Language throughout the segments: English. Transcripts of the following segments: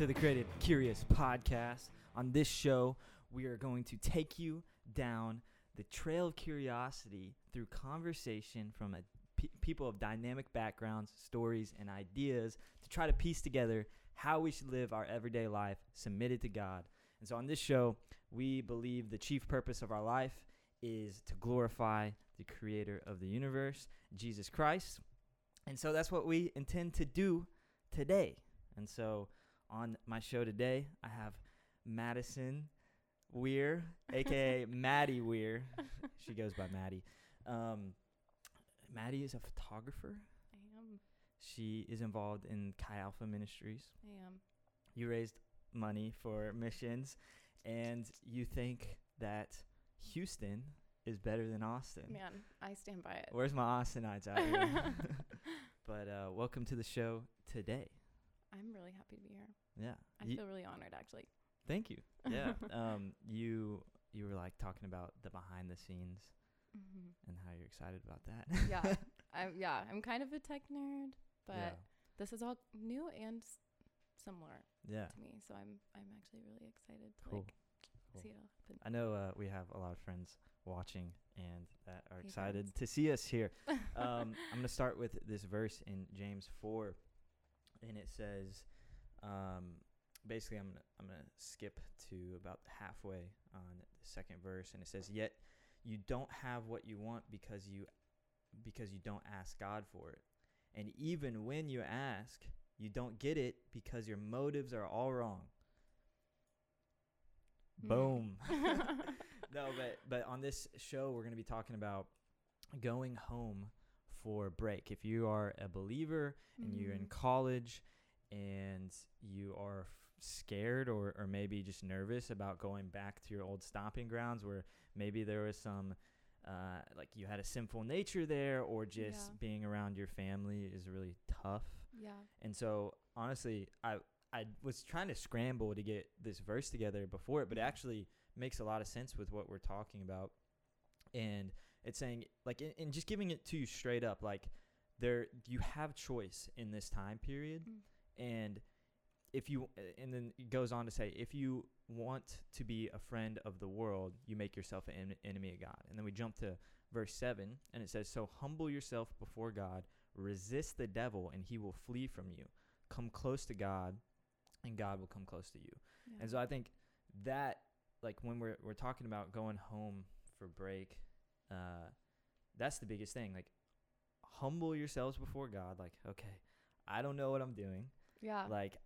To the Created Curious podcast. On this show, we are going to take you down the trail of curiosity through conversation from people of dynamic backgrounds, stories, and ideas to try to piece together how we should live our everyday life submitted to God. And so, on this show, we believe the chief purpose of our life is to glorify the creator of the universe, Jesus Christ. And so, that's what we intend to do today. And so on my show today, I have Madison Wier, aka Maddie Wier. She goes by Maddie. Um, Maddie is a photographer. I am. She is involved in Chi Alpha Ministries. I am. You raised money for missions, and you think that Houston is better than Austin. Man, I stand by it. Where's my Austinites out here? but uh, welcome to the show today. I'm really happy to be here. Yeah. I feel really honored, actually. Thank you. Yeah. um, you you were like talking about the behind the scenes hmm and how you're excited about that. Yeah, I'm. Yeah, I'm kind of a tech nerd, but yeah. this is all new and similar Yeah. to me. So I'm. I'm actually really excited to Cool. like Cool. see it all happen. I know uh, we have a lot of friends watching and that are Hey, excited friends. to see us here. Um, I'm going to start with this verse in James 4, and it says, um, basically, I'm gonna, I'm gonna skip to about halfway on the second verse, and it says, "Yet you don't have what you want because you because you don't ask God for it, and even when you ask, you don't get it because your motives are all wrong." Mm. Boom. no, but but on this show we're going to be talking about going home for break. If you are a believer and you're in Mhm. college and you are f- scared or or maybe just nervous about going back to your old stomping grounds where maybe there was some uh, like you had a sinful nature there or just Yeah. being around your family is really tough. Yeah. And so honestly, I I was trying to scramble to get this verse together before it, but it actually makes a lot of sense with what we're talking about. And it's saying like and and just giving it to you straight up like there you have choice in this time period Mm. and if you and then it goes on to say if you want to be a friend of the world you make yourself an en- enemy of god and then we jump to verse 7 and it says so humble yourself before god resist the devil and he will flee from you come close to god and god will come close to you yeah. and so i think that like when we're we're talking about going home for break uh that's the biggest thing like humble yourselves before god like okay i don't know what i'm doing yeah. like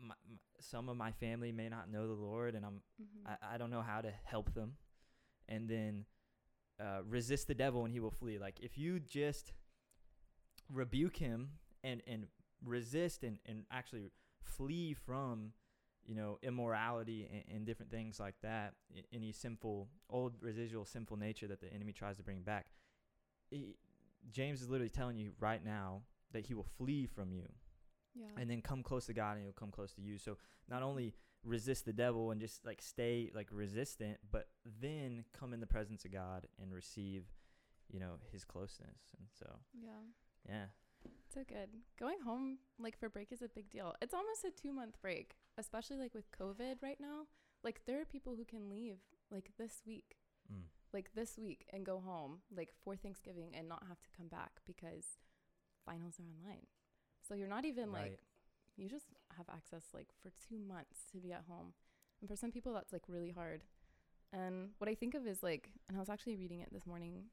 my, my, some of my family may not know the lord and i'm Mhm. I, I don't know how to help them and then uh, resist the devil and he will flee like if you just rebuke him and and resist and, and actually flee from you know immorality and, and different things like that any sinful old residual sinful nature that the enemy tries to bring back he- james is literally telling you right now that he will flee from you yeah. and then come close to God and he'll come close to you. So not only resist the devil and just like stay like resistant, but then come in the presence of God and receive, you know, his closeness. And so, yeah. yeah. So good. Going home like for break is a big deal. It's almost a two month break, especially like with COVID right now. Like there are people who can leave like this week, Mm. like this week and go home like for Thanksgiving and not have to come back because finals are online. So you're not even Right. like you just have access like for 2 months to be at home. And for some people that's like really hard. And what I think of is like and I was actually reading it this morning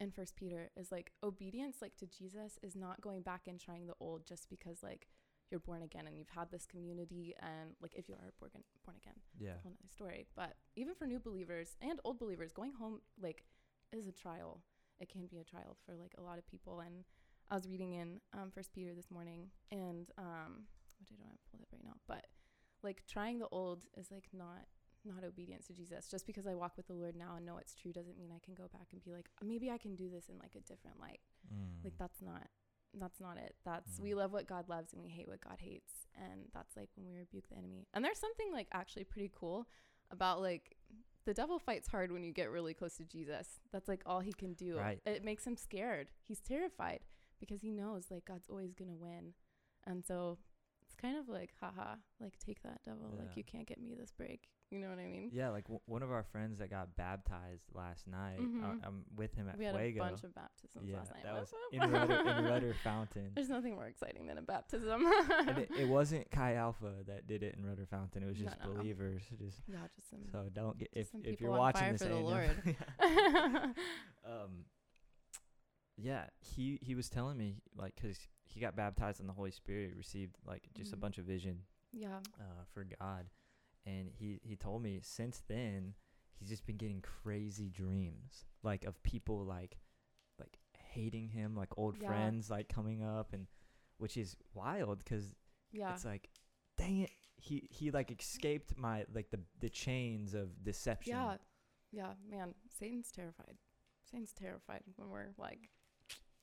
in first peter is like obedience like to jesus is not going back and trying the old just because like you're born again and you've had this community and like if you are born, born again Yeah. that's a whole nother story but even for new believers and old believers going home like is a trial it can be a trial for like a lot of people and i was reading in um, first peter this morning and um which i don't have pulled up right now but like trying the old is like not not obedience to Jesus. Just because I walk with the Lord now and know it's true doesn't mean I can go back and be like, maybe I can do this in like a different light. Mm. Like that's not that's not it. That's we Mm. love what God loves and we hate what God hates. And that's like when we rebuke the enemy. And there's something like actually pretty cool about like the devil fights hard when you get really close to Jesus. That's like all he can do. Right. It makes him scared. He's terrified because he knows like God's always going to win. And so it's kind of like haha like take that devil Yeah. like you can't get me this break you know what i mean Yeah, like w- one of our friends that got baptized last night. Uh, Mhm. I'm with him at we had Fuego. a bunch of baptisms yeah, last night that was in. Rudder, in Rudder Fountain. there's nothing more exciting than a baptism and it, it wasn't Chi Alpha that did it in Rudder Fountain. It was just no, no. believers. Just yeah just some so don't get if if you're watching this for the Lord. um, yeah, he he was telling me like 'cause he got baptized in the Holy Spirit, received like just a Mhm. bunch of vision yeah uh, for God, and he he told me since then he's just been getting crazy dreams like of people like like hating him, like old Yeah. friends like coming up and which is wild 'cause yeah it's like dang it he he like escaped my like the the chains of deception. yeah yeah man satan's terrified satan's terrified when we're like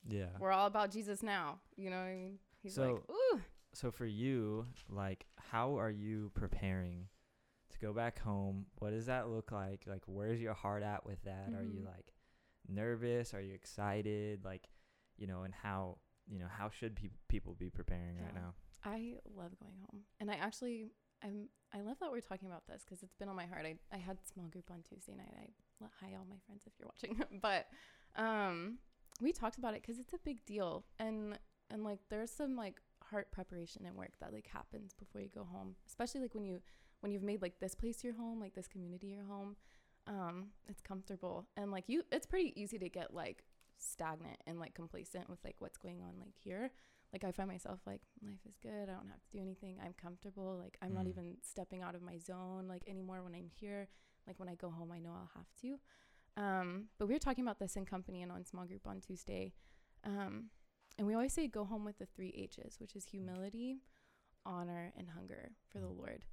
Yeah. we're all about jesus now you know what i mean he's So- like ooh so for you, like how are you preparing to go back home? What does that look like? Like where's your heart at with that? Are you Mhm. like nervous? Are you excited? Like, you know, and how, you know, how should peop people be preparing right now? I love going home, and I actually I'm I love that we're talking about this because it's been on my heart. I I had small group on Tuesday night. I let hi all my friends if you're watching, but um we talked about it because it's a big deal, and and like there's some like heart preparation and work that like happens before you go home, especially like when you when you've made like this place your home, like this community your home. Um, it's comfortable and like you, it's pretty easy to get like stagnant and like complacent with like what's going on like here like I find myself like life is good. I don't have to do anything. I'm comfortable. Like I'm not Mm. even stepping out of my zone like anymore when I'm here. Like when I go home, I know I'll have to. Um, but we were talking about this in company and on small group on Tuesday. Um, and we always say go home with the three H's, which is humility, honor, and hunger for the Mm. Lord.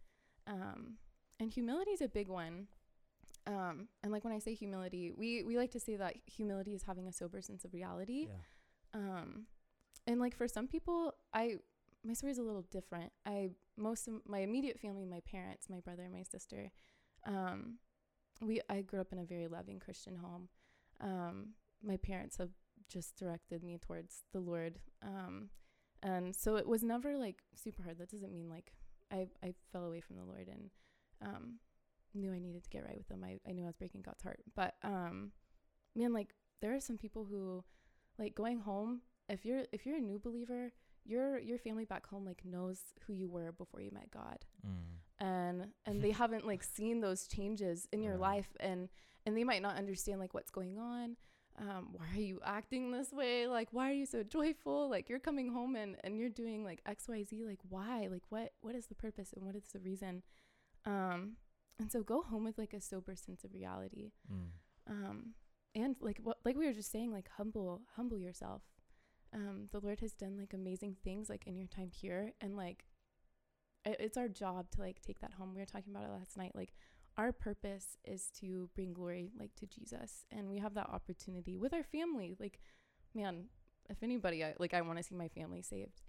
Um, and humility is a big one. Um, and like when I say humility, we we like to say that humility is having a sober sense of reality Yeah. um and like for some people i my story is a little different i most of my immediate family my parents my brother my sister um we i grew up in a very loving christian home. Um my parents have just directed me towards the lord. Um and so it was never like super hard. That doesn't mean like i i fell away from the lord and um knew i needed to get right with him. I, I knew i was breaking god's heart. But um man like there are some people who like going home if you're if you're a new believer your your family back home like knows who you were before you met god. Mm. And and they haven't like seen those changes in your Right. life and and they might not understand like what's going on. Um why are you acting this way? Like why are you so joyful? Like you're coming home and and you're doing like xyz like why? Like what what is the purpose and what is the reason? Um and so go home with like a sober sense of reality. Mm. um and like what like we were just saying like humble humble yourself. Um the lord has done like amazing things like in your time here and like it's our job to like take that home we were talking about it last night like our purpose is to bring glory like to jesus and we have that opportunity with our family like man if anybody I, like i want to see my family saved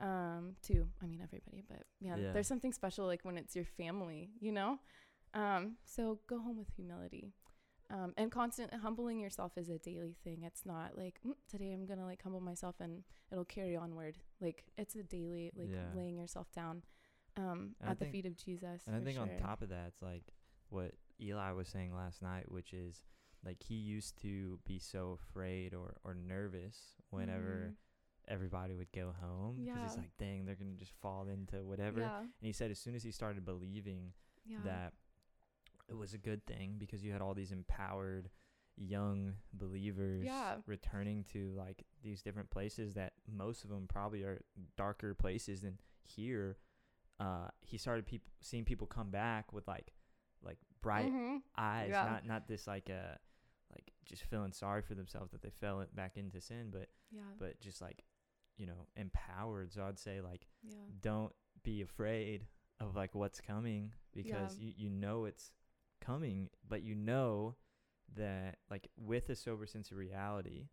um too i mean everybody but yeah, Yeah. there's something special like when it's your family you know um so go home with humility um, and constant humbling yourself is a daily thing. It's not like mm, today I'm gonna like humble myself and it'll carry onward. Like it's a daily like Yeah. laying yourself down um, I at the think- feet of Jesus. And I think on top of that, it's like what Eli was saying last night, which is like he used to be so afraid or, or nervous whenever Mhm. everybody would go home because it's Yeah. like, dang, they're gonna just fall into whatever. Yeah, And he said as soon as he started believing yeah, that it was a good thing because you had all these empowered young believers Yeah. returning to like these different places that most of them probably are darker places than here uh he started people seeing people come back with like like bright Mhm. eyes Yeah. not not this like uh like just feeling sorry for themselves that they fell back into sin but yeah, but just like you know empowered so i'd say like yeah, don't be afraid of like what's coming because you, you know it's coming but you know that like with a sober sense of reality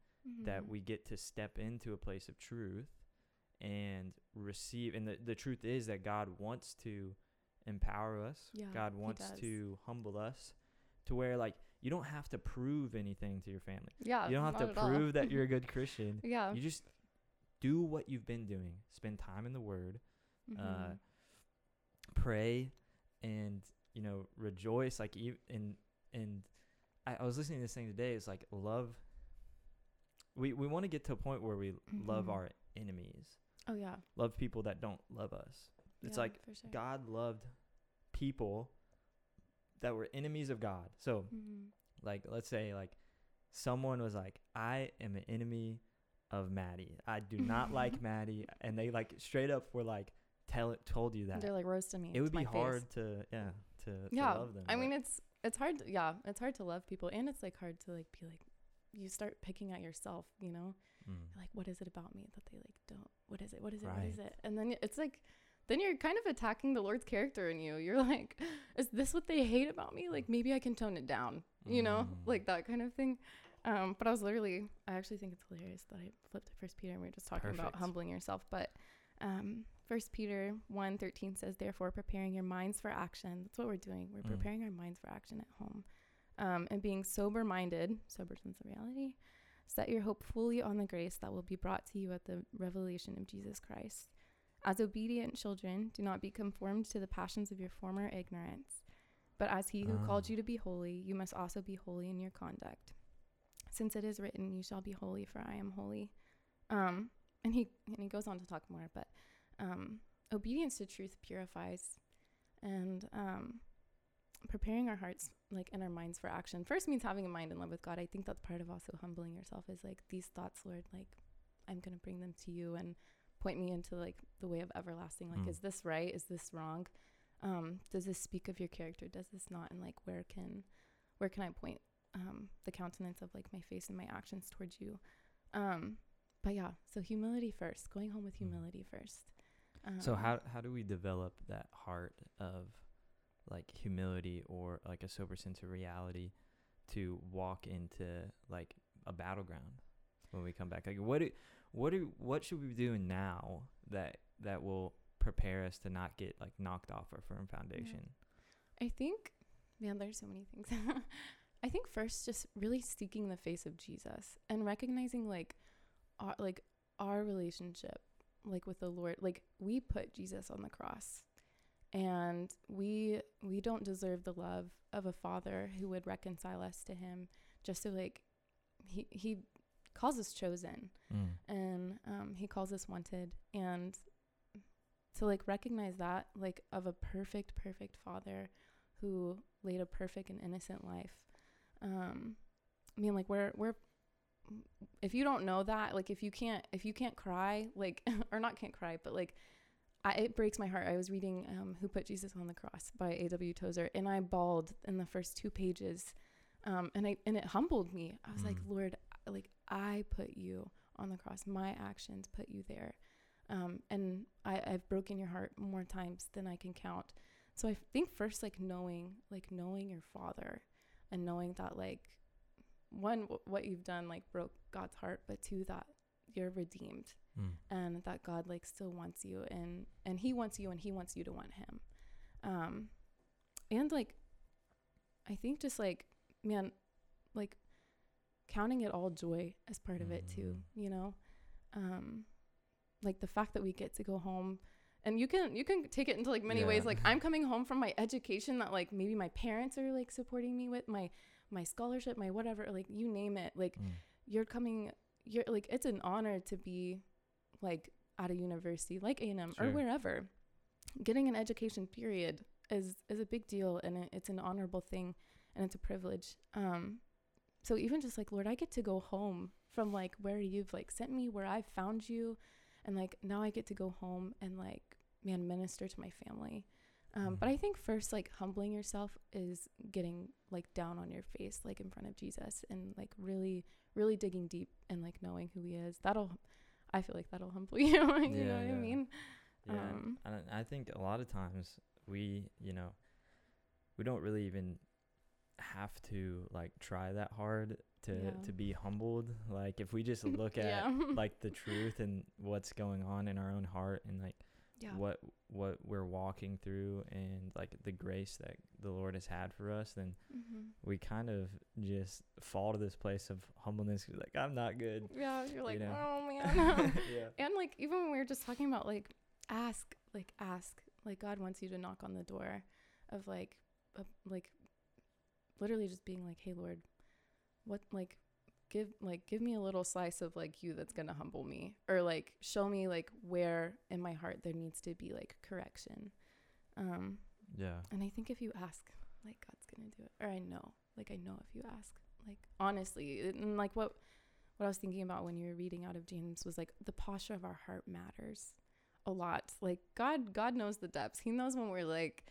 that Mhm. we get to step into a place of truth and receive and the, the truth is that god wants to empower us Yeah, god wants to humble us to where like you don't have to prove anything to your family yeah. you don't have to all. prove that you're a good christian yeah, you just do what you've been doing spend time in the word uh, Mhm. pray and you know rejoice like you and and I, I was listening to this thing today it's like love we we want to get to a point where we love Mhm. our enemies oh yeah. love people that don't love us it's Yeah, like sure. god loved people that were enemies of god so Mhm. like let's say like someone was like i am an enemy of maddie i do not like maddie and they like straight up were like tell it told you that They're like roasting me. it would be hard Face. to yeah to, Yeah. to love them I mean, it's it's hard. To, yeah, it's hard to love people, and it's like hard to like be like. You start picking at yourself, you know. Mm. Like, what is it about me that they like don't? What is it? What is it? What is it? And then it's like, then you're kind of attacking the Lord's character in you. You're like, is this what they hate about me? Like maybe I can tone it down, you know, Mm. like that kind of thing. Um, but I was literally, I actually think it's hilarious that I flipped to First Peter and we were just talking about humbling yourself. But um, First Peter 1 13 says, Therefore, preparing your minds for action. That's what we're doing. We're Mm. preparing our minds for action at home. Um, and being sober minded, sober sense of reality, set your hope fully on the grace that will be brought to you at the revelation of Jesus Christ. As obedient children, do not be conformed to the passions of your former ignorance. But as he who called Ah. you to be holy, you must also be holy in your conduct. Since it is written, You shall be holy, for I am holy. Um, and he and he goes on to talk more, but um, obedience to truth purifies, and um, preparing our hearts like in our minds for action. First means having a mind in love with God. I think that's part of also humbling yourself is like these thoughts, Lord, like I'm gonna bring them to you and point me into like the way of everlasting. Like, Mm. is this right? Is this wrong? Um, does this speak of your character? Does this not? And like, where can, where can I point um, the countenance of like my face and my actions towards you? Um, but yeah, so humility first. Going home with Mm. humility first. Um, so how how do we develop that heart of like humility or like a sober sense of reality to walk into like a battleground when we come back like what do what do what should we be doing now that that will prepare us to not get like knocked off our firm foundation I think, man, there's so many things. I think first, just really seeking the face of Jesus and recognizing like, our, like our relationship, like with the Lord. Like we put Jesus on the cross, and we we don't deserve the love of a Father who would reconcile us to Him. Just so like, he he calls us chosen, Mm. and um, he calls us wanted and to like recognize that like of a perfect perfect father who laid a perfect and innocent life um i mean like we're we're if you don't know that like if you can't if you can't cry like or not can't cry but like I, it breaks my heart. I was reading um, "Who Put Jesus on the Cross" by A.W. Tozer, and I bawled in the first two pages, um, and I and it humbled me. I was like, Mm. Lord, like I put you on the cross. My actions put you there. Um, and I, I've broken your heart more times than I can count. So I think first, like knowing, like knowing your father and knowing that, like, one, w- what you've done, like, broke God's heart, but two, that you're redeemed Mm. and that God, like, still wants you and, and he wants you and he wants you to want him. Um, and like, I think just like, man, like counting it all joy as part of it too, Mm. you know? Um, like the fact that we get to go home and you can you can take it into like many ways like i'm coming home from my education that like maybe my parents are like supporting me with my my scholarship my whatever like you name it like Mm. you're coming you're like it's an honor to be like at a university like a&m or wherever. Getting an education period is is a big deal and it, it's an honorable thing and it's a privilege. Um so even just like lord i get to go home from like where you've like sent me where i've found you and like now i get to go home and like man minister to my family um, but Mhm. i think first like humbling yourself is getting like down on your face like in front of jesus and like really really digging deep and like knowing who he is that'll i feel like that'll humble you you know what Yeah, i mean Yeah, Um, and I I think a lot of times we, you know, we don't really even have to like try that hard to Yeah. to be humbled. Like if we just look at yeah like the truth and what's going on in our own heart and like yeah what what we're walking through and like the grace that the Lord has had for us, then hmm we kind of just fall to this place of humbleness. Like I'm not good. yeah you're like know? oh man yeah. and like even when we were just talking about like ask, like ask, like God wants you to knock on the door of like, a, like, literally just being like, hey Lord, what like give like give me a little slice of like you that's gonna humble me. Or like show me like where in my heart there needs to be like correction. Um Yeah. and i think if you ask like god's gonna do it. Or i know like i know if you ask. Like honestly and like what what i was thinking about when you were reading out of james was like the posture of our heart matters a lot. Like god god knows the depths. He knows when we're like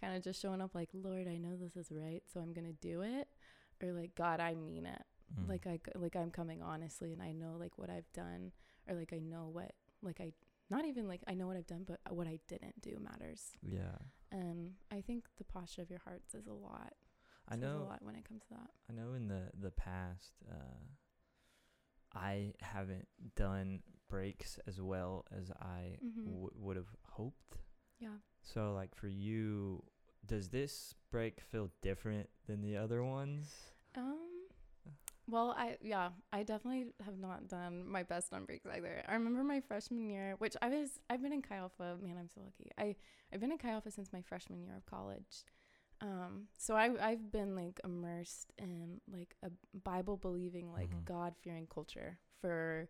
kind of just showing up like lord i know this is right so i'm gonna do it. Or like god i mean it Mm. like I like I'm coming honestly and I know like what I've done or like I know what like I not even like I know what I've done but what I didn't do matters Yeah. and I think the posture of your heart says a lot I know. a lot when it comes to that I know in the the past, uh, I haven't done breaks as well as I Mhm. w- would have hoped. yeah So, like for you, does this break feel different than the other ones? um well I yeah I definitely have not done my best on breaks either. I remember my freshman year which I was I've been in Chi Alpha man I'm so lucky. I I've been in Chi Alpha since my freshman year of college. Um so I I've been like immersed in like a Bible believing like Mhm. God fearing culture for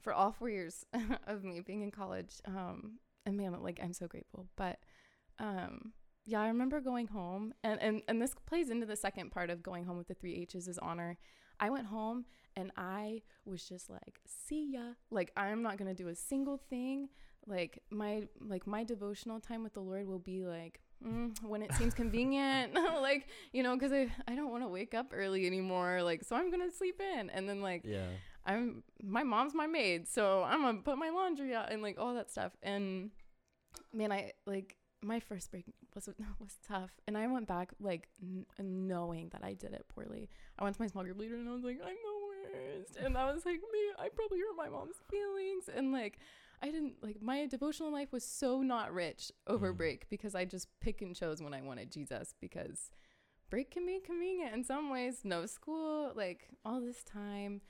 for all four years of me being in college. Um and man like I'm so grateful. But um yeah I remember going home and and and this plays into the second part of going home with the three H's is honor I went home and I was just like, see ya. Like I'm not gonna do a single thing. Like my like my devotional time with the Lord will be like mm, when it seems convenient. like you know, because I I don't want to wake up early anymore. Like so I'm gonna sleep in, and then like Yeah. I'm my mom's my maid, so I'm gonna put my laundry out and like all that stuff. And man, I like my first break was was tough, and I went back like n- knowing that I did it poorly. I went to my small group leader and I was like, I'm the worst, and I was like, me, I probably hurt my mom's feelings, and like. I didn't like my devotional life was so not rich over Mm. break because I just pick and chose when I wanted Jesus because break can be convenient in some ways. No school, like all this time.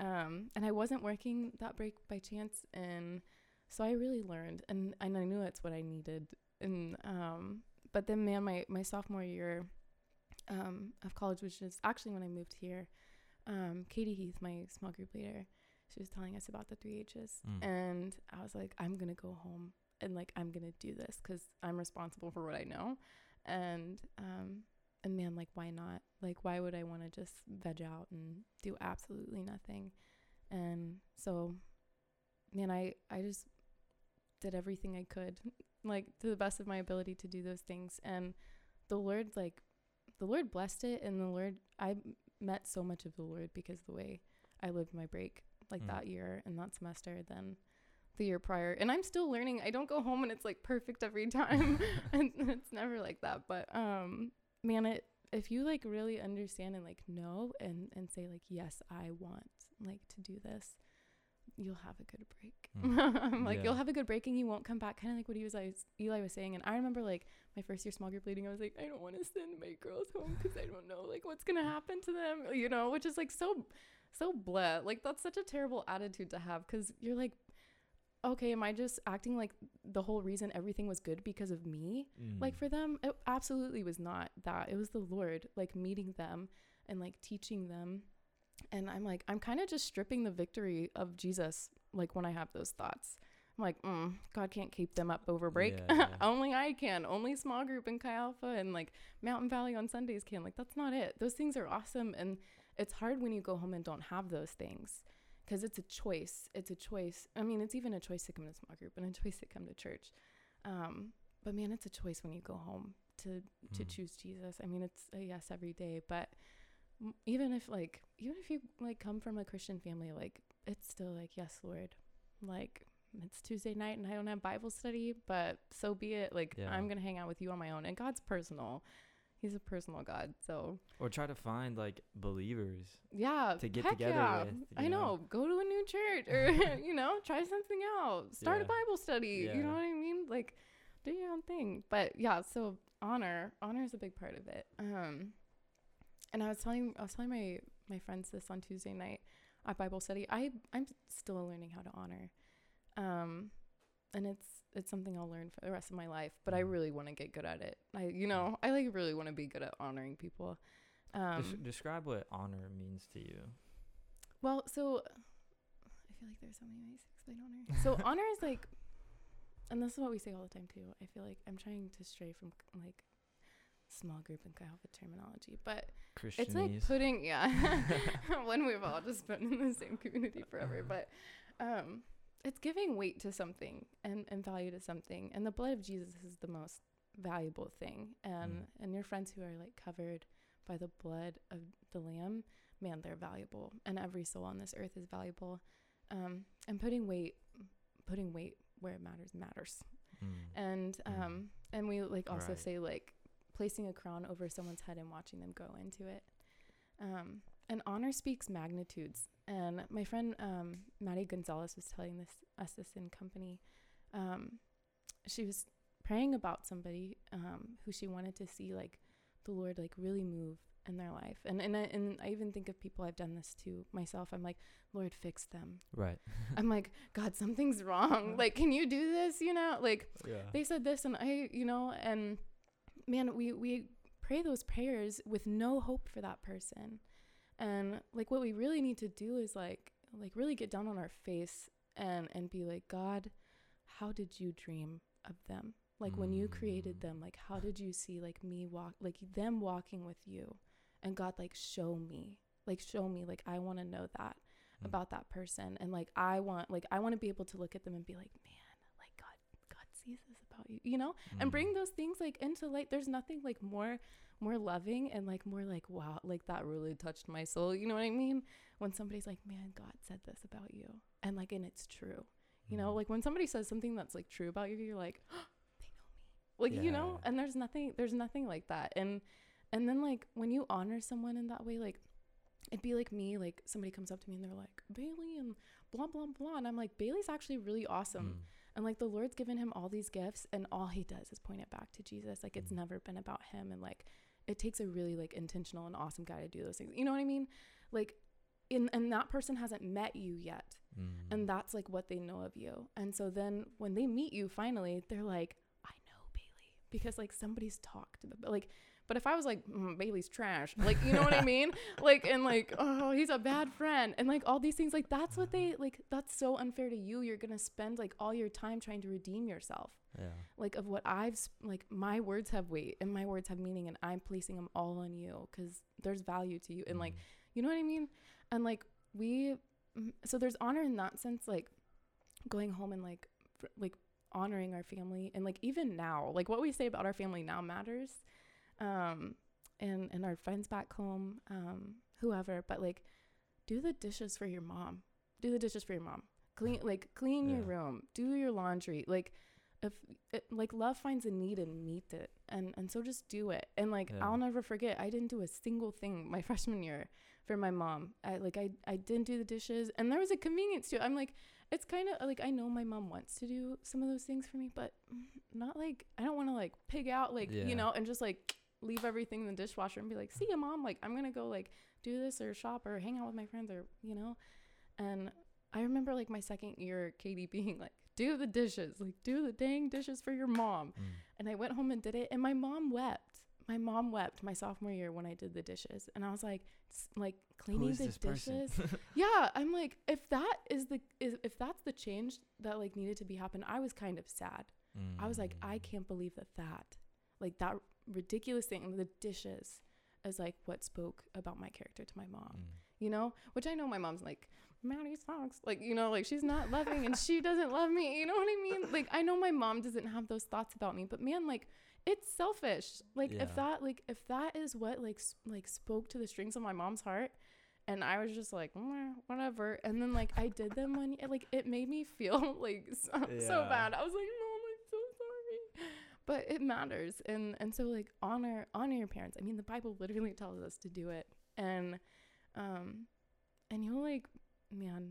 Um, and I wasn't working that break by chance. And so I really learned and, and I knew it's what I needed. And, um, but then man, my, my sophomore year, um, of college, which is actually when I moved here, um, Katie Heath, my small group leader, she was telling us about the three H's. Mm. And I was like, I'm going to go home and like, I'm going to do this because I'm responsible for what I know. And, um, and man, like, why not? Like, why would I want to just veg out and do absolutely nothing? And so, man, I, I just did everything I could, like, to the best of my ability to do those things. And the Lord, like, the Lord blessed it. And the Lord, I met so much of the Lord because the way I lived my break, like, Mm. that year and that semester than the year prior. And I'm still learning. I don't go home and it's like perfect every time. and it's never like that. But, um, man, it, if you like really understand and like know and and say like yes i want like to do this you'll have a good break Mm. like Yeah. you'll have a good break and you won't come back kind of like what he was eli was saying and i remember like my first year small group leading i was like i don't want to send my girls home because i don't know like what's gonna happen to them you know which is like so so bleh like that's such a terrible attitude to have because you're like okay am i just acting like the whole reason everything was good because of me like Mm. for them it absolutely was not that it was the lord like meeting them and like teaching them and i'm like i'm kind of just stripping the victory of jesus like when i have those thoughts. I'm like mm, god can't keep them up over break. Yeah, yeah. only i can. Only small group in chi alpha and like mountain valley on sundays can. Like that's not it. Those things are awesome and it's hard when you go home and don't have those things because it's a choice. It's a choice. I mean it's even a choice to come to small group and a choice to come to church. Um, but man, it's a choice when you go home to to Mm. choose Jesus. I mean, it's a yes every day, but even if like even if you like come from a Christian family, like it's still like yes, Lord. Like it's Tuesday night and I don't have Bible study, but so be it. Like Yeah. I'm going to hang out with you on my own. And God's personal. He's a personal God. So, Or try to find like believers. yeah, To get together yeah. with, I know. know? Go to a new church or you know, try something out. Start Yeah. a Bible study. You know what I mean? Like do your own thing. But yeah, so honor, honor is a big part of it. Um and I was telling I was telling my my friends this on Tuesday night at Bible study. I I'm still learning how to honor. Um and it's it's something I'll learn for the rest of my life. But I Mm. really want to get good at it. I you know I like really want to be good at honoring people. Um, Des- describe what honor means to you. well, so I feel like there's so many ways to explain honor. So honor is like, and this is what we say all the time too. I feel like I'm trying to stray from like small group and Chi Alpha terminology, but it's like putting yeah when we've all just been in the same community forever but um it's giving weight to something and, and value to something and the blood of jesus is the most valuable thing and Mm. and your friends who are like covered by the blood of the lamb man they're valuable and every soul on this earth is valuable um and putting weight putting weight where it matters matters Mm. and Mm. um and we like also Right. say like placing a crown over someone's head and watching them go into it. Um and honor speaks magnitudes. And my friend um maddie gonzalez was telling this us this in company. Um she was praying about somebody um who she wanted to see like the lord like really move in their life. And and I, and I even think of people I've done this to myself. I'm like Lord fix them. Right. I'm like God something's wrong. Like can you do this? You know like Yeah. they said this and I you know and man we we pray those prayers with no hope for that person and like what we really need to do is like like really get down on our face and and be like God how did you dream of them like when you created Mm. them like how did you see like me walk like them walking with you and God like show me like show me like I want to know that Mm. about that person and like I want like I want to be able to look at them and be like man like God God sees this about you you know and Mm. bring those things like into light. There's nothing like more more loving and like more like wow like that really touched my soul you know what I mean? When somebody's like man God said this about you and like and it's true you know? Mm. like when somebody says something that's like true about you you're like they know me. Like you know? And there's nothing there's nothing like that. And and then like when you honor someone in that way like it'd be like me like somebody comes up to me and they're like bailey and blah blah blah. And i'm like bailey's actually really awesome. Mm. And like the lord's given him all these gifts and all he does is point it back to jesus. Like it's Mhm. never been about him and like it takes a really like intentional and awesome guy to do those things. You know what i mean? Like in and that person hasn't met you yet Mm. and that's like what they know of you. And so then when they meet you finally they're like i know bailey because like somebody's talked about like but if i was like mm, bailey's trash like you know what i mean like and like oh he's a bad friend and like all these things like that's what they like that's so unfair to you you're gonna spend like all your time trying to redeem yourself yeah. like of what i've like my words have weight and my words have meaning and i'm placing them all on you because there's value to you and like Mm. you know what I mean? And like we, mm, so there's honor in that sense, like going home and like, fr- like honoring our family, and like even now, like what we say about our family now matters, um, and and our friends back home, um, whoever. But like, do the dishes for your mom. Do the dishes for your mom. Clean like clean your room. Do your laundry. Like. If it, like love finds a need and meet it, and and so just do it. And like Yeah. I'll never forget, I didn't do a single thing my freshman year for my mom. I like I I didn't do the dishes and there was a convenience to it. I'm like it's kind of like I know my mom wants to do some of those things for me, but mm, not like I don't want to like pig out like Yeah. you know and just like leave everything in the dishwasher and be like, "See ya, mom, like I'm going to go like do this or shop or hang out with my friends or, you know." And I remember like my second year Katie being like, "Do the dishes. Like do the dang dishes for your mom." Mm. And I went home and did it, and my mom wept. My mom wept my sophomore year when I did the dishes, and I was like, like cleaning the dishes. yeah, I'm like, if that is the is if that's the change that like needed to be happened, I was kind of sad. I was like, I Mm. can't believe that that like that ridiculous thing, the dishes, is like what spoke about my character to my mom Mm. you know? Which i know my mom's like maddie sucks. Like you know like she's not loving and she doesn't love me you know what i mean? Like i know my mom doesn't have those thoughts about me but man like it's selfish. Like Yeah. if that like if that is what like s- like spoke to the strings of my mom's heart and i was just like whatever and then like i did them when like it made me feel like so, so bad. I was like mom i'm so sorry but it matters. And and so like honor honor your parents. I mean the bible literally tells us to do it. And um and you'll like man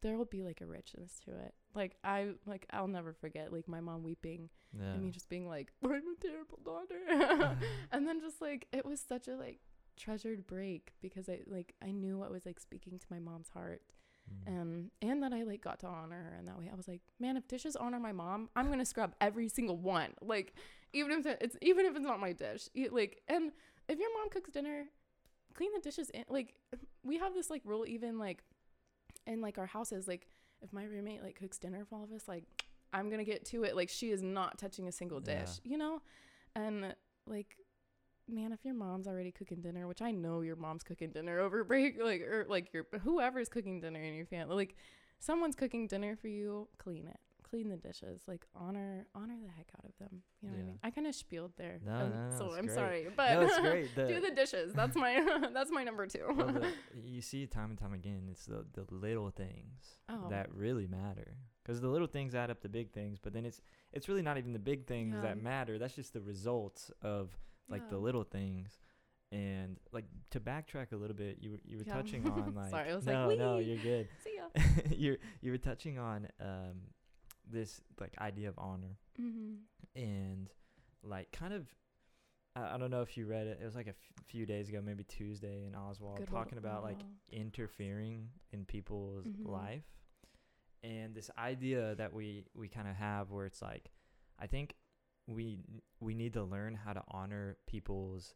there will be like a richness to it. Like i like i'll never forget like my mom weeping Yeah. and me just being like i'm a terrible daughter. And then just like it was such a like treasured break because i like i knew what was like speaking to my mom's heart Mm. um and that i like got to honor her in that way i was like man if dishes honor my mom i'm gonna scrub every single one like even if it's even if it's not my dish like and if your mom cooks dinner clean the dishes in like we have this like rule even like in like our houses like if my roommate like cooks dinner for all of us like i'm gonna get to it like she is not touching a single Yeah. dish you know and like man if your mom's already cooking dinner which i know your mom's cooking dinner over break like or like your whoever's cooking dinner in your family like someone's cooking dinner for you clean it clean the dishes like honor honor the heck out of them you know what i mean i kind of spieled there No, um, no, no, so i'm great. sorry but no, great. The, do the dishes that's my that's my number two well, the, you see time and time again. It's the the little things Oh. that really matter. Because the little things add up to big things, but then it's it's really not even the big things Yeah. that matter. That's just the results of like the little things. And like to backtrack a little bit, you were you were Yeah. touching on like Sorry, I was like, no no you're good. see ya you're you were touching on um this like idea of honor mm-hmm. and like kind of I, I don't know if you read it. It was like a f- few days ago, maybe Tuesday in Oswald, Good old talking about like interfering in people's Mhm. life, and this idea that we we kind of have where it's like, I think we we need to learn how to honor people's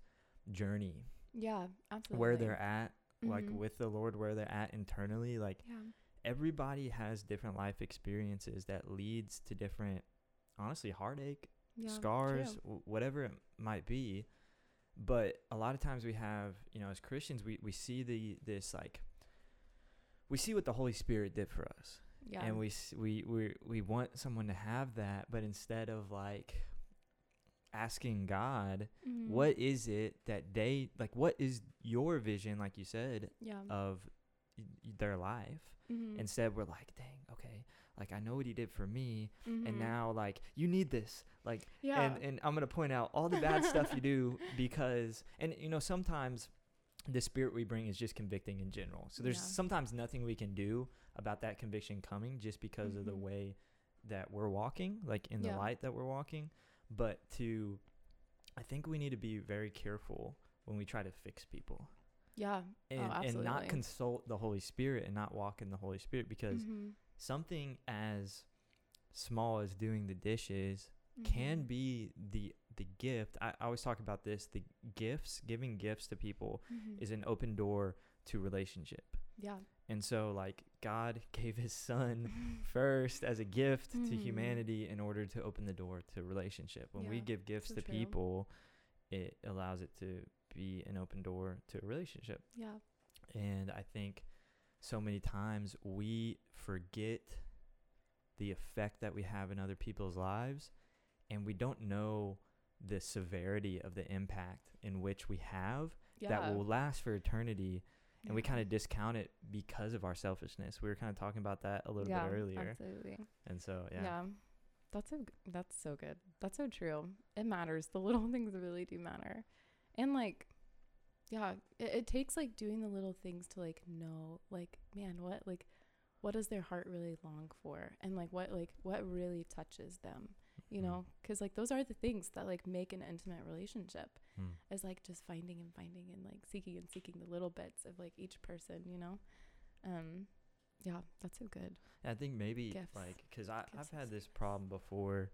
journey, yeah absolutely. Where they're at, like Mhm. with the Lord, where they're at internally, like yeah. everybody has different life experiences that leads to different honestly heartache yeah scars w- whatever it might be. But a lot of times we have you know as christians we, we see the this like we see what the holy spirit did for us. Yeah. And we we we we want someone to have that but instead of like asking god Mhm. what is it that they like what is your vision like you said yeah of y- their life Mhm. instead we're like dang okay like i know what he did for me Mhm. and now like you need this like yeah and and i'm gonna point out all the bad stuff you do because and you know sometimes the spirit we bring is just convicting in general so there's Yeah. sometimes nothing we can do about that conviction coming just because of the Mhm. way that we're walking like in the light that we're walking but to i think we need to be very careful when we try to fix people yeah and, oh, and not consult the holy spirit and not walk in the holy spirit because Mhm. something as small as doing the dishes can Mhm. be the the gift. I, I always talk about this. The gifts, giving gifts to people, Mhm. is an open door to relationship. yeah And so, like God gave His Son first as a gift to Mhm. humanity in order to open the door to relationship. When we give gifts so to true. people, it allows it to be an open door to a relationship. yeah And I think so many times we forget the effect that we have in other people's lives and we don't know the severity of the impact in which we have yeah that will last for eternity and we kind of discount it because of our selfishness. We were kind of talking about that a little yeah, bit earlier. absolutely And so, yeah. yeah. That's so that's so good. That's so true. It matters. The little things really do matter. And like yeah, it, it takes like doing the little things to like know like man, what like what does their heart really long for and like what like what really touches them, you Mm. know? Cuz like those are the things that like make an intimate relationship. Mm. Is like just finding and finding and like seeking and seeking the little bits of like each person, you know? Um yeah, that's so good. I think maybe Gifts. like because I I've had this problem before,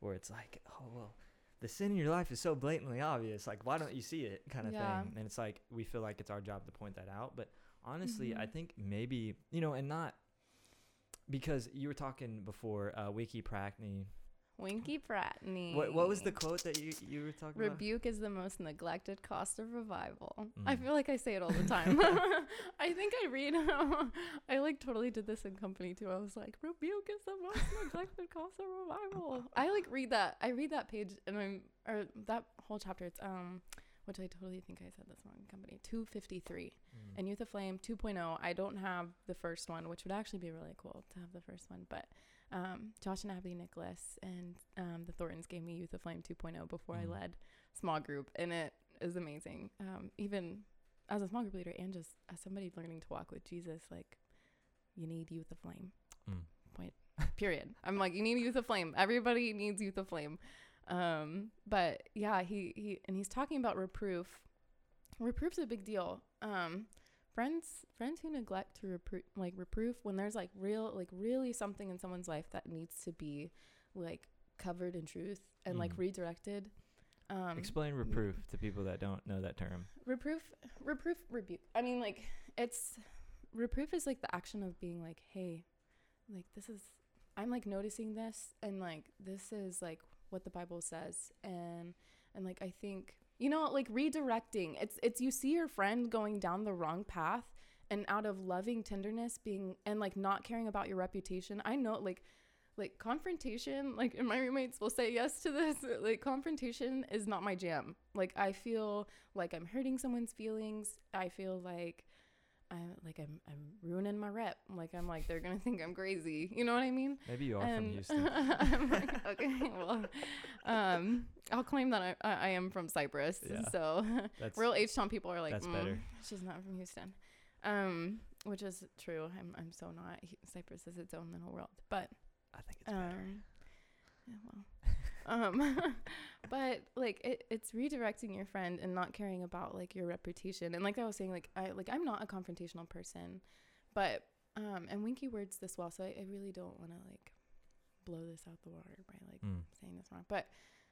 where it's like, oh well, the sin in your life is so blatantly obvious. Like, why don't you see it, kind of Yeah. thing. And it's like we feel like it's our job to point that out. But honestly, I Mhm. think maybe you know, and not because you were talking before, uh, Wiki Prackney. Winky Pratney. What what was the quote that you you were talking about? Rebuke is the most neglected cost of revival. I Mm. feel like I say it all the time. I think I read. I like totally did this in company too. I was like, rebuke is the most neglected cost of revival. I like read that. I read that page and I'm or that whole chapter. It's um, which I totally think I said this wrong. in Company two fifty three Mm. and Youth Aflame 2.0. I don't have the first one, which would actually be really cool to have the first one. But um, Josh and Abby Nicholas and um, the Thorntons gave me Youth Aflame 2.0 before I Mhm. led small group, and it is amazing. Um, even as a small group leader and just as somebody learning to walk with Jesus, like you need Youth Aflame. Mm. Point. Period. I'm like, you need Youth Aflame. Everybody needs Youth Aflame. Um, but yeah, he he and he's talking about reproof. Reproof's a big deal. Um, friends friends who neglect to reprove like reproof when there's like real like really something in someone's life that needs to be like covered in truth and like Mm. redirected. Um, Explain reproof to people that don't know that term. reproof reproof rebuke i mean like it's reproof is like the action of being like hey like this is i'm like noticing this and like this is like what the bible says and and like i think you know like redirecting. It's it's you see your friend going down the wrong path and out of loving tenderness being and like not caring about your reputation. I know like like confrontation like and my roommates will say yes to this like confrontation is not my jam. Like i feel like i'm hurting someone's feelings. I feel like i'm like i'm i'm ruining my rep like i'm like they're gonna think i'm crazy you know what i mean Maybe you are from and Houston. I'm like, okay, well, um, I'll claim that I, I am from Cypress. Yeah. So That's real H Town people are like, that's "Mm, better." She's not from Houston, um, which is true. I'm I'm so not. Cypress is its own little world, but I think it's better. um, yeah, well, um, but like it, it's redirecting your friend and not caring about like your reputation. And like I was saying, like I like I'm not a confrontational person, but um, and Winkie words this well, so I, I really don't want to like blow this out the water by like Mm. saying this wrong. But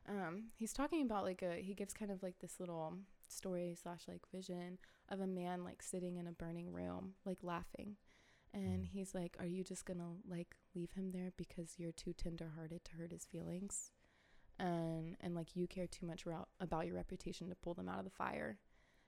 um, he's talking about like a he gives kind of like this little story slash like vision of a man like sitting in a burning room, like laughing. And Mm. he's like, Are you just gonna like leave him there because you're too tender hearted to hurt his feelings? And and like you care too much ro- about your reputation to pull them out of the fire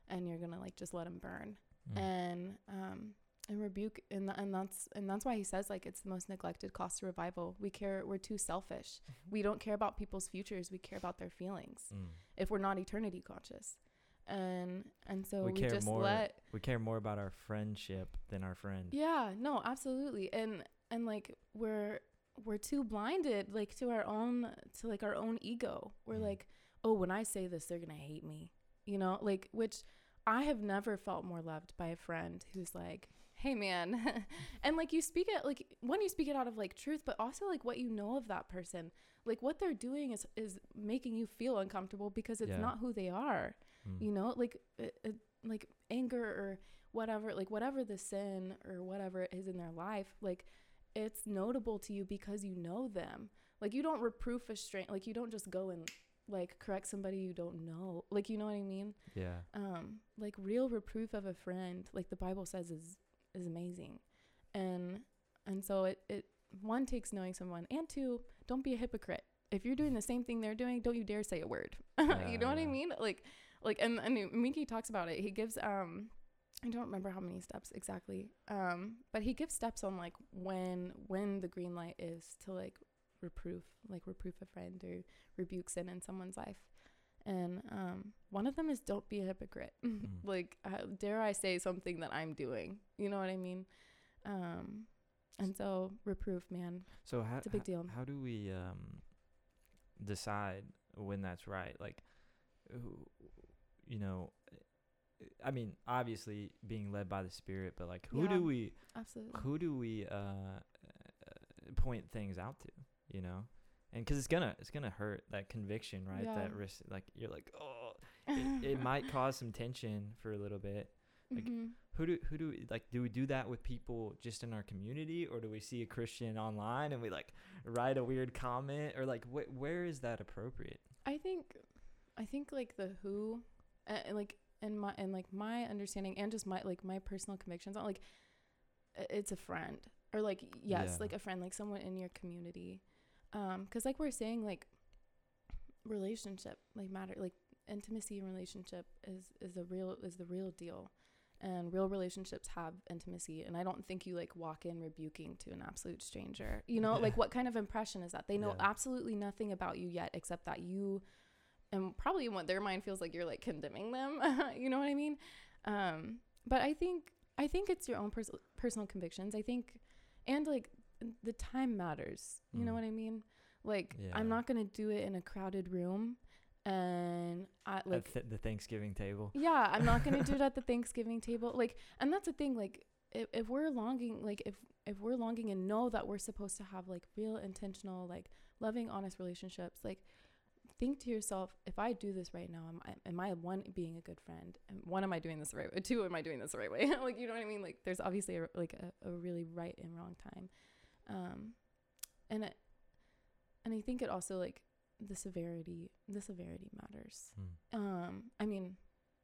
and you're gonna like just let them burn. Mm. And um and rebuke and th- and that's and that's why he says like it's the most neglected cost to revival. We care we're too selfish. We don't care about people's futures, we care about their feelings Mm. if we're not eternity conscious. And and so We we, care just more let We care more about our friendship than our friend. yeah, no, absolutely. And and like we're we're too blinded like to our own to like our own ego. We're Mm. like, "Oh, when I say this, they're going to hate me." You know, like which I have never felt more loved by a friend who's like, "Hey man." and like you speak it like when you speak it out of like truth, but also like what you know of that person. Like what they're doing is is making you feel uncomfortable because it's Yeah. not who they are Mm. you know like uh, uh, like anger or whatever like whatever the sin or whatever it is in their life like it's notable to you because you know them. Like you don't reproof a stranger like you don't just go and like correct somebody you don't know. Like you know what i mean? Yeah. um like real reproof of a friend like the bible says is is amazing. And and so it it one takes knowing someone and two don't be a hypocrite. If you're doing the same thing they're doing don't you dare say a word. Yeah, you know what i mean? Like like and and Winkie talks about it. He gives um i don't remember how many steps exactly um but he gives steps on like when when the green light is to like reproof like reproof a friend or rebuke sin in someone's life and um one of them is don't be a hypocrite Mm. like uh, dare i say something that i'm doing you know what i mean um and so reproof man So how It's a big deal. How do we um decide when that's right? Like, who, you know, I mean, obviously being led by the Spirit, but like, who Yeah. do we absolutely who do we uh, uh point things out to? You know, and because it's gonna it's gonna hurt that conviction, right? That risk, like you're like, oh, it, it might cause some tension for a little bit. like, Mhm. who do who do we, like do we do that with people just in our community or do we see a christian online and we like write a weird comment or like wh- where is that appropriate I think, I think like the who, uh, like and my and like my understanding and just my like my personal convictions on like, it's a friend or like yes, Yeah. like a friend, like someone in your community, um, because like we're saying like, relationship like matter like intimacy and relationship is is a real is the real deal. And real relationships have intimacy, and I don't think you like walk in rebuking to an absolute stranger. You know, like what kind of impression is that? They know Yeah. absolutely nothing about you yet, except that you and probably what their mind feels like you're like condemning them you know what i mean? Um but i think i think it's your own pers- personal convictions. I think and like the time matters you know Mm. what i mean? Like Yeah. i'm not gonna do it in a crowded room and i like at th- the thanksgiving table. Yeah i'm not gonna do it at the thanksgiving table. Like and that's the thing like if, if we're longing like if if we're longing and know that we're supposed to have like real intentional like loving honest relationships like think to yourself, if I do this right now, am I, am I one being a good friend? And one, am I doing this the right way? Two, am I doing this the right way? like, you know what I mean? Like, there's obviously a, like a, a really right and wrong time. Um, and it, and I think it also like the severity, the severity matters. Hmm. Um, I mean,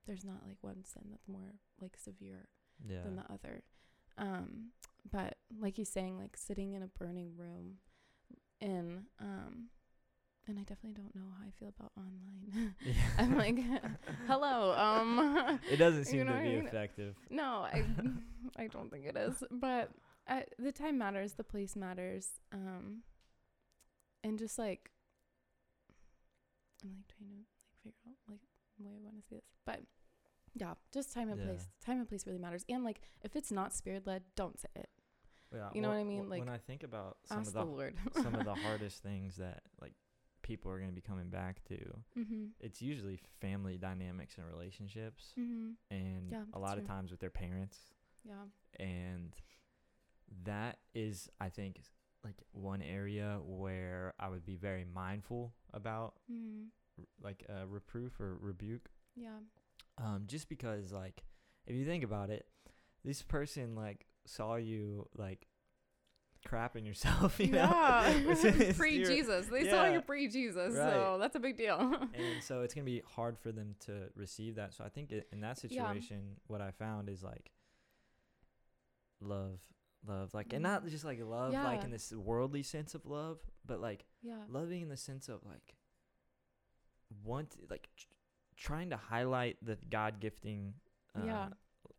there's not like one sin that's more like severe Yeah. than the other. Um, but like he's saying, like sitting in a burning room, in um, and I definitely don't know how I feel about online. Yeah. I'm like, hello. Um, it doesn't you seem know to what I be mean? effective. no, I, I don't think it is. But uh, the time matters, the place matters, um, and just like, I'm like trying to like figure out like the way I want to say this, but yeah, just time and Yeah. place. Time and place really matters. And like, if it's not spirit led, don't say it. Yeah, You know well, what I mean? Like, when I think about some of the the some of the hardest things that like people are going to be coming back to, mm-hmm. it's usually family dynamics and relationships, Mm-hmm. and Yeah, a lot of times with their parents, Yeah. and that is, I think, like one area where I would be very mindful about, Mm-hmm. r- like uh, reproof or rebuke, Yeah. um, just because like if you think about it, this person like saw you like crapping yourself, you know, yeah. within pre. Jesus. They saw you pre Jesus, Right. so that's a big deal. and so it's gonna be hard for them to receive that. So I think i in that Yeah. situation, what I found is like love, love, like, and not Mhm. just like love, like in this worldly sense of love, but like yeah. loving in the sense of like want, like tr- trying to highlight the God gifting. Uh, Yeah.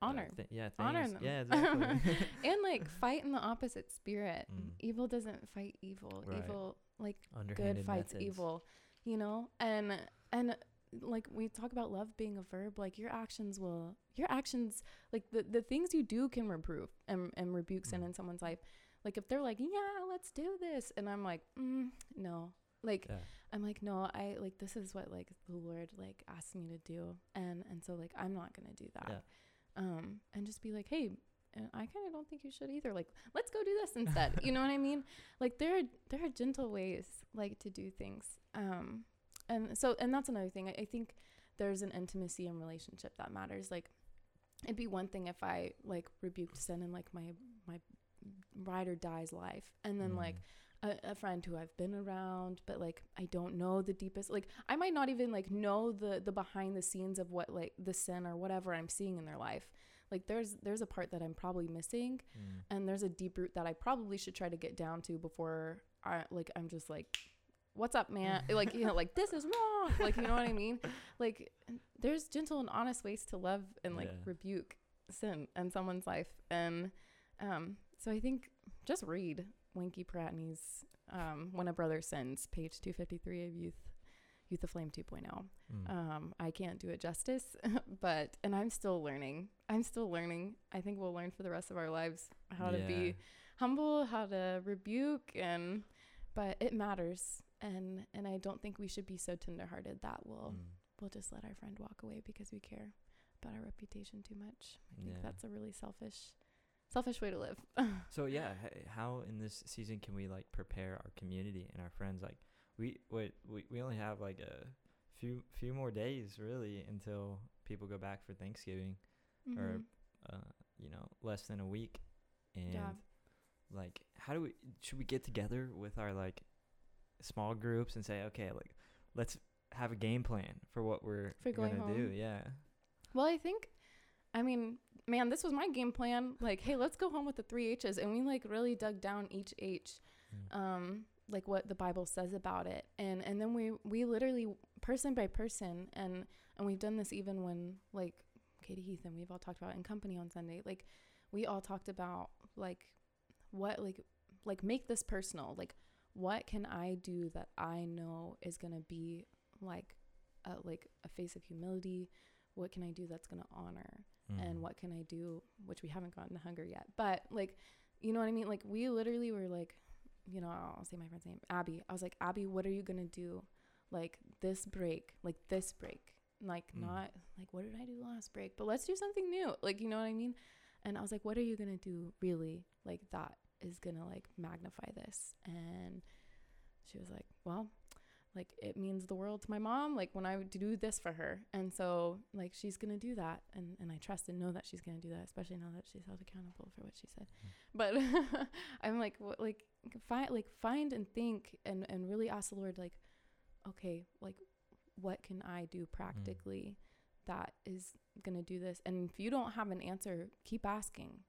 Honor. thi- yeah, Honor them. Yeah, exactly. and like fight in the opposite spirit. Mm. Evil doesn't fight evil. Right. Evil like good fights methods. evil. You know? And and like we talk about love being a verb, like your actions will your actions like the, the things you do can reprove and, and rebuke sin Mm. in someone's life. Like if they're like, Yeah, let's do this and I'm like, mm, no. Like Yeah. I'm like, no, I like this is what like the Lord like asked me to do, and and so like I'm not gonna do that. Yeah. Um, and just be like, hey, uh, I kind of don't think you should either. Like, let's go do this instead. you know what I mean? Like there are there are gentle ways like to do things. Um, and so and that's another thing. I, I think there's an intimacy in relationship that matters. Like, it'd be one thing if I like rebuked sin in like my my ride or dies life, and then like Mm. A, a friend who I've been around, but like I don't know the deepest. Like I might not even like know the the behind the scenes of what like the sin or whatever I'm seeing in their life. Like there's there's a part that I'm probably missing, Mm. and there's a deep root that I probably should try to get down to before I like I'm just like, what's up, man? like you know, like this is wrong. Like you know what I mean? Like there's gentle and honest ways to love and like Yeah. rebuke sin in someone's life, and um, so I think just read Winkie Pratney's um, "When a Brother Sins," page 253 of Youth Youth Aflame 2.0. Mm. Um, I can't do it justice, but and I'm still learning. I'm still learning. I think we'll learn for the rest of our lives how to be humble, how to rebuke, and but it matters. And and I don't think we should be so tenderhearted that we'll Mm. we'll just let our friend walk away because we care about our reputation too much. I think Yeah. that's a really selfish, selfish way to live. So yeah, how in this season can we like prepare our community and our friends? Like we wait, we we only have like a few few more days really until people go back for Thanksgiving, or Mhm. uh, you know, less than a week. And Yeah. like, how do we should we get together with our like small groups and say, okay, like let's have a game plan for what we're For going gonna do? Yeah. Well, I think, I mean, man, this was my game plan. Like, hey, let's go home with the three H's, and we like really dug down each H, Mm. um, like what the Bible says about it, and and then we we literally person by person, and and we've done this even when like Katie Heath and we've all talked about in company on Sunday, like we all talked about like what like like make this personal, like what can I do that I know is gonna be like a, like a face of humility? What can I do that's going to honor and Mm. what can I do which we haven't gotten to hunger yet. But like you know what I mean? Like we literally were like you know I'll say my friend's name Abby. I was like Abby what are you to do like this break like this break? Like Mm. not like what did I do last break? But let's do something new. Like you know what I mean? And I was like what are you to do really like that is to like magnify this? And she was like well like it means the world to my mom like when i would do this for her. And so like she's gonna do that. And and i trust and know that she's gonna do that especially now that she's held accountable for what she said. Hmm. But i'm like what like find like find and think and and really ask the lord like okay like what can i do hmm. practically that is gonna do this? And if you don't have an answer keep asking.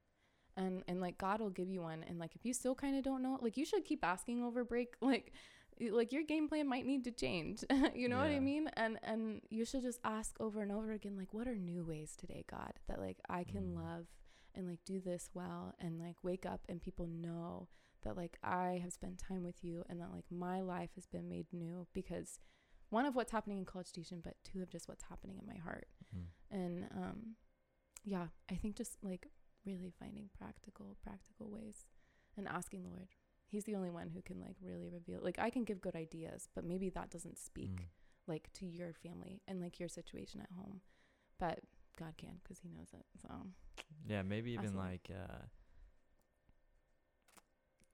And and like god will give you one. And like if you still kind of don't know like you should keep asking over break like like your game plan might need to change you know what i mean and and you should just ask over and over again like what are new ways today god that like i can Mm. love and like do this well and like wake up and people know that like i have spent time with you and that like my life has been made new because one of what's happening in college station but two of just what's happening in my heart Mm. and um yeah i think just like really finding practical practical ways and asking the lord he's the only one who can like really reveal like i can give good ideas but maybe that doesn't speak Mm. like to your family and like your situation at home but god can because he knows it so Yeah, maybe even Absolutely. like uh,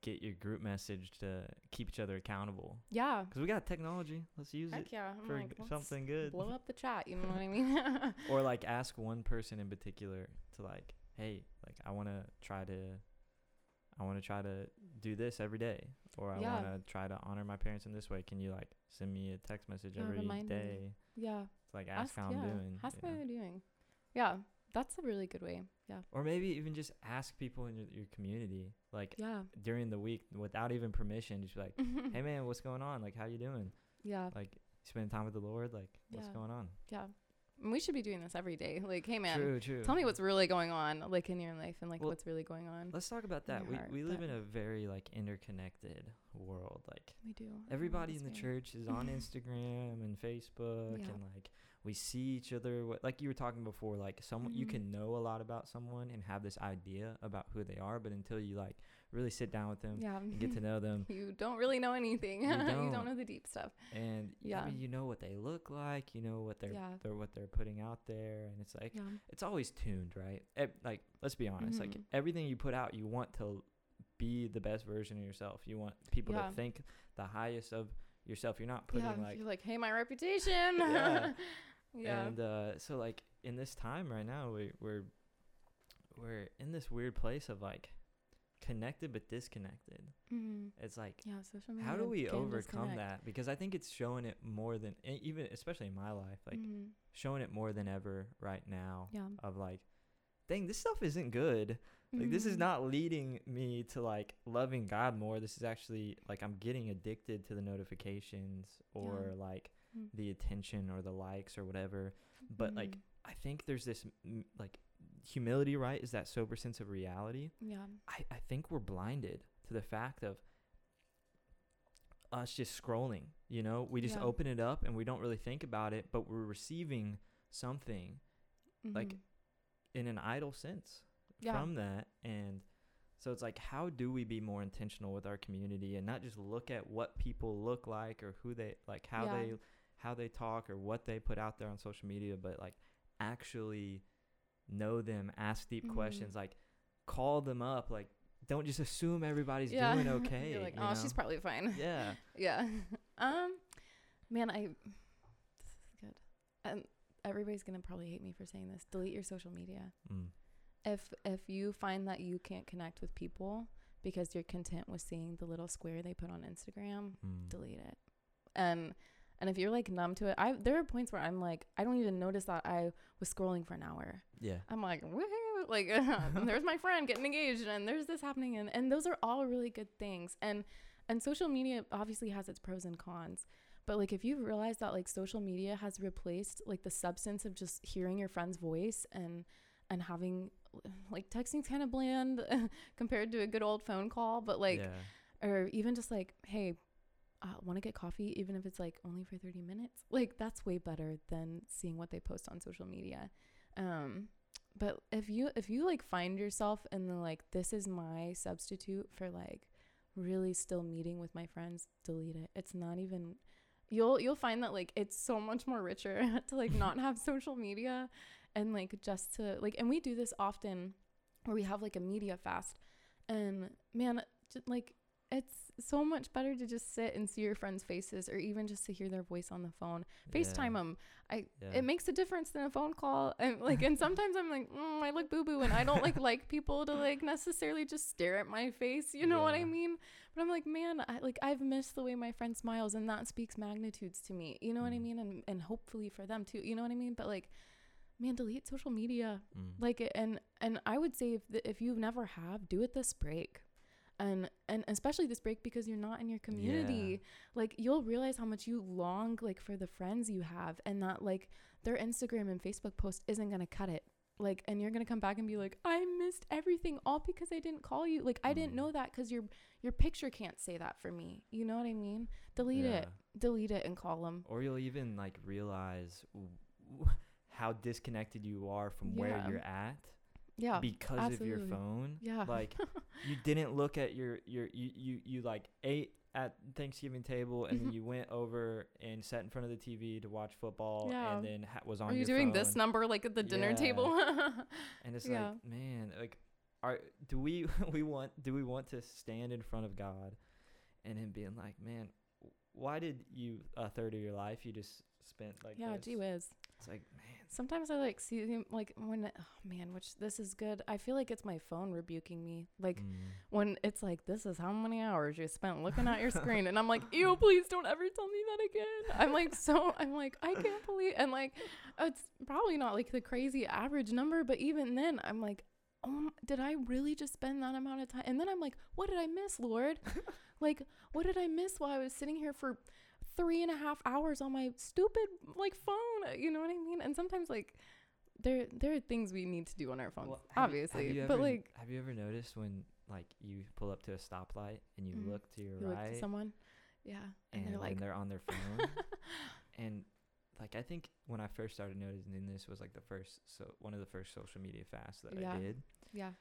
get your group message to keep each other accountable. yeah Because we got technology. Let's use heck it yeah I'm for like, g- something good. blow up the chat you know what i mean or like ask one person in particular to like, hey, like I want to try to, I want to try to do this every day, or I Yeah. want to try to honor my parents in this way. Can you like send me a text message Yeah, every day me. yeah to like ask, how I'm yeah, doing? ask you how they're doing yeah that's a really good way yeah Or maybe even just ask people in your, your community, like yeah during the week, without even permission, just be like, hey man, what's going on? Like, how you doing? yeah Like, spending time with the Lord? Like, what's going on? yeah And we should be doing this every day like hey man True, true. Tell me what's really going on, like in your life, and like Well, what's really going on. Let's talk about that. We heart, we live in a very like interconnected world. Like We do. I don't know, everybody in the church is on Instagram and Facebook, Yeah. and like we see each other. wh- Like you were talking before, like someone you Mhm. can know a lot about someone and have this idea about who they are, but until you like really sit down with them Yeah. and get to know them, you don't really know anything. You You don't, don't. know the deep stuff. and Yeah. I mean, you know what they look like, you know what they're, Yeah. they're what they're putting out there, and it's like Yeah. it's always tuned, right? Ev- like, let's be honest. Like Mhm. everything you put out, you want to be the best version of yourself. You want people Yeah. to think the highest of yourself. You're not putting yeah. like You're like, hey, my reputation. Yeah. yeah. and uh, so like in this time right now, we we're we're in this weird place of like connected but disconnected. Mhm. It's like Yeah. Social media. how do we overcome disconnect. that? Because I think it's showing it more than even especially in my life, like Mhm. showing it more than ever right now. Yeah. Of like, dang, this stuff isn't good. Like this is Mhm. not leading me to like loving God more. This is actually like I'm getting addicted to the notifications or Yeah. like Mm. the attention or the likes or whatever. But like Mhm. I think there's this like humility, right? Is that sober sense of reality? Yeah. I I think we're blinded to the fact of us just scrolling, you know? We just Yeah. open it up and we don't really think about it, but we're receiving something like Mhm. in an idle sense Yeah. from that and so it's like how do we be more intentional with our community and not just look at what people look like or who they like how Yeah. they how they talk or what they put out there on social media but like actually know them ask deep Mhm. questions like call them up like don't just assume everybody's yeah. doing okay You're like, you oh, know? she's probably fine. yeah yeah. um, man, I. This is good. And everybody's gonna probably hate me for saying this. Delete your social media. mm. if if you find that you can't connect with people because you're content with seeing the little square they put on Instagram, Mm. delete it. And and if you're like numb to it, I there are points where I'm like I don't even notice that I was scrolling for an hour. yeah I'm like woohoo, like there's my friend getting engaged and there's this happening and and those are all really good things. And and social media obviously has its pros and cons. But like if you realize that like social media has replaced like the substance of just hearing your friend's voice and and having like texting's kind of bland compared to a good old phone call, but like yeah or even just like hey uh, want to get coffee even if it's like only for 30 minutes. Like that's way better than seeing what they post on social media. Um but if you if you like find yourself in the like this is my substitute for like really still meeting with my friends delete it. It's not even you'll you'll find that like it's so much more richer to like not have social media and like just to like and we do this often where we have like a media fast. And man just like it's so much better to just sit and see your friends' faces or even just to hear their voice on the phone. FaceTime them. I Yeah. it makes a difference than a phone call. And like and sometimes I'm like, mm, I look boo boo and I don't like like people to like necessarily just stare at my face. You know what I mean? But I'm like, man, I like I've missed the way my friend smiles and that speaks magnitudes to me. You know what I Mm. mean? And and hopefully for them too. You know what I mean? But like man, delete social media Mm. like and and i would say if the, if you never have do it this break and and especially this break because you're not in your community. Like you'll realize how much you long like for the friends you have and that like their instagram and facebook post isn't going to cut it. Like and you're going to come back and be like i missed everything all because i didn't call you. Like i didn't Mm. know that because your your picture can't say that for me. You know what i mean? Delete it. Delete it and call them Or you'll even like realize w- w- how disconnected you are from where you're at yeah because of your phone. Yeah. Like you didn't look at your your you you, you like ate at Thanksgiving table and then mm-hmm. you went over and sat in front of the TV to watch football Yeah. and then ha- was on are you your doing this number like at the dinner Yeah. table and it's Yeah. like man like are do we we want do we want to stand in front of God and him being like man why did you a third of your life you just spent like yeah this? gee whiz it's like man Sometimes I like see him like when oh man, which this is good. I feel like it's my phone rebuking me. Like mm. when it's like this is how many hours you spent looking at your screen and I'm like, "Ew, please don't ever tell me that again." I'm like so I'm like, "I can't believe." And like it's probably not like the crazy average number, but even then I'm like, "Oh, did I really just spend that amount of time?" And then I'm like, "What did I miss, Lord?" like, what did I miss while I was sitting here for three and a half hours on my stupid like phone? You know what I mean? And sometimes like there there are things we need to do on our phones, Well, you- obviously. have you but ever- like have you ever noticed when like you pull up to a stoplight and you Mhm. look to your you look right to someone, yeah, and, and they're like, they're on their phone and like I think when I first started noticing this was like the first so one of the first social media fasts that Yeah. I did yeah,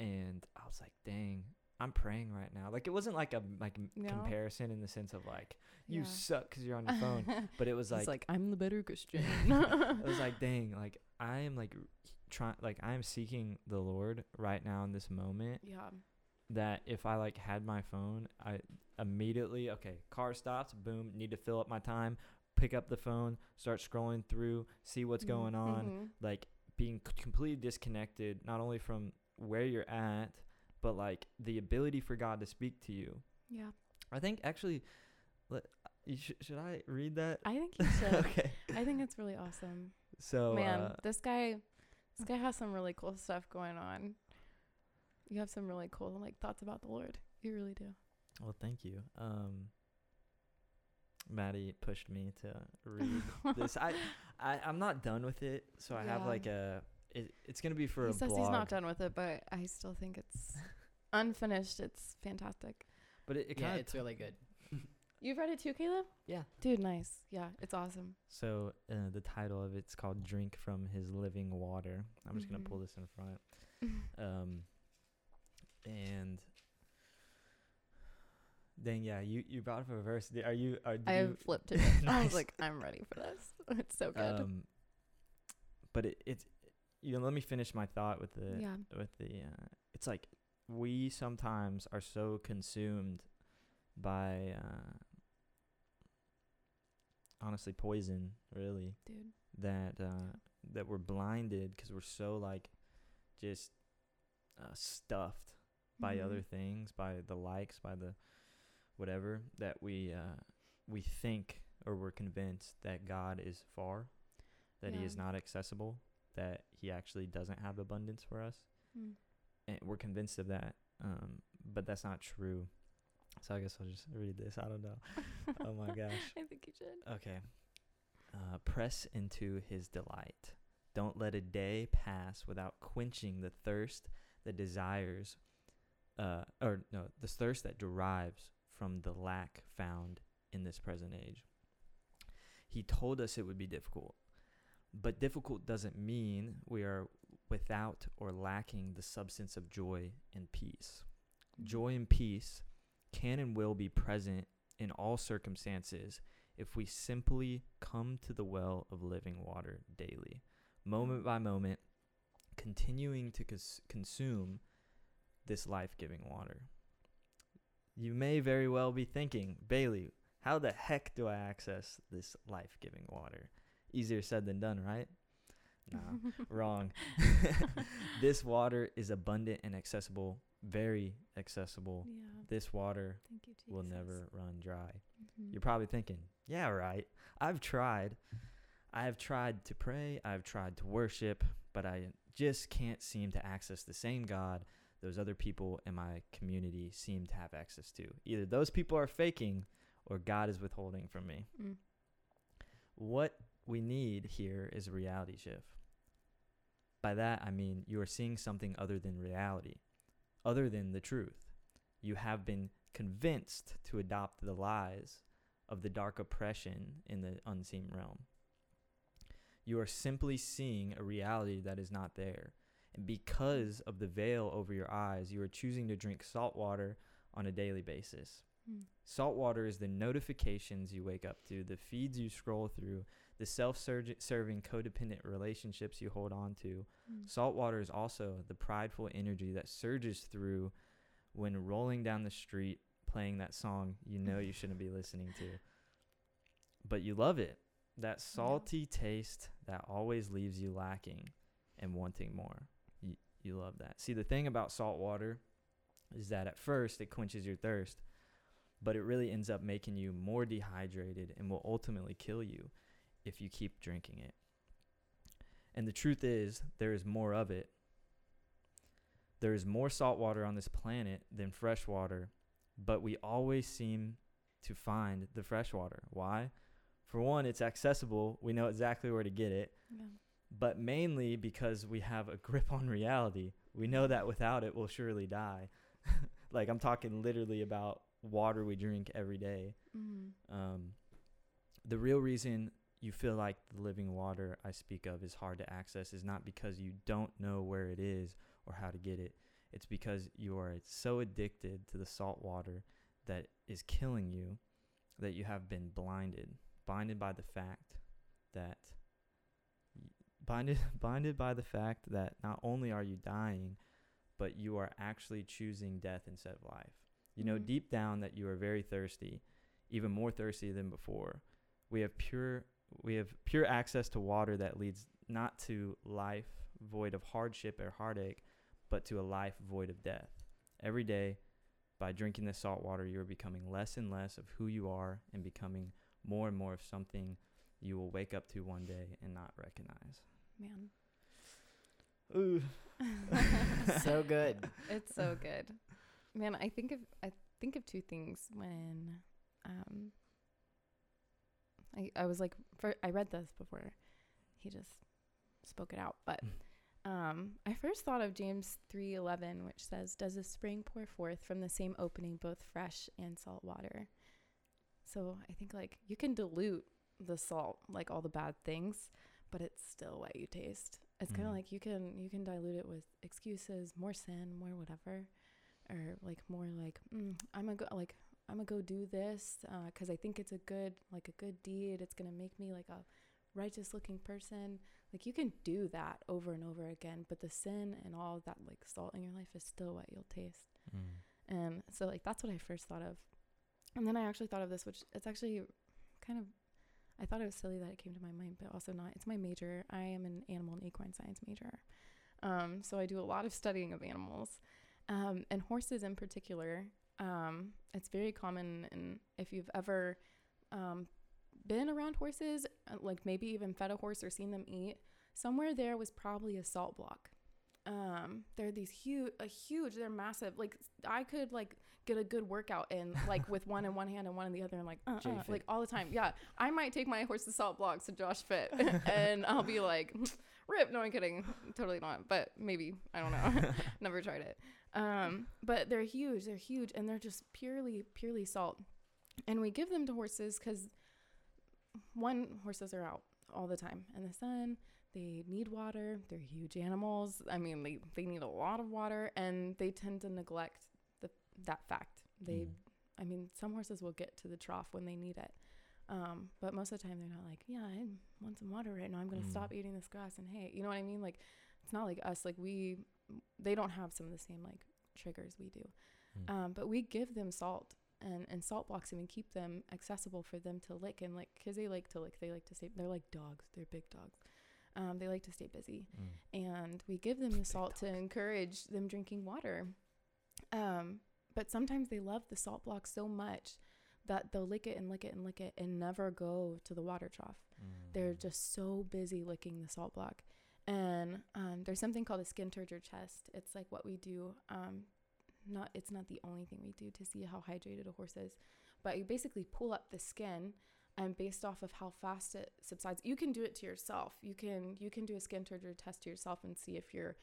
and I was like dang I'm praying right now like it wasn't like a like No. comparison in the sense of like you yeah. suck cuz you're on your phone but it was like, like, I'm the better Christian. it was like dang like I am like trying like I am seeking the Lord right now in this moment yeah, that if I like had my phone, I immediately okay, car stops, boom, need to fill up my time, pick up the phone, start scrolling through, see what's Mm, going on, mhm. like being completely disconnected not only from where you're at, but like the ability for God to speak to you. Yeah, I think actually let, you sh- should I read that? I think you should. okay. I think it's really awesome. So Man, uh, this guy, this guy has some really cool stuff going on. You have some really cool like thoughts about the Lord. You really do. well, thank you. Um Maddie pushed me to read this. I, I I'm not done with it, so I have like a. It, it's gonna be for he a says blog, he's not done with it, but I still think it's unfinished. It's fantastic. but it, it yeah, kind of it's really good. You've read it too, Caleb? Yeah. Dude, nice. Yeah, it's awesome. so uh, the title of it's called "Drink from His Living Water." I'm just Mhm. gonna pull this in front, um, and dang yeah, you you brought up a verse. Are you? Are I you, have flipped it. I was like, I'm ready for this. It's so good. Um, but it, it's you know let me finish my thought with the yeah. with the uh, it's like we sometimes are so consumed by uh, honestly poison really Dude. that uh, that we're blinded because we're so like just uh, stuffed by Mhm. other things by the likes by the whatever that we uh, we think or we're convinced that God is far that he is not accessible that he actually doesn't have abundance for us. Mm. and we're convinced of that um, but that's not true. So i guess i'll just read this. I don't know. Oh my gosh. I think you should. okay. Uh, press into his delight. Don't let a day pass without quenching the thirst that desires uh, or no the thirst that derives from the lack found in this present age. He told us it would be difficult but difficult doesn't mean we are without or lacking the substance of joy and peace. Joy and peace can and will be present in all circumstances if we simply come to the well of living water daily, moment by moment, continuing to cons- consume this life giving water. you may very well be thinking, Bailey, how the heck do I access this life giving water? Easier said than done, right? Nah, wrong. this water is abundant and accessible, very accessible. Yeah. This water you, will never run dry. Mhm. You're probably thinking, yeah, right. I've tried. I have tried to pray, I've tried to worship, but I just can't seem to access the same God those other people in my community seem to have access to. Either those people are faking or God is withholding from me. Mm. What we need here is a reality shift. By that, I mean you are seeing something other than reality, other than the truth. You have been convinced to adopt the lies of the dark oppression in the unseen realm. You are simply seeing a reality that is not there. And because of the veil over your eyes, you are choosing to drink salt water on a daily basis. Mm. Salt water is the notifications you wake up to, the feeds you scroll through, the self serving codependent relationships you hold on to. Mm. Salt water is also the prideful energy that surges through when rolling down the street playing that song you know you shouldn't be listening to. But you love it. That salty taste that always leaves you lacking and wanting more. You, you love that. See, the thing about salt water is that at first it quenches your thirst, but it really ends up making you more dehydrated and will ultimately kill you if you keep drinking it. And the truth is, there is more of it. There is more salt water on this planet than fresh water, but we always seem to find the fresh water. Why? For one, it's accessible. We know exactly where to get it, Yeah. but mainly because we have a grip on reality. We know that without it, we'll surely die. like, I'm talking literally about water we drink every day. Mm. Um, the real reason you feel like the living water I speak of is hard to access is not because you don't know where it is or how to get it. It's because you are so addicted to the salt water that is killing you that you have been blinded, blinded by the fact that blinded blinded by the fact that not only are you dying, but you are actually choosing death instead of life. You know Mhm. deep down that you are very thirsty, even more thirsty than before. We have pure we have pure access to water that leads not to life void of hardship or heartache, but to a life void of death. Every day, by drinking the salt water, you are becoming less and less of who you are and becoming more and more of something you will wake up to one day and not recognize. Man. Ooh. so good. It's so good. Man, I think of I think of two things when um I I was like for I read this before he just spoke it out, but um I first thought of James 3:11 which says does a spring pour forth from the same opening both fresh and salt water. So I think like you can dilute the salt like all the bad things, but it's still what you taste. It's kind of Mm. like you can you can dilute it with excuses, more sin, more whatever, or like more like mm, I'm a go like I'm gonna go do this because I think it's a good like a good deed. It's gonna make me like a righteous looking person. Like you can do that over and over again, but the sin and all that like salt in your life is still what you'll taste. Mm. And so like that's what I first thought of. And then I actually thought of this, which it's actually kind of I thought it was silly that it came to my mind, but also not. It's my major. I am an animal and equine science major. Um, so I do a lot of studying of animals. Um, and horses in particular. Um, it's very common and if you've ever um, been around horses, uh, like maybe even fed a horse or seen them eat, somewhere there was probably a salt block. Um they're these huge a huge they're massive like i could like get a good workout in like with one in one hand and one in the other and like uh, uh, like all the time. Yeah i might take my horse to salt blocks to josh fit and i'll be like rip no i'm kidding. Totally not but maybe i don't know. Never tried it um but they're huge they're huge and they're just purely purely salt. And we give them to horses because one horses are out all the time in the sun. They need water. They're huge animals. I mean they, they need a lot of water and they tend to neglect the that fact. They Mm. i mean some horses will get to the trough when they need it. Um, but most of the time they're not like yeah i want some water right now. I'm gonna Mm. stop eating this grass and hay. You know what i mean? Like it's not like us. Like we they don't have some of the same like triggers we do Mm. Um, but we give them salt and, and salt blocks them and keep them accessible for them to lick and lick because they like to lick. They like to stay. They're like dogs. They're big dogs. Um, they like to stay busy, Mm. and we give them the salt to encourage them drinking water. Um, but sometimes they love the salt block so much that they'll lick it and lick it and lick it and never go to the water trough. They're Mm. just so busy licking the salt block. And um, there's something called a skin turgor test. It's like what we do. Um, not it's not the only thing we do to see how hydrated a horse is, but you basically pull up the skin, and based off of how fast it subsides, you can do it to yourself. You can you can do a skin turgor test to yourself and see if you're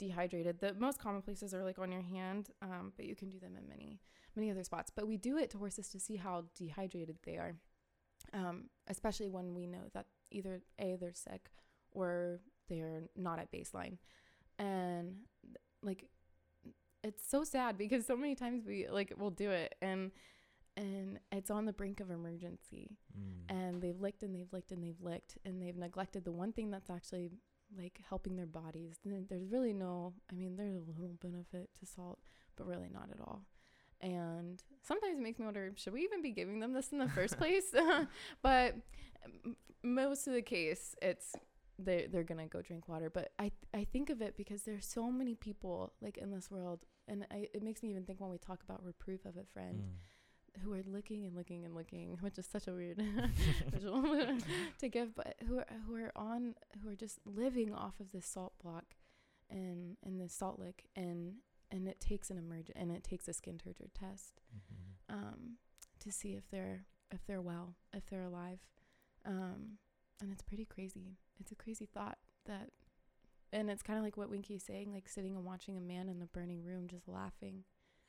dehydrated. The most common places are like on your hand, um, but you can do them in many many other spots. But we do it to horses to see how dehydrated they are, um, especially when we know that either a they're sick or they're not at baseline, and like it's so sad because so many times we like we'll do it and and it's on the brink of emergency. Mm. and they've licked and they've licked and they've licked and they've neglected the one thing that's actually like helping their bodies. There's really no i mean there's a little benefit to salt but really not at all. And sometimes it makes me wonder should we even be giving them this in the first place? But m- most of the case it's they they're gonna go drink water but i i think of it because there's so many people like in this world and I, it makes me even think when we talk about reproof of a friend Mm. who are looking and looking and looking, which is such a weird visual to give, but who are who are on who are just living off of this salt block and and this salt lick and and it takes an emergent and it takes a skin turgor test Mhm. um, to see if they're if they're well, if they're alive, um, and it's pretty crazy. It's a crazy thought that, and it's kind of like what Winkie's saying, like sitting and watching a man in the burning room just laughing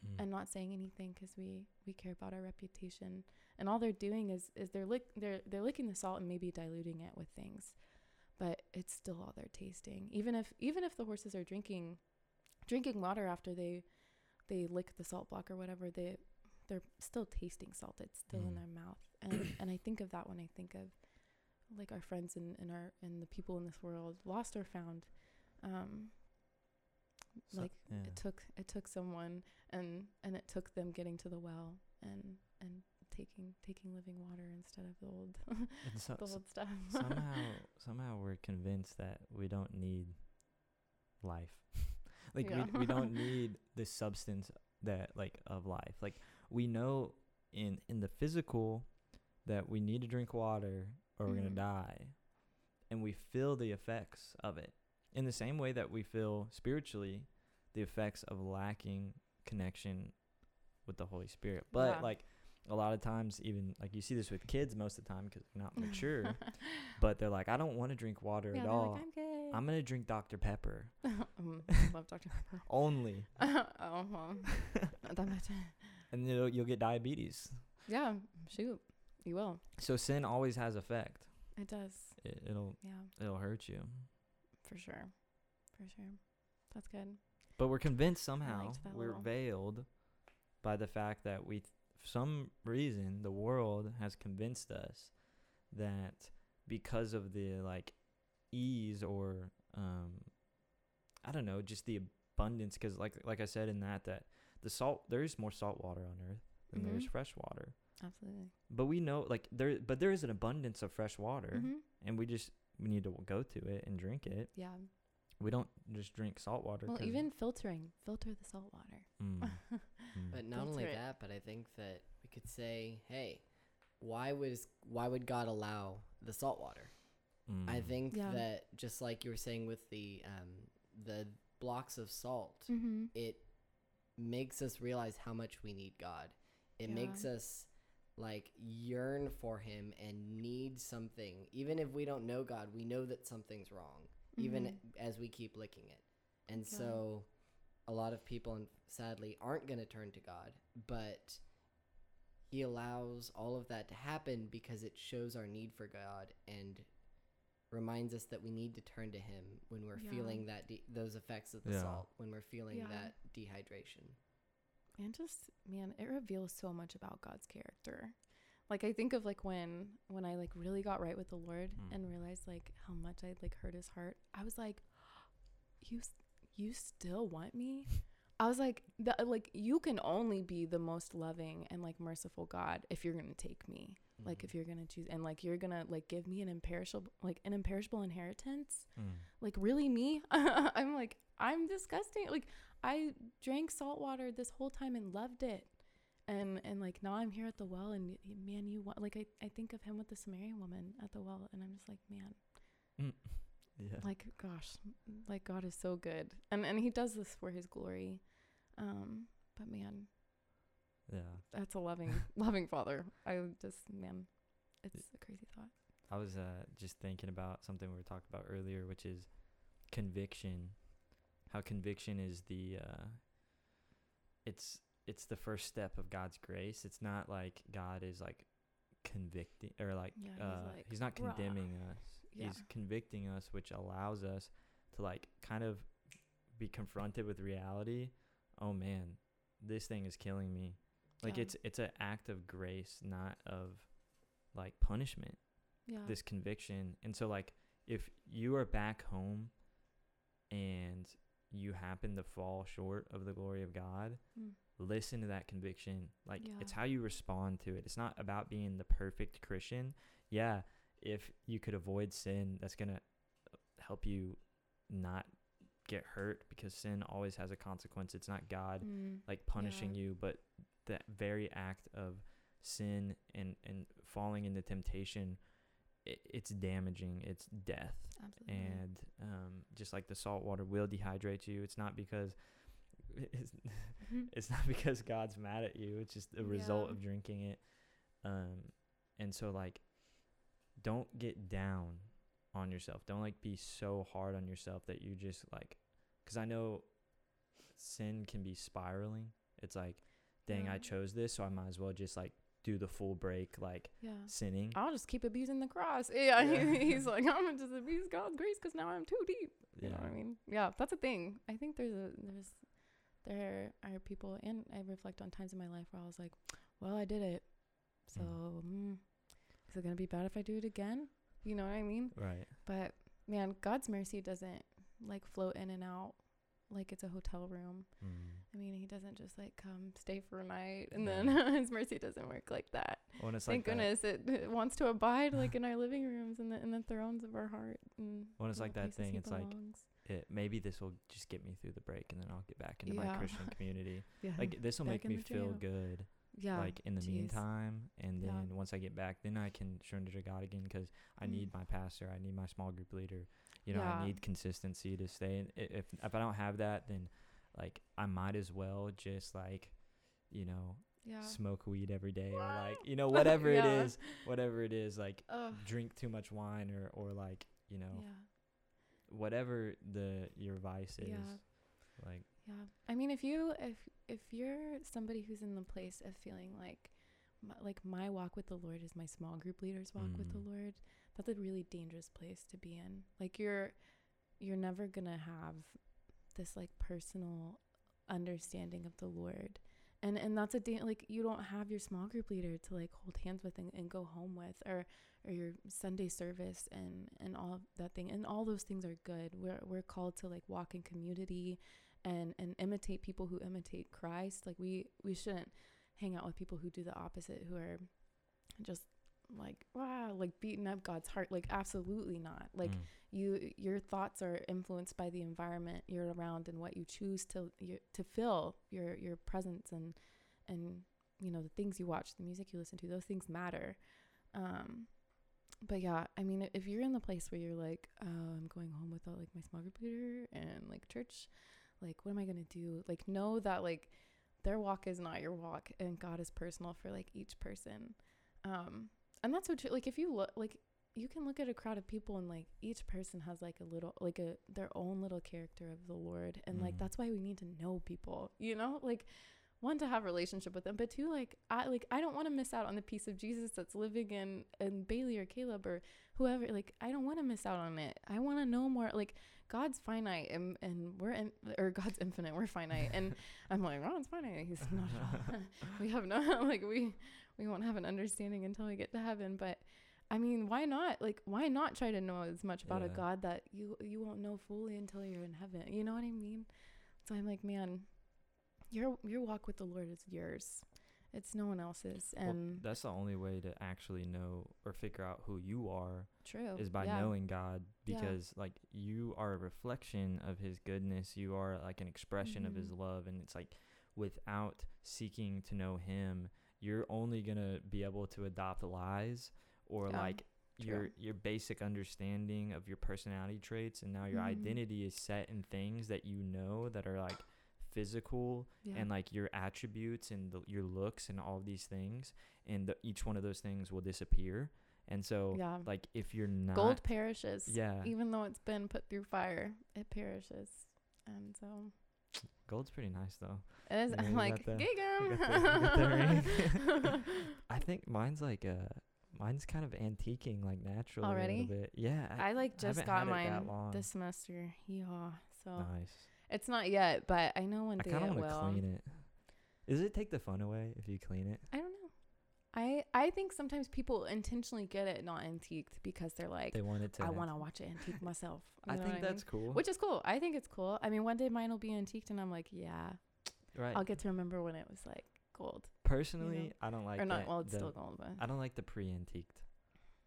Mm. and not saying anything because we we care about our reputation. And all they're doing is is they're lick they're they're licking the salt and maybe diluting it with things. But it's still all they're tasting. Even if even if the horses are drinking drinking water after they they lick the salt block or whatever they they're still tasting salt. It's still in Mm. their mouth. And and i think of that when i think of like our friends and, and our and the people in this world lost or found um So- like yeah. it took it took someone and and it took them getting to the well and and taking taking living water instead of the old so- the old stuff somehow somehow we're convinced that we don't need life like Yeah. we, we don't need the substance that like of life like we know in in the physical that we need to drink water or we're Mhm. gonna die and we feel the effects of it in the same way that we feel spiritually the effects of lacking connection with the holy spirit but Yeah. like a lot of times even like you see this with kids most of the time because they're not mature but they're like, I don't want to drink water yeah, at all. like, I'm good. I'm gonna drink Dr Pepper um, love Dr. Pepper. only, oh, well, and you'll you'll get diabetes. Yeah, shoot, you will. So sin always has effect. It does. It, it'll Yeah, it'll hurt you. for sure, for sure. That's good. But we're convinced somehow we're little- veiled by the fact that we, for some reason, the world has convinced us that because of the like ease or um, I don't know, just the abundance. Because like like I said in that that the salt there is more salt water on Earth than there's Mhm. fresh water. Absolutely. But we know like there but there is an abundance of fresh water, Mhm. and we just we need to go to it and drink it. Yeah. We don't just drink salt water. Well, 'cause- even filtering, filter the salt water. Mm, mm. But not only Filter it. that, but I think that we could say, hey, why was why would God allow the salt water? I Mm. think Yeah. that just like you were saying with the um, the blocks of salt, Mm-hmm. it makes us realize how much we need God. It Yeah. makes us like yearn for him and need something. Even if we don't know God, we know that something's wrong, even Mhm. as we keep licking it. And Yeah. so a lot of people and sadly aren't going to turn to God, but he allows all of that to happen because it shows our need for God and reminds us that we need to turn to him when we're Yeah. feeling that de- those effects of the Yeah. salt, when we're feeling Yeah. that dehydration. And just man it reveals so much about god's character like i think of like when when i like really got right with the lord Mm. and realized like how much i'd like hurt his heart i was like you you still want me I was like, the, like you can only be the most loving and like merciful God if you're gonna take me. Like Mm-hmm. if you're gonna choose and like you're gonna like give me an imperishable like an imperishable inheritance. Mm. Like really me? I'm like I'm disgusting. Like I drank salt water this whole time and loved it. And and like now I'm here at the well and man you want like I, I think of him with the Samaritan woman at the well and I'm just like man Mm. yeah. like gosh like god is so good and and he does this for his glory um but man yeah. that's a loving loving father i just man it's a crazy thought I was uh, just thinking about something we were talking about earlier, which is conviction. How conviction is the uh, it's it's the first step of God's grace. It's not like God is like convicting or like Yeah, he's uh, like, he's not "Rah." condemning us. Yeah. He's convicting us, which allows us to like kind of be confronted with reality. Oh man, this thing is killing me. Like Yeah. it's it's an act of grace, not of like punishment yeah this conviction. And so like if you are back home and you happen to fall short of the glory of God, Mm. listen to that conviction. Like it's how you respond to it. It's not about being the perfect Christian. Yeah, if you could avoid sin, that's going to help you not get hurt because sin always has a consequence. It's not God Mm. like punishing Yeah. you, but that very act of sin and and falling into temptation, it, it's damaging. It's death, absolutely and um, just like the salt water will dehydrate you. It's not because it's, Mhm. it's not because God's mad at you. It's just a result Yeah. of drinking it. Um, and so like, don't get down on yourself. Don't like be so hard on yourself that you just like, because I know sin can be spiraling. It's like, dang, I chose this, so I might as well just like do the full break, like yeah. sinning. i'll just keep abusing the cross. Yeah, Yeah. he's like i'm gonna just abuse god's grace because now i'm too deep. You Yeah. know what i mean? Yeah that's a thing. I think there's a there's there are people and i reflect on times in my life where i was like well i did it. So mm, is it gonna be bad if i do it again? You know what i mean? Right. but man god's mercy doesn't like float in and out like it's a hotel room Mm. i mean he doesn't just like come stay for a night and Yeah. then his mercy doesn't work like that Well, it's thank like that- goodness it, it wants to abide like in our living rooms and the in the thrones of our heart and Well, it's like that thing, it's like it, maybe this will just get me through the break, and then I'll get back into my Christian community. yeah Like this will make me feel good. yeah like in the meantime and Yeah. then once i get back then i can surrender to god again because i Mm. need my pastor i need my small group leader you know Yeah. i need consistency to stay and if if i don't have that then like i might as well just like you know yeah smoke weed every day or like you know whatever Yeah. it is whatever it is like Ugh, drink too much wine or or like you know yeah whatever the your vice is Yeah. like Yeah. I mean, if you if if you're somebody who's in the place of feeling like my, like my walk with the Lord is my small group leader's walk with the Mm. Lord, that's a really dangerous place to be in. Like you're you're never going to have this like personal understanding of the Lord. And and that's a da- like you don't have your small group leader to like hold hands with and, and go home with or or your Sunday service and and all that thing. And all those things are good. We're we're called to like walk in community and and imitate people who imitate Christ. Like we we shouldn't hang out with people who do the opposite, who are just like wow, like beating up God's heart. Like absolutely not. Like mm, you your thoughts are influenced by the environment you're around and what you choose to your, to fill your your presence and and you know the things you watch, the music you listen to. Those things matter. Um, but yeah, I mean, if you're in the place where you're like, oh, I'm going home without like my small group leader and like church, like what am I gonna do? Like know that like their walk is not your walk, and God is personal for like each person. Um, and that's so true like if you look like you can look at a crowd of people and like each person has like a little like a their own little character of the Lord, and like Mm. that's why we need to know people. You know, like one to have a relationship with them but two like i like i don't want to miss out on the piece of jesus that's living in in bailey or caleb or whoever like i don't want to miss out on it i want to know more like god's finite and and we're in or god's infinite we're finite and i'm like oh it's finite he's not at all. we have no like we we won't have an understanding until we get to heaven but i mean why not like why not try to know as much about a god that you you won't know fully until you're in heaven you know what i mean so i'm like man your your walk with the Lord is yours. It's no one else's. Well, And that's the only way to actually know or figure out who you are true is by yeah. knowing God Yeah. because like you are a reflection of his goodness. You are like an expression of his Mhm. love and it's like without seeking to know him, you're only going to be able to adopt lies or Yeah, like your true. your basic understanding of your personality traits and now your Mhm. identity is set in things that you know that are like physical Yeah. and like your attributes and the, your looks and all these things and the, each one of those things will disappear and so yeah. like if you're not Gold perishes. yeah Even though it's been put through fire, it perishes. And so gold's pretty nice though it is. Yeah, I'm like, the- you the- you got the ring. i think mine's like uh mine's kind of antiquing like naturally a little bit yeah I like just got had it that mine this semester. Yeah. So nice it's not yet, but I know one i day kind of want to clean it does it take the fun away if you clean it I don't know. I I think sometimes people intentionally get it not antiqued because they're like, they want it to I want to watch it antique myself. You i know think that's mean? cool Which is cool. I think it's cool. I mean, one day mine will be antiqued, and I'm like, yeah, right I'll get to remember when it was like gold personally i don't like or not. that- Well, it's the- still gold, but I don't like the pre-antiqued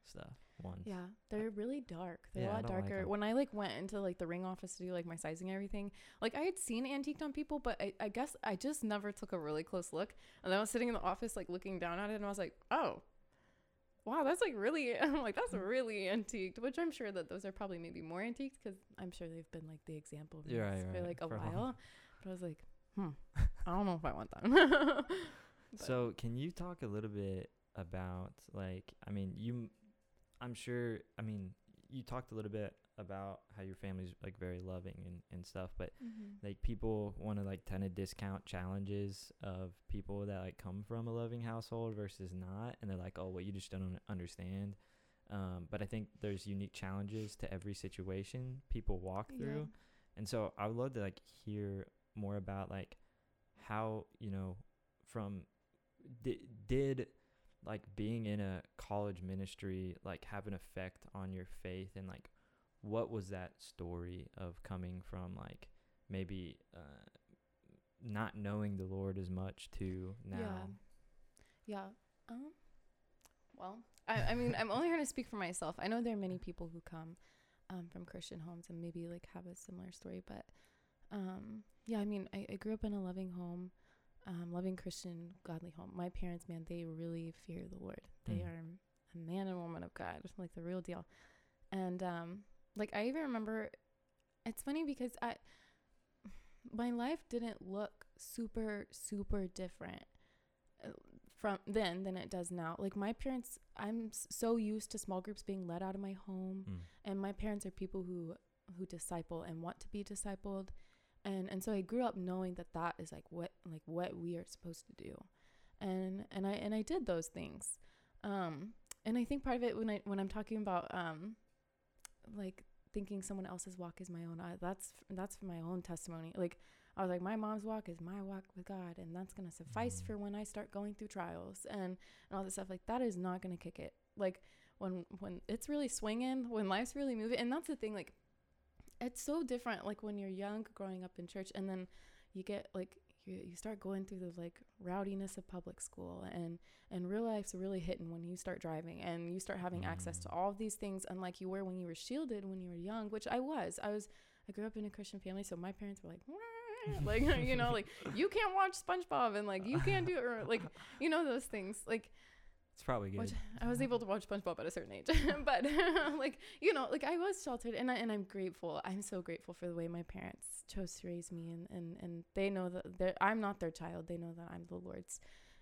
stuff ones. yeah, they're really dark. They're Yeah, a lot don't like when I like went into like the ring office to do like my sizing and everything, like I had seen antiqued on people, but I, I guess I just never took a really close look. And then I was sitting in the office like looking down at it, and I was like, oh. Wow, that's like really. I'm like that's really antiqued, which I'm sure that those are probably maybe more antiqued because I'm sure they've been like the example right, for right, like a for a while. But I was like, hmm, I don't know if I want that. So, can you talk a little bit about like I mean, you I'm sure I mean, you talked a little bit about how your family's like very loving and and stuff, but Mhm. like people want to like kind of discount challenges of people that like come from a loving household versus not and they're like, "Oh, well, you just don't understand." Um, but I think there's unique challenges to every situation people walk through. And so I would love to like hear more about like how, you know, from di- did like being in a college ministry like have an effect on your faith and like what was that story of coming from like maybe uh not knowing the Lord as much to now. Yeah. Yeah. Um. Well, I, I mean, I'm only going to speak for myself. I know there are many people who come um, from Christian homes and maybe like have a similar story, but um, yeah, I mean, I, I grew up in a loving home, um, loving Christian, godly home. My parents, man, they really fear the Lord. They Mm. are a man and woman of God, like the real deal. And um, like I even remember, it's funny because I, my life didn't look super super different uh, from then than it does now. Like my parents, I'm so used to small groups being led out of my home, Mm. and my parents are people who who disciple and want to be discipled, and and so I grew up knowing that that is like what like what we are supposed to do, and and I and I did those things, um, and I think part of it when I when I'm talking about um, like thinking someone else's walk is my own, I, that's that's my own testimony, like. I was like, my mom's walk is my walk with God, and that's gonna suffice Mhm. for when I start going through trials and and all this stuff. Like that is not gonna kick it. Like when when it's really swinging, when life's really moving, and that's the thing. Like it's so different. Like when you're young, growing up in church, and then you get like you you start going through the like rowdiness of public school, and and real life's really hitting when you start driving, and you start having access to Mm. all of these things, unlike you were when you were shielded when you were young, which I was. I was. I grew up in a Christian family, so my parents were like, like you know, like you can't watch SpongeBob and like you can't do it, or like you know those things. Like It's probably good. I was able to watch SpongeBob at a certain age, but like you know, like I was sheltered, and I, and I'm grateful. I'm so grateful for the way my parents chose to raise me, and and and they know that I'm not their child. They know that I'm the Lord's,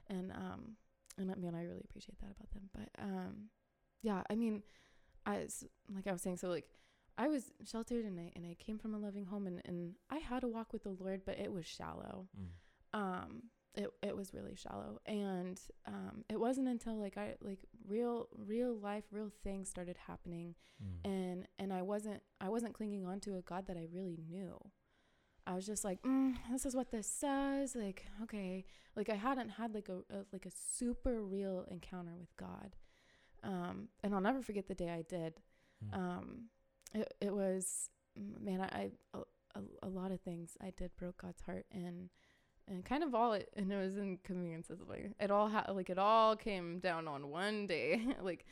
and um, and I mean I really appreciate that about them. But um, yeah, I mean, I like I was saying, so like I was sheltered, and I and I came from a loving home, and and I had a walk with the Lord, but it was shallow Mm. um it it was really shallow and um it wasn't until like i like real real life real things started happening Mm. and and i wasn't i wasn't clinging on to a god that i really knew i was just like mm, this is what this says like okay like i hadn't had like a, a like a super real encounter with god um and i'll never forget the day i did Mm. um it, it was man i, I a, a, a lot of things i did broke god's heart and and kind of all it and it was in inconveniences like it all ha- like it all came down on one day. Like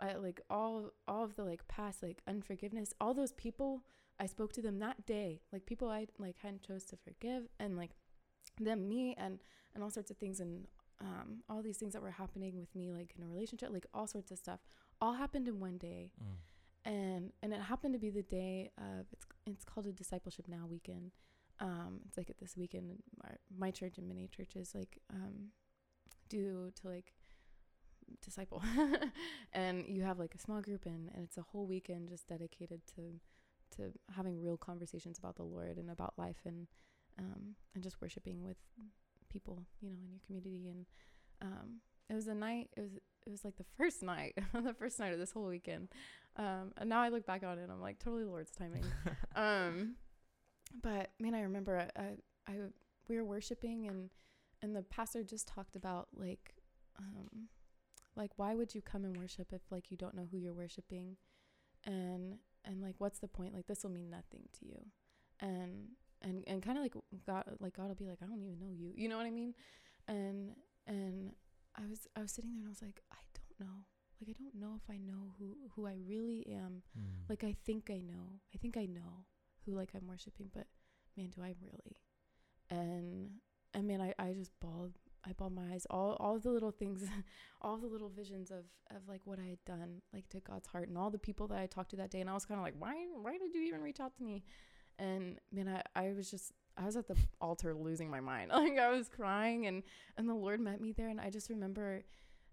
I like all all of the like past like unforgiveness all those people I spoke to them that day like people I like hadn't chose to forgive and like them me and and all sorts of things and um all these things that were happening with me like in a relationship like all sorts of stuff all happened in one day. Mm. and and it happened to be the day of it's it's called a discipleship now weekend um it's like at this weekend in our, my church and many churches like um do to like disciple. And you have like a small group and, and it's a whole weekend just dedicated to to having real conversations about the lord and about life and um and just worshiping with people you know in your community. And um it was a night it was it was like the first night the first night of this whole weekend. Um and now i look back on it and i'm like totally lord's timing. Um but man i remember I, I we were worshiping and and the pastor just talked about like um like why would you come and worship if like you don't know who you're worshiping? And and like what's the point? Like this will mean nothing to you. And and and kind of like god like god will be like i don't even know you. You know what i mean? And and i was i was sitting there and i was like i don't know. Like i don't know if i know who who i really am. Mm. like I think I know. I think I know who like I'm worshiping, but man, do I really? And and man, I, I just bawled I bawled my eyes. All all the little things all the little visions of of like what I had done, like to God's heart and all the people that I talked to that day and I was kinda like, Why why did you even reach out to me? And man, I, I was just I was at the altar losing my mind. Like I was crying and and the Lord met me there and I just remember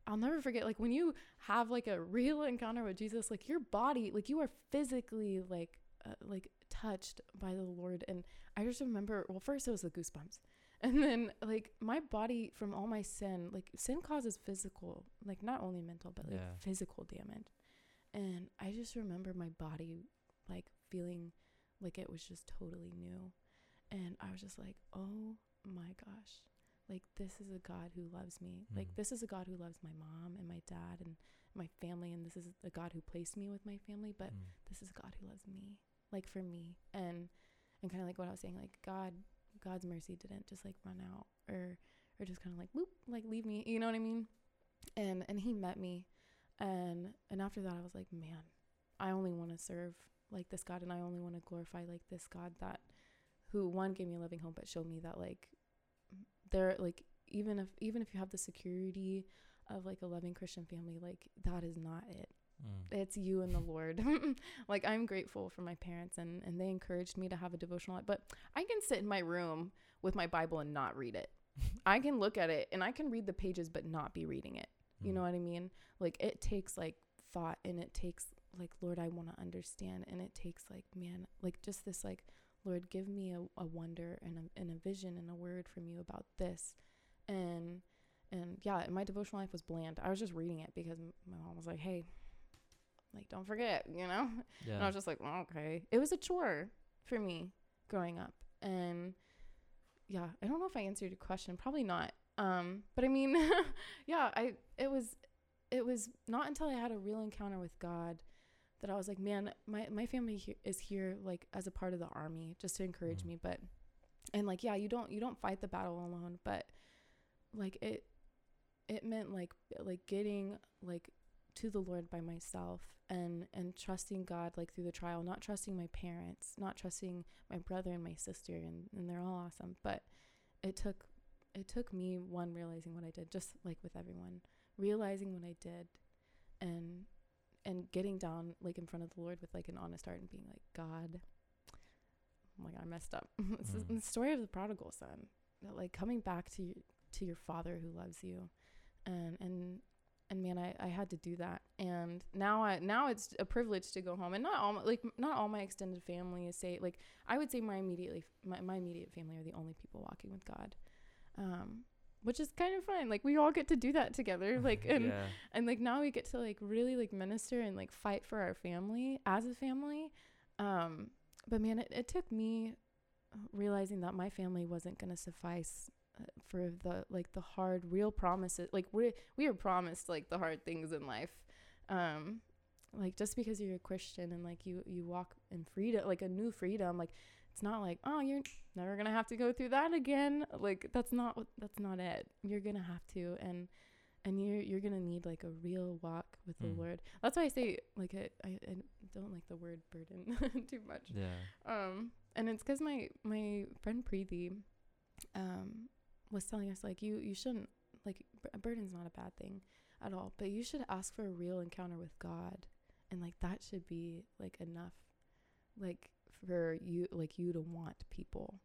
I'll never forget like when you have like a real encounter with Jesus like your body like you are physically like uh, like touched by the Lord and I just remember well first it was the goosebumps and then like my body from all my sin like sin causes physical like not only mental but like Yeah. physical damage and I just remember my body like feeling like it was just totally new and I was just like oh my gosh like this is a God who loves me. Like Mhm. this is a God who loves my mom and my dad and my family and this is a God who placed me with my family, but Mm. this is a God who loves me. Like for me. And and kind of like what I was saying like God God's mercy didn't just like run out or or just kind of like whoop like leave me, you know what I mean? And and he met me and and after that I was like, man, I only want to serve like this God and I only want to glorify like this God that who one gave me a loving home but showed me that like there like even if even if you have the security of like a loving Christian family, like that is not it. Mm. It's you and the Lord. like I'm grateful for my parents and and they encouraged me to have a devotional life, but I can sit in my room with my Bible and not read it. I can look at it and I can read the pages but not be reading it. You know Mm. what I mean? Like it takes like thought and it takes like Lord, I want to understand and it takes like man, like just this like Lord, give me a, a wonder and a, and a vision and a word from you about this. And and yeah, my devotional life was bland. I was just reading it because m- my mom was like, "Hey, like don't forget," you know. Yeah. And I was just like, "Oh, "Okay." It was a chore for me growing up, and yeah, I don't know if I answered your question. Probably not. Um, but I mean, yeah, I it was it was not until I had a real encounter with God that I was like, man, my my family he- is here like as a part of the army just to encourage Mhm. me, but and like yeah, you don't you don't fight the battle alone, but like it it meant like like getting like to the Lord by myself and and trusting God like through the trial, not trusting my parents, not trusting my brother and my sister and, and they're all awesome, but it took it took me one realizing what I did just like with everyone, realizing what I did and and getting down like in front of the Lord with like an honest heart and being like, God, oh my God, I messed up. it's Mm. the story of the prodigal son. Like coming back to your, to your father who loves you, and and and man, I, I had to do that. And now I now it's a privilege to go home. And not all my, like not all my extended family is say like I would say my immediately my, my immediate family are the only people walking with God. Um which is kind of fun. Like we all get to do that together. Like and yeah. and like now we get to like really like minister and like fight for our family as a family um but man it, it took me realizing that my family wasn't going to suffice for the like the hard real promises like we we are promised like the hard things in life um like just because you're a Christian and like you you walk in freedom, like a new freedom, like it's not like oh you're never gonna have to go through that again. Like that's not what that's not it. You're gonna have to, and and you're you're gonna need like a real walk with Mm. the Lord. That's why I say like I, I I don't like the word burden too much. Yeah. Um, and it's because my my friend Preeti, um, was telling us like you you shouldn't like a burden's not a bad thing at all, but you should ask for a real encounter with God, and like that should be like enough, like for you like you to want people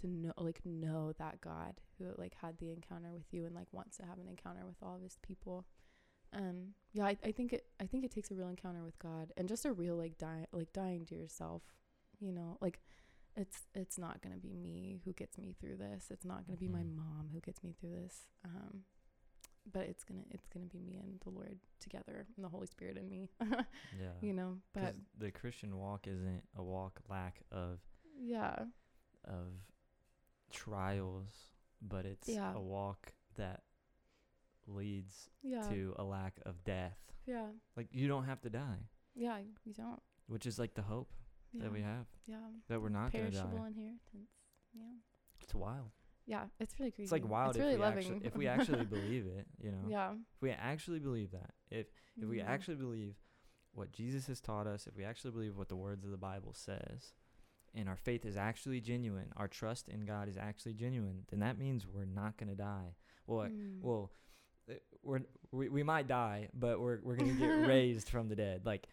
to know like know that God who like had the encounter with you and like wants to have an encounter with all of his people. Um yeah, I, I think it I think it takes a real encounter with God and just a real like die like dying to yourself, you know, like it's it's not gonna be me who gets me through this. It's not gonna be my Mhm. mom who gets me through this. Um but it's gonna it's gonna be me and the Lord together and the Holy Spirit in me. Yeah. you know. But the Christian walk isn't a walk lack of yeah. of trials, but it's Yeah. a walk that leads Yeah. to a lack of death. Yeah. Like you don't have to die, Yeah, you don't. which is like the hope Yeah. that we have Yeah. that we're not gonna Perishable die. inheritance. Yeah. It's wild. Yeah, it's really crazy. It's like wild It's if really we loving. actually if we actually believe it, you know. Yeah. If we actually believe that. If if we Mhm. actually believe what Jesus has taught us, if we actually believe what the words of the Bible says, and our faith is actually genuine, our trust in God is actually genuine, then that means we're not going to die. Well, Mm. well, uh, we're we, we might die, but we're we're going to get raised from the dead. Like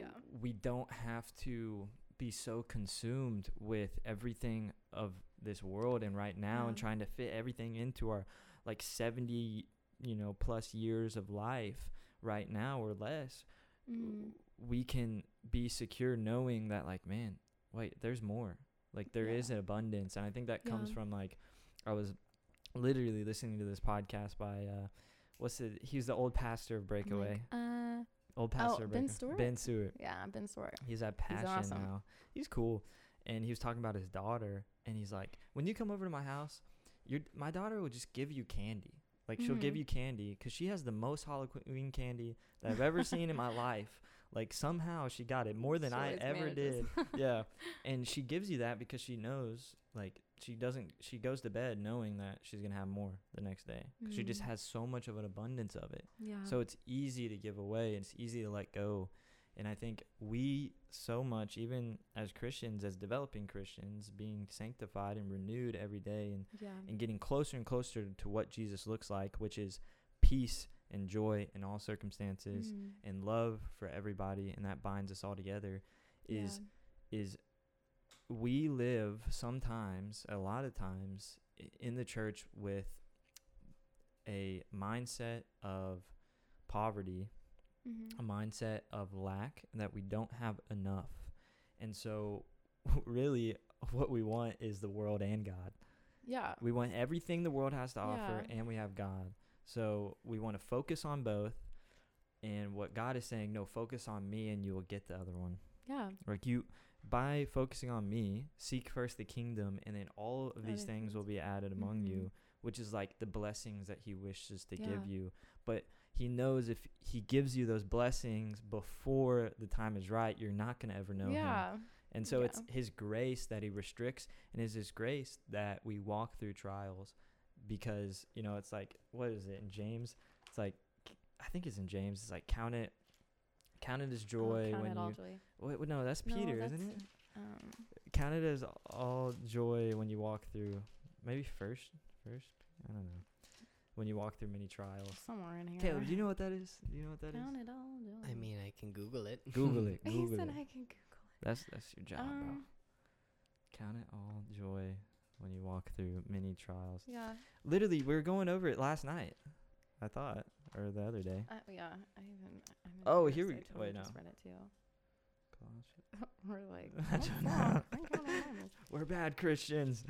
yeah. we don't have to be so consumed with everything of this world and right now and trying to fit everything into our like 70 you know plus years of life right now or less Mm. we can be secure knowing that like man wait there's more like there is Yeah. an abundance and i think that comes Yeah. from like i was literally listening to this podcast by uh what's it he's the old pastor of breakaway like, uh, old pastor of Ben. Stuart? ben stuart yeah, Ben Stuart. He's at Passion awesome. now. He's cool. And he was talking about his daughter and he's like, "When you come over to my house, your my daughter will just give you candy. Like she'll give Mhm. you candy cuz she has the most Halloween candy that I've ever seen in my life. Like somehow she got it more than She I ever manages. did. yeah. And she gives you that because she knows like she doesn't she goes to bed knowing that she's going to have more the next day. 'Cause she just Mm. has so much of an abundance of it. Yeah. So it's easy to give away. It's easy to let go. And I think we so much, even as Christians, as developing Christians, being sanctified and renewed every day and, yeah. and getting closer and closer to what Jesus looks like, which is peace and joy in all circumstances Mm. and love for everybody and that binds us all together is is we live sometimes a lot of times in the church with a mindset of poverty. Mhm. a mindset of lack that we don't have enough. And so really what we want is the world and God. yeah. We want everything the world has to offer Yeah. and we have God. So we want to focus on both. And what God is saying, no, focus on me and you will get the other one. Yeah. Like you by focusing on me, seek first the kingdom and then all of these things will be added among Mhm. you, which is like the blessings that he wishes to Yeah. give you. But he knows if he gives you those blessings before the time is right, you're not going to ever know him. And so it's his grace that he restricts and it's his grace that we walk through trials because, you know, it's like what is it in James? It's like I think it's in James. It's like count it count it as Oh, joy count when it you all joy. Wait, wait, no, that's No, Peter, isn't it? Um, Count it as all joy when you walk through maybe first first? I don't know. When you walk through many trials. somewhere in here. Caleb, do you know what that is? Do you know what that is? Count it all joy. I mean, I can Google it. Google it. he Google said it. I can Google it. That's that's your it. job, bro. Um, Count it all joy when you walk through many trials. yeah. Literally, we were going over it last night. I thought, or the other day. Uh, yeah. I even. I'm Oh, here I we- totally wait, no. Just read it too. Colossians. We're like. I don't that? know. I count it all. We're bad Christians.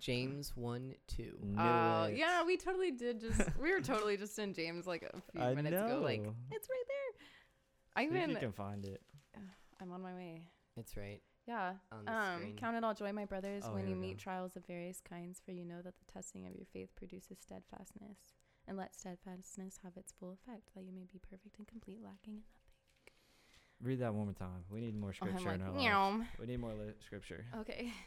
James 1 2. Knew Oh it. yeah, we totally did. Just we were totally just in James like a few I minutes ago. Like it's right there. I See if even. you can find it. I'm on my way. It's right Yeah. on the Um, screen. count it all joy, my brothers, Oh, when you meet go. trials of various kinds, for you know that the testing of your faith produces steadfastness. And let steadfastness have its full effect, that you may be perfect and complete, lacking in nothing. Read that one more time. We need more Oh, scripture in our like, lives. We need more li- scripture. Okay.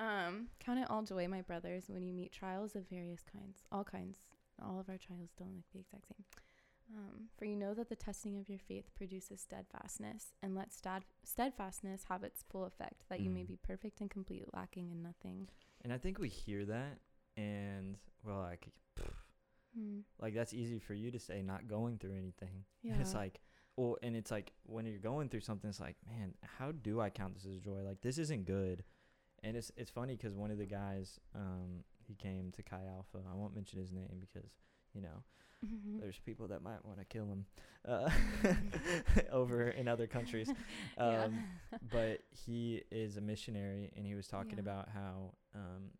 Um, count it all joy, my brothers, when you meet trials of various kinds, all kinds. All of our trials don't look the exact same. Um, for you know that the testing of your faith produces steadfastness, and let stead- steadfastness have its full effect, that you may Mm. be perfect and complete, lacking in nothing. And I think we hear that, and we're like, pff, Hmm. like that's easy for you to say, not going through anything. Yeah. And it's like, well, and it's like when you're going through something, it's like, man, how do I count this as joy? Like this isn't good. And it's it's funny because one of the guys, um, he came to Chi Alpha. I won't mention his name because you know Mhm. there's people that might want to kill him uh, over in other countries. Yeah. Um, but he is a missionary, and he was talking Yeah. about how um,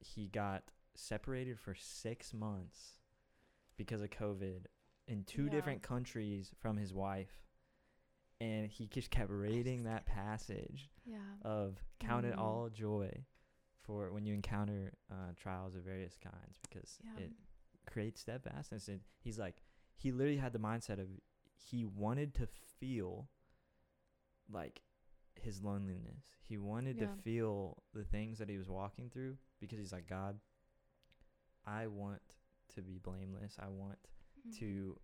he got separated for six months because of COVID in two Yeah. different countries from his wife. And he just kept reading that passage yeah. of count it Mm. all joy for when you encounter uh, trials of various kinds because Yeah. it creates steadfastness. And he's like, he literally had the mindset of he wanted to feel like his loneliness. He wanted Yeah. to feel the things that he was walking through because he's like, God, I want to be blameless. I want Mhm. to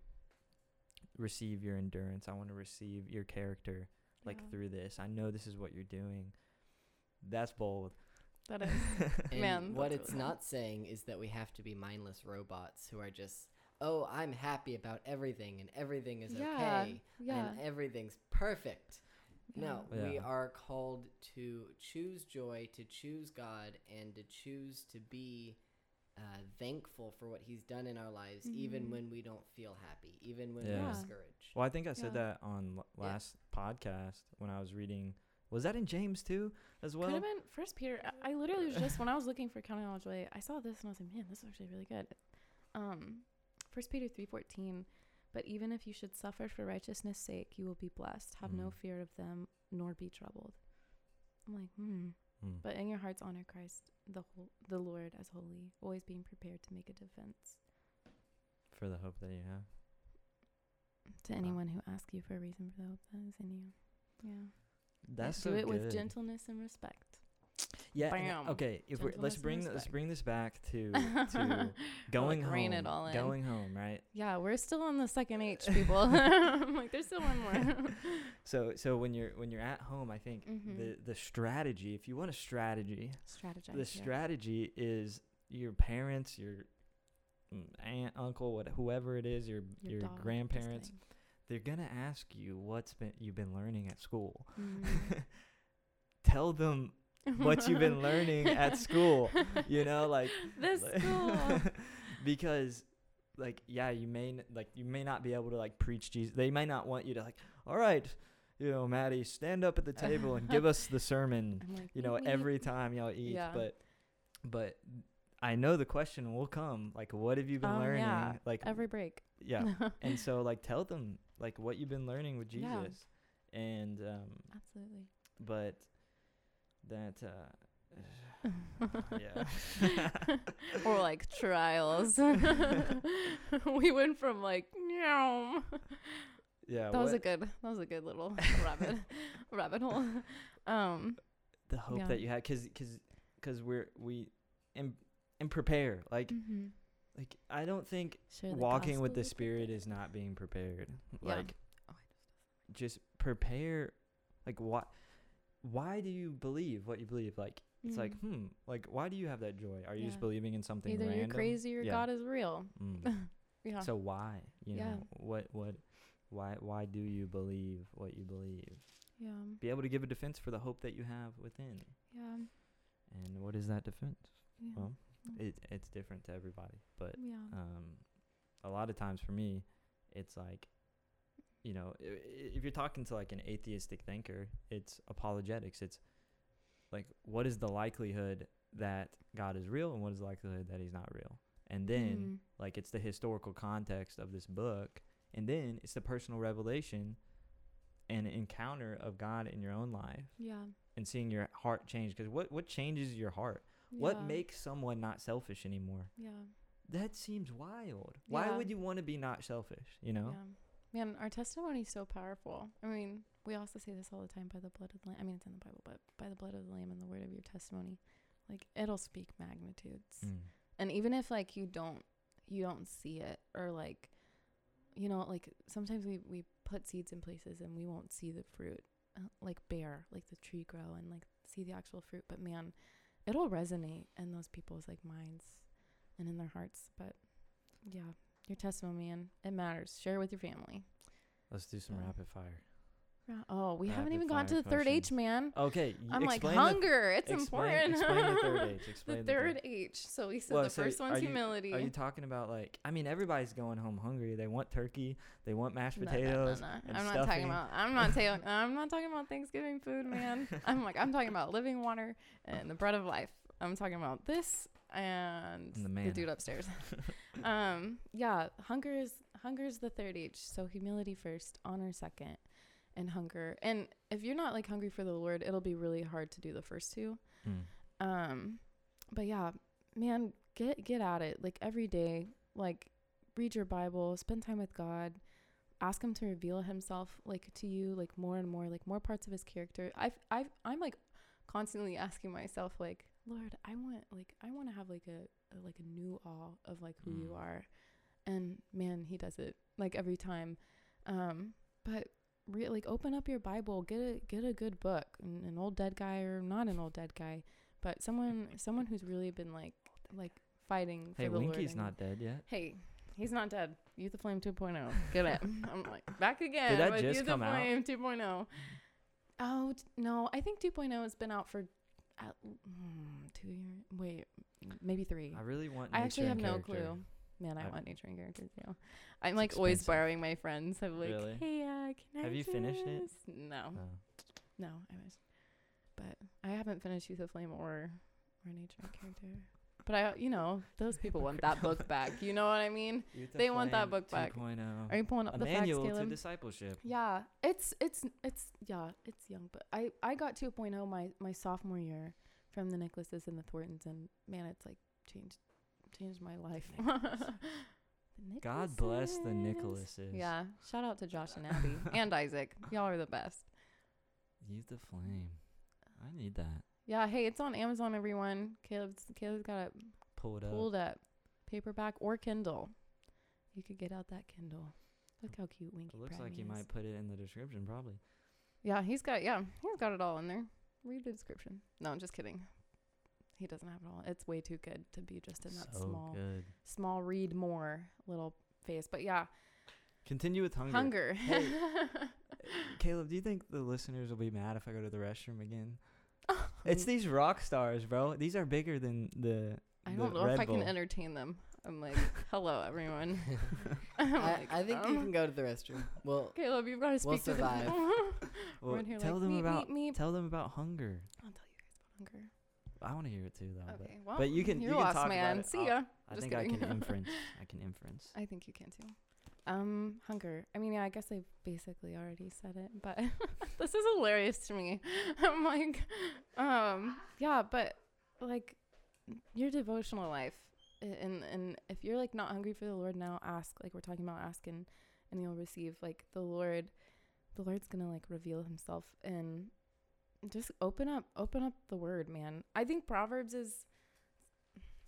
receive your endurance. I want to receive your character like Yeah. through this. I know this is what you're doing. That's bold. That is. Man, what it's really- not saying is that we have to be mindless robots who are just, oh, I'm happy about everything and everything is Yeah, okay yeah. and everything's perfect. No, Yeah. we are called to choose joy, to choose God, and to choose to be uh, thankful for what He's done in our lives, even Mhm. when we don't feel happy, even when Yeah. we're discouraged. Well, I think I said Yeah. that on l- Yeah. last podcast when I was reading. Was that in James too, as well? Could have been First Peter. I, I literally was just when I was looking for counting all joy, I saw this and I was like, man, this is actually really good. Um, First Peter three fourteen. But even if you should suffer for righteousness' sake, you will be blessed. Have no Mm. fear of them, nor be troubled. I'm like, hmm. Mm. But in your hearts, honor Christ, the whole, the Lord, as holy, always being prepared to make a defense For the hope that you have. to anyone who asks you for a reason for the hope that is in you. Yeah. That's Do so it with gentleness and respect. Yeah. Bam. okay. If we're, let's bring th- let's bring this back to to going home. rein it all in. Going home, right? Yeah, we're still on the second H, people. I'm like, there's still one more. So so when you're when you're at home, I think Mhm. the the strategy, if you want a strategy, Strategize. the yeah. strategy is your parents, your mm, aunt, uncle, what whoever it is, your your, dog, grandparents, they're gonna ask you what's been you've been learning at school. Mhm. Tell them what you've been learning at school. You know, like this school. because like yeah, you may like you may not be able to like preach Jesus. They may not want you to like, all right, you know, Maddie, stand up at the table and give us the sermon. Like, You know, every time y'all eat, Yeah. but but I know the question will come. Like, what have you been Um, learning? yeah, Like, every break. yeah. and so like tell them like what you've been learning with Jesus. Yeah. And um Absolutely. but that uh yeah. or like trials. we went from like, yeah, That was a good. That was a good little rabbit rabbit hole. Um. the hope yeah. that you had cuz cuz cuz we're we and and prepare. Like mhm. like I don't think walking with the spirit is not being prepared. Yeah. Like just prepare like what why do you believe what you believe like it's like Mhm. hmm like why do you have that joy are you just believing in something Either random you're crazy or Yeah. God is real. Mm. Yeah. so why you Yeah. know what what why why do you believe what you believe yeah. be able to give a defense for the hope that you have within Yeah. and what is that defense Yeah. well Mm. it it's different to everybody but yeah. um, a lot of times for me, it's like, you know, if you're talking to like an atheistic thinker, it's apologetics. It's like, what is the likelihood that God is real and what is the likelihood that he's not real? And then, Mhm. like, it's the historical context of this book. And then it's the personal revelation and encounter of God in your own life yeah. and seeing your heart change. Because what, what changes your heart? What makes someone not selfish anymore? Yeah. that seems wild. Why would you want to be not selfish? You know. Yeah. Man, our testimony is so powerful. I mean, we also say this all the time by the blood of the lamb. I mean, it's in the Bible, but by the blood of the lamb and the word of your testimony, like it'll speak magnitudes. Mm. And even if like you don't you don't see it or like you know, like sometimes we we put seeds in places and we won't see the fruit uh, like bear, like the tree grow and like see the actual fruit, but man, it'll resonate in those people's like minds and in their hearts. But yeah, your testimony and it matters. Share it with your family. Let's do some Yeah. rapid fire. Oh, we haven't even gotten to the third H, man. Okay. I'm like the- hunger. it's explain, important. Explain the third H. Explain the Explain third H. So we said Well, the so first are one's you- humility. Are you talking about like? I mean, everybody's going home hungry. They want turkey. They want mashed No, no, no, potatoes. no. and I'm not talking about. I'm not ta- I'm not talking about Thanksgiving food, man. I'm like I'm talking about living water and the bread of life. I'm talking about this and, the the, dude upstairs. um, yeah, hunger is hunger is the third H. So humility first, honor second, and hunger. And if you're not like hungry for the Lord, it'll be really hard to do the first two. Mm. Um, but yeah, man, get get at it. Like every day, like read your Bible, spend time with God, ask Him to reveal Himself like to you, like more and more, like more parts of His character. I've I've I'm like constantly asking myself, like Lord, I want like I want to have like a, a like a new awe of like who you Mm. are, and man, He does it like every time. Um, but re- like open up your Bible, get a get a good book, an, an old dead guy or not an old dead guy, but someone someone who's really been like like fighting for Hey, the Lord. Winkie's and- not dead yet. Hey, he's not dead. Youth Aflame 2.0. Get it. I'm like back again. Did that with just Youth come of out? Flame 2.0. Oh t- no, I think 2.0 has been out for at, mm, two years. Wait, maybe three. I really want. I actually have no clue. Man, I, I- want nature and character too. I'm like always borrowing my friends. I'm like, Really? hey, uh, can I Have you finished it? No, No. no, I was, But I haven't finished Youth Aflame or or nature and character. But I, you know, those people want that book back. You know what I mean? They want that book back. 2.0. Are you pulling up A the facts, manual to discipleship. Yeah, it's it's it's yeah, it's young, but I I got 2.0 my my sophomore year from the Nicholases and the Thorntons, and man, it's like changed changed my life. God bless the Nicholases. Yeah, shout out to Josh and Abby and Isaac. Y'all are the best. Youth the Flame. I need that. Yeah, hey, it's on Amazon. Everyone, Caleb's Caleb's got it Pull it up. pulled up, paperback or Kindle. You could get out that Kindle. Look how cute Winkie It looks like you is. might put it in the description, probably. Yeah, he's got yeah, he's got it all in there. Read the description. No, I'm just kidding. He doesn't have it all. It's way too good to be just in that so small good. small read more little face. But yeah, Continue with hunger. hunger. Hey. Caleb, do you think the listeners will be mad if I go to the restroom again? It's these rock stars, bro. These are bigger than the. I don't know Red if I Bull. can entertain them. I'm like, hello everyone. I'm I, like, I think you um, can go to the restroom. Well, Caleb, you've got to speak We'll to the survive. Well, We're in here tell like, them meep, about. meep, meep. Tell them about hunger. I'll tell you guys about hunger. I want to hear it too, though. but- Okay, well, but you can- You're you can lost, talk about man. it. See I'll- ya. I Just think I can inference. I can inference. I think you can too. Um, hunger. I mean, yeah, I guess I basically already said it, but this is hilarious to me. I'm like, um, yeah, but like your devotional life, and and if you're like not hungry for the Lord now, ask. Like we're talking about asking, and you'll receive. Like the Lord, the Lord's gonna like reveal Himself and just open up, open up the Word, man. I think Proverbs is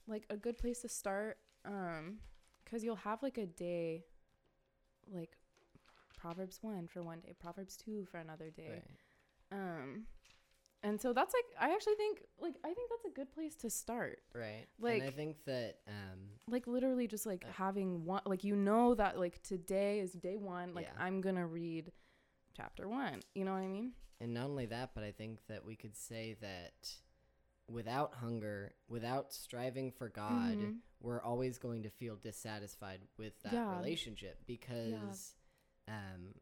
like a good place to start. Um, because you'll have like a day like proverbs 1 for one day proverbs 2 for another day. Right, um and so that's like i actually think like i think that's a good place to start. Right. Like- and I think that um, like literally just like Uh, having one like you know that like today is day one like Yeah. i'm gonna read chapter one. You know what i mean? And not only that, but I think that we could say that without hunger, without striving for God, Mhm. we're always going to feel dissatisfied with that Yeah. relationship because um,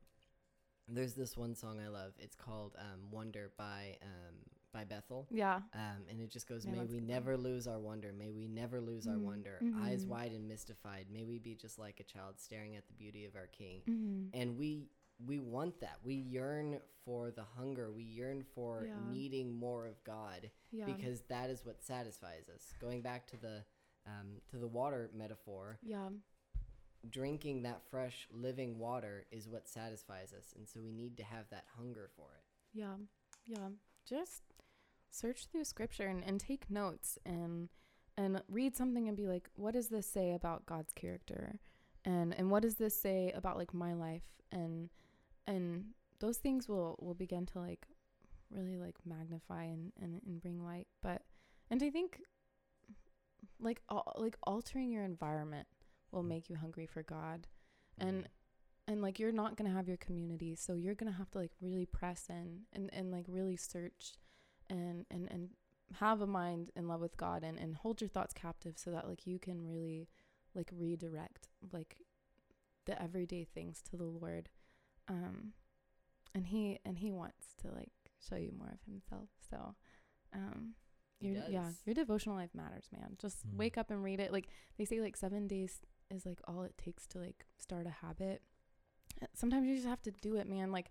there's this one song I love. It's called um, "Wonder" by um, by Bethel. yeah Um, and it just goes, May we never lose our wonder. May we never lose our Mhm. wonder. Eyes Mhm. wide and mystified. May we be just like a child staring at the beauty of our King. mm-hmm. And we we want that. We yearn for the hunger. We yearn for Yeah. needing more of God yeah because that is what satisfies us. Going back to the um, to the water metaphor, Yeah. drinking that fresh living water is what satisfies us, and so we need to have that hunger for it. Yeah. Yeah. Just search through scripture and, and take notes and and read something and be like, what does this say about God's character? And and what does this say about like my life? And and those things will will begin to like really like magnify and, and, and bring light. But and I think like al- like altering your environment will mm. make you hungry for God. Mm-hmm. And and like you're not gonna have your community so you're gonna have to like really press in and, and like really search and and and have a mind in love with god and, and hold your thoughts captive so that like you can really like redirect like the everyday things to the lord um and he and he wants to like show you more of himself so um your yeah your devotional life matters man. Just Mm. wake up and read it. Like they say like seven days is like all it takes to like start a habit. Sometimes you just have to do it man. Like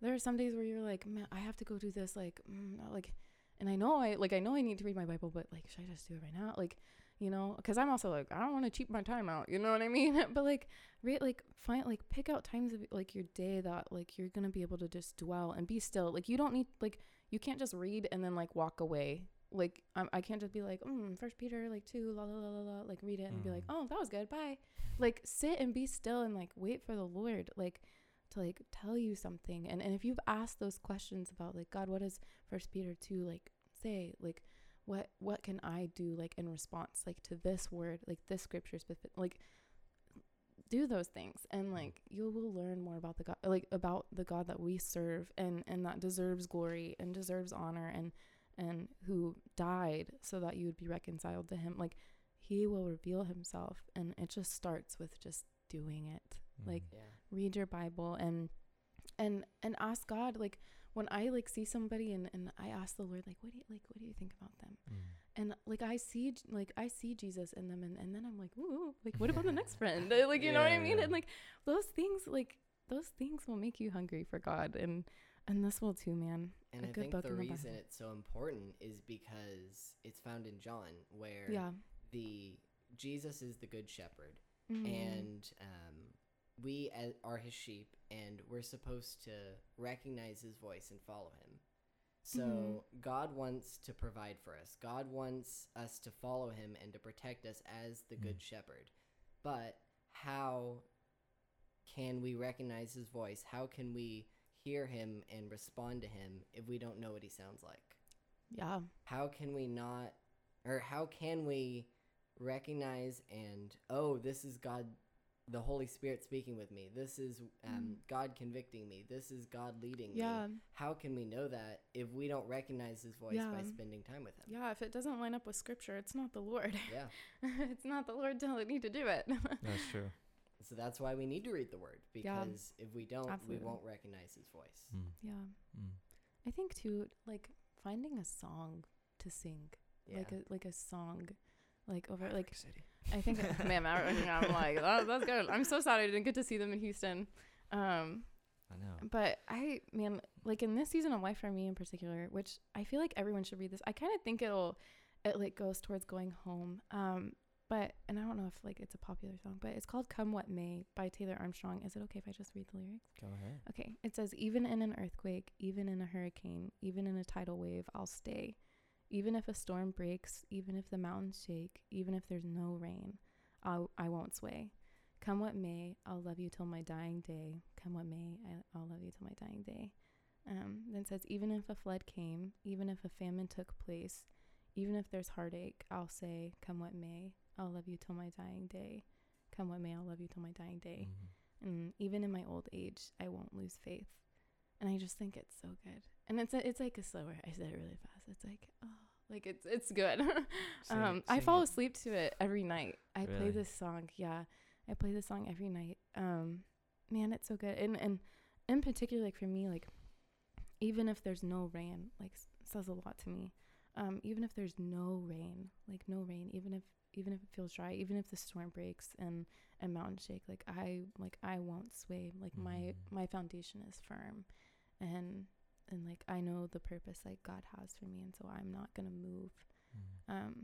there are some days where you're like man i have to go do this like mm, like and i know i like i know i need to read my bible but like should i just do it right now? Like you know because i'm also like i don't want to cheat my time out you know what i mean? But like read like find like pick out times of like your day that like you're gonna be able to just dwell and be still. Like you don't need like you can't just read and then like walk away. Like I'm, i can't just be like mm, first peter like two la la la la la like read it and be like Mm. oh that was good bye. Like sit and be still and like wait for the lord like to like tell you something. And and if you've asked those questions about like god what does first peter 2 like say? Like what what can i do like in response like to this word like this scripture specific like do those things. And mm. like you will learn more about the god like about the god that we serve and and that deserves glory and deserves honor and and who died so that you would be reconciled to him. Like he will reveal himself and it just starts with just doing it. Like Yeah. read your bible and and and ask god like when i like see somebody and and i ask the lord like what do you like what do you think about them Mm. and like i see like i see jesus in them and, and then i'm like ooh like what about the next friend like you know what i mean yeah. and like those things like those things will make you hungry for god and and this will too man And A I think the in the reason it's so important is because it's found in John, where yeah the Jesus is the good shepherd, Mhm. and um, we are his sheep, and we're supposed to recognize his voice and follow him. So Mhm. God wants to provide for us. God wants us to follow him and to protect us as the Mm. good shepherd. But how can we recognize his voice? How can we hear him and respond to him if we don't know what he sounds like? yeah how can we not or how can we recognize and oh this is god the holy spirit speaking with me this is um, Mm. god convicting me this is god leading yeah me how can we know that if we don't recognize his voice by Yeah. spending time with him yeah if it doesn't line up with scripture it's not the lord yeah it's not the lord telling you to do it That's true. so that's why we need to read the word Yeah. because if we don't Absolutely. we won't recognize his voice Mm. yeah Mm. i think too like finding a song to sing yeah like a like a song like over like City. I think man Maverick, I'm like that, that's good. I'm so sad I didn't get to see them in Houston. Um I know. but I man like in this season of life for me in particular, which I feel like everyone should read this. I kind of think it'll it like goes towards going home. Um but and I don't know if like it's a popular song, but it's called Come What May by Taylor Armstrong. Is it okay if I just read the lyrics? Go ahead. Okay. It says, even in an earthquake, even in a hurricane, even in a tidal wave, I'll stay. Even if a storm breaks, even if the mountains shake, even if there's no rain, I'll, I won't sway. Come what may, I'll love you till my dying day. Come what may, I, I'll love you till my dying day. Um, then says, even if a flood came, even if a famine took place, even if there's heartache, I'll say, come what may, I'll love you till my dying day. Come what may, I'll love you till my dying day Mhm. and even in my old age i won't lose faith and i just think it's so good. And it's a, it's like a slower i said it really fast. It's like oh like it's it's good. Sing um it- i fall it. asleep to it every night. I play this song yeah. I play this song every night. Um man it's so good. And and in particular like for me like even if there's no rain like says a lot to me. Um even if there's no rain like no rain even if even if it feels dry even if the storm breaks and and mountain shake like i like i won't sway. Like my Mhm. my foundation is firm and and like i know the purpose like god has for me and so i'm not gonna move Mm. um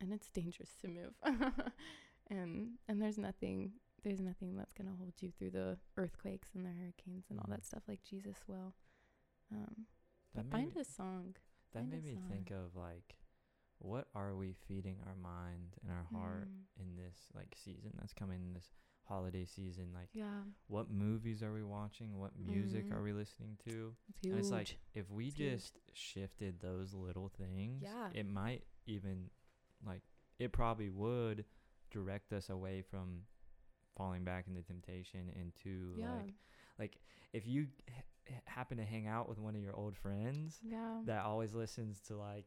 and it's dangerous to move. and and there's nothing there's nothing that's gonna hold you through the earthquakes and the hurricanes and all that stuff like Jesus will. Um, That but find me- a song. That find made me think of like, what are we feeding our mind and our heart Mm, in this like season that's coming this holiday season? Like, yeah, what movies are we watching? What music Mhm. are we listening to? it's huge. And it's like if we It's huge. just shifted those little things, Yeah. it might even like it probably would direct us away from falling back into temptation into yeah, like like if you h- happen to hang out with one of your old friends yeah. that always listens to like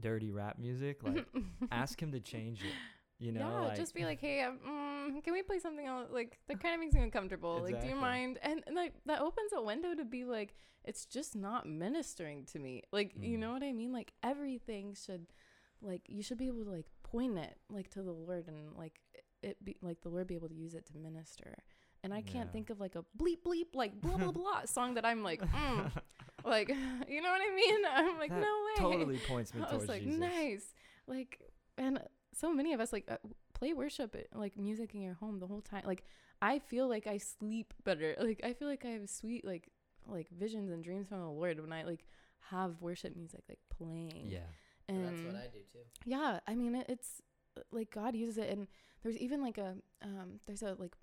dirty rap music, like ask him to change it. You know, yeah, like, just be like, hey, um, mm, can we play something else? Like that kind of makes me uncomfortable. Like, do you mind? And, and like that opens a window to be like, it's just not ministering to me. Like, you Mm. know what I mean? Like everything should, like, you should be able to like point it like to the Lord and like it- it be like the Lord be able to use it to minister. And I can't Yeah. think of like a bleep bleep like blah blah blah song that I'm like, mm, like, you know what I mean? I'm like, That no way. totally points me I towards was like, Jesus. nice. Like, and so many of us like uh, play worship, uh, like music in your home the whole time. Like, I feel like I sleep better. Like, I feel like I have sweet like like visions and dreams from the Lord when I like have worship music like playing. Yeah. and That's what I do too. yeah, I mean it, it's uh, like God uses it, and there's even like a um there's a like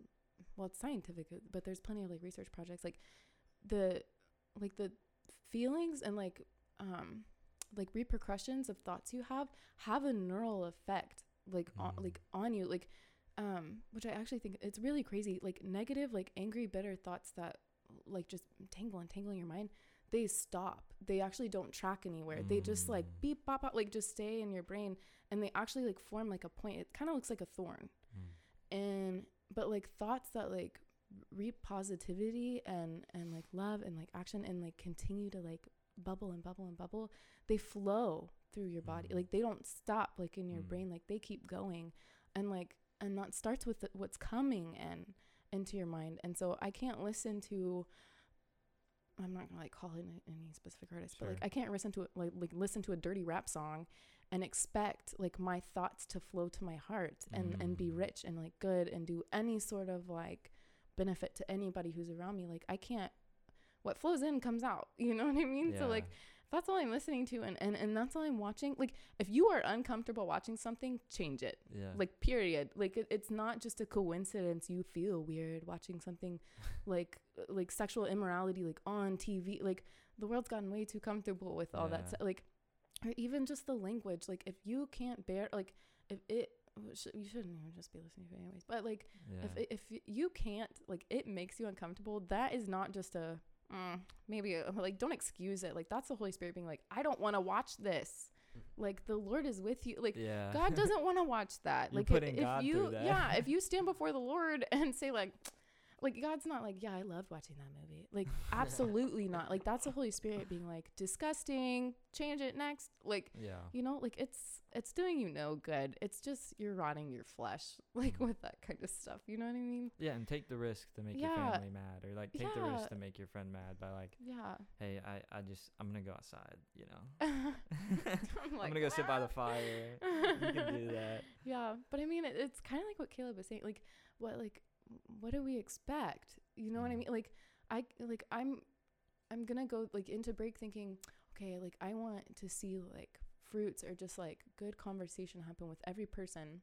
well it's scientific, uh, but there's plenty of like research projects like the like the feelings and like um like repercussions of thoughts you have have a neural effect like on, Mm. like on you like um which I actually think it's really crazy like negative like angry bitter thoughts that like just tangle and tangle in your mind they stop they actually don't track anywhere they just like Mm. beep bop bop like just stay in your brain and they actually like form like a point it kind of looks like a thorn Mm. and but like thoughts that like reap positivity and and like love and like action and like continue to like bubble and bubble and bubble they flow through your body Mm. like they don't stop like in your Mm. brain like they keep going and like and that starts with the, what's coming and into your mind and so i can't listen to i'm not gonna like call it any- specific artist but like i can't listen to it like like listen to a dirty rap song and expect like my thoughts to flow to my heart and and be Mm. rich and like good and do any sort of like benefit to anybody who's around me like i can't what flows in comes out you know what i mean? So like that's all i'm listening to and, and and that's all i'm watching like if you are uncomfortable watching something change it. Yeah. like period. Like it, it's not just a coincidence you feel weird watching something like like sexual immorality like on tv like the world's gotten way too comfortable with all that Yeah. stuff like or even just the language. Like if you can't bear like if it oh, you shouldn't even just be listening to it anyways. But like yeah. if if you can't like it makes you uncomfortable that is not just a mm, maybe like don't excuse it like that's the holy spirit being like i don't want to watch this like the lord is with you like yeah. God doesn't want to watch that. Like if God you, yeah, if you stand before the Lord and say like, like God's not like, yeah, I loved watching that movie. Like absolutely not. Like that's the Holy Spirit being like, disgusting. Change it next. Like yeah. you know, like it's it's doing you no good. It's just you're rotting your flesh, like Mm. with that kind of stuff. You know what I mean? Yeah, and take the risk to make your family mad, or like take the risk to make your friend mad by like, Yeah. hey, I, I just I'm gonna go outside, you know. I'm, I'm gonna go sit by the "Ah." fire. you can do that. Yeah, but I mean, it, it's kind of like what Caleb was saying. Like, what like, what do we expect? You know what I Mm. mean? Like, I like I'm, I'm gonna go like into break thinking, okay, like I want to see like fruits or just like good conversation happen with every person.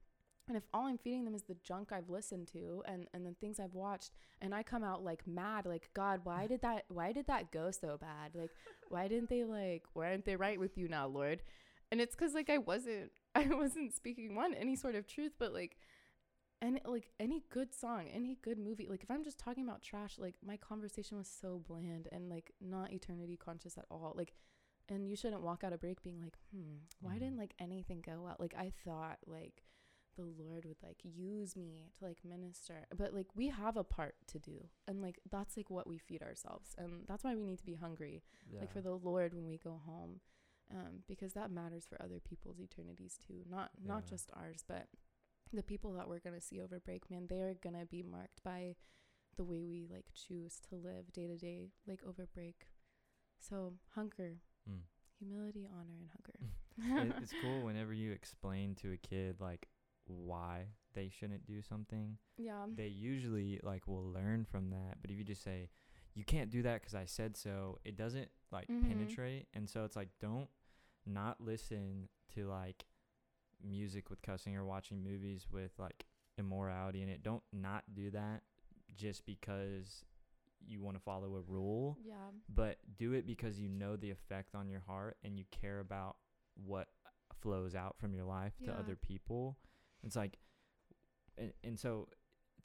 And if all I'm feeding them is the junk I've listened to and and the things I've watched, and I come out like mad, like God, why did that? Why did that go so bad? Like, why didn't they like? Why aren't they right with you now, Lord? And it's because like I wasn't I wasn't speaking one any sort of truth, but like and like any good song, any good movie, like if I'm just talking about trash, like my conversation was so bland and like not eternity conscious at all. Like and you shouldn't walk out of break being like, hmm, why didn't like anything go well? Like I thought like the Lord would like use me to like minister. But like we have a part to do. And like that's like what we feed ourselves. And that's why we need to be hungry Yeah. like for the Lord when we go home, um, because that matters for other people's eternities too. Not not Yeah. just ours, but the people that we're gonna see over break, man, they are gonna be marked by the way we like choose to live day to day, like over break. So hunger, Mm. humility, honor, and it, hunger. it's cool whenever you explain to a kid like why they shouldn't do something. yeah. They usually like will learn from that. But if you just say you can't do that because I said so, it doesn't like Mhm. penetrate. And so it's like don't not listen to like music with cussing or watching movies with like immorality in it. Don't not do that just because you want to follow a rule Yeah. but do it because you know the effect on your heart and you care about what flows out from your life to Yeah. other people. It's like, and, and so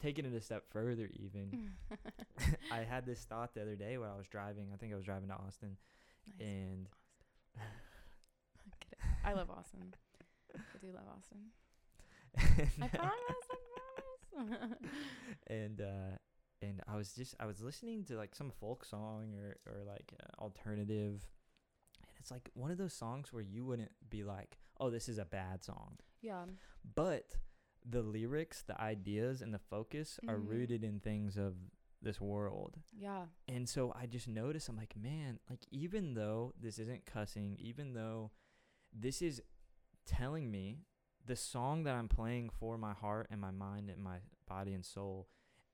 taking it a step further, even, I had this thought the other day when I was driving. I think I was driving to Austin, Nice. and kidding. I love Austin. I do love Austin. I promise. I promise. and uh and I was just I was listening to like some folk song or or like uh, alternative and it's like one of those songs where you wouldn't be like oh this is a bad song yeah. but the lyrics the ideas and the focus are Mhm. rooted in things of this world Yeah. and so I just noticed I'm like man like even though this isn't cussing even though this is telling me the song that I'm playing for my heart and my mind and my body and soul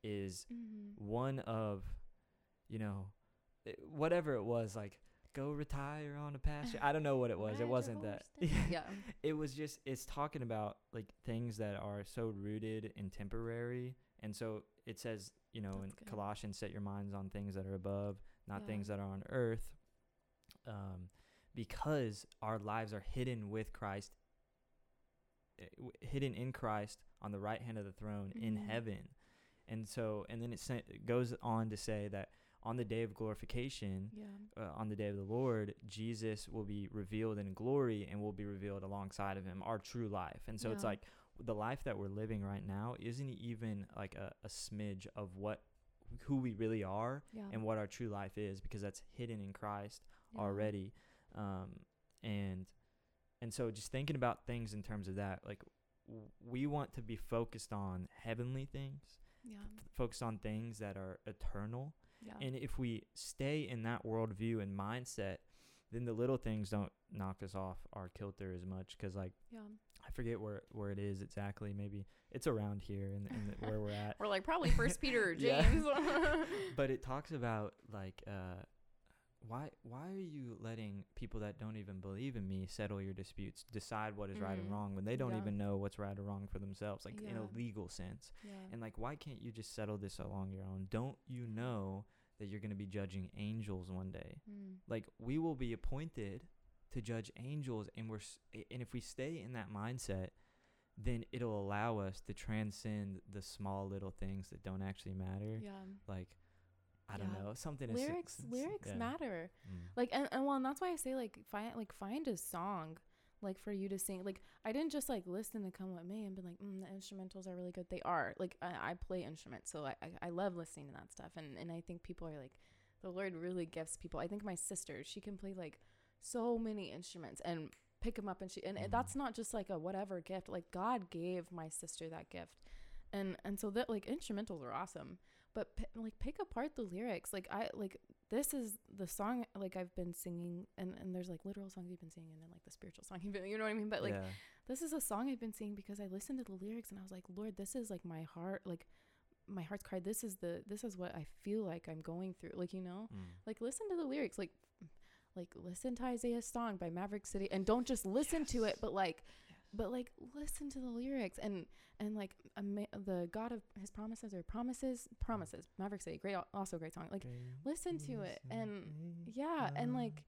is Mm-hmm. one of you know eh, whatever it was like go retire on a pasture i don't know what it was it wasn't that yeah. it was just it's talking about like things that are so rooted in temporary and so it says you know in good. colossians set your minds on things that are above not Yeah. things that are on earth um because our lives are hidden with christ hidden in christ on the right hand of the throne in Mhm. heaven and so and then it, it goes on to say that on the day of glorification Yeah. uh, on the day of the Lord, Jesus will be revealed in glory and will be revealed alongside of him, our true life. And so it's like the life that we're living right now isn't even like a, a smidge of what who we really are Yeah. and what our true life is because that's hidden in Christ Yeah. already. Um, and and so just thinking about things in terms of that, like w- we want to be focused on heavenly things, Yeah. f- focused on things that are eternal. Yeah. And if we stay in that worldview and mindset, then the little things don't knock us off our kilter as much. Cause like yeah. I forget where where it is exactly. Maybe it's around here in, in where we're at. We're like probably First Peter or James. But it talks about like uh, why why are you letting people that don't even believe in me settle your disputes, decide what is right and Mhm. wrong when they don't Yeah. even know what's right or wrong for themselves, like in a legal sense. yeah. And like, why can't you just settle this along your own? Don't you know that you're going to be judging angels one day? Mm. Like, we will be appointed to judge angels, and we're and if we stay in that mindset, then it'll allow us to transcend the small little things that don't actually matter. Yeah. Like, I don't know, something. Lyrics. s- s- Lyrics yeah. matter. Mm. Like and, and well, and that's why I say like find like find a song like for you to sing. Like I didn't just like listen to Come What May and be like, mm, the instrumentals are really good. They are. Like I, I play instruments, so I, I I love listening to that stuff. And and I think people are like, the Lord really gifts people. I think my sister, she can play like so many instruments and pick them up, and she and Mhm. that's not just like a whatever gift. Like God gave my sister that gift. And and so that like instrumentals are awesome, but p- like pick apart the lyrics. Like I like this is the song like I've been singing and, and there's like literal songs you've been singing and then like the spiritual song you've been you know what I mean? But like yeah. this is a song I've been singing because I listened to the lyrics and I was like, Lord, this is like my heart like my heart's cry. This is the this is what I feel like I'm going through. Like, you know? Mm. Like listen to the lyrics. Like like listen to Isaiah's song by Maverick City and don't just listen to it, but like but like listen to the lyrics and and like ama- the God of His promises or promises promises Maverick City great also a great song like listen to it and yeah and like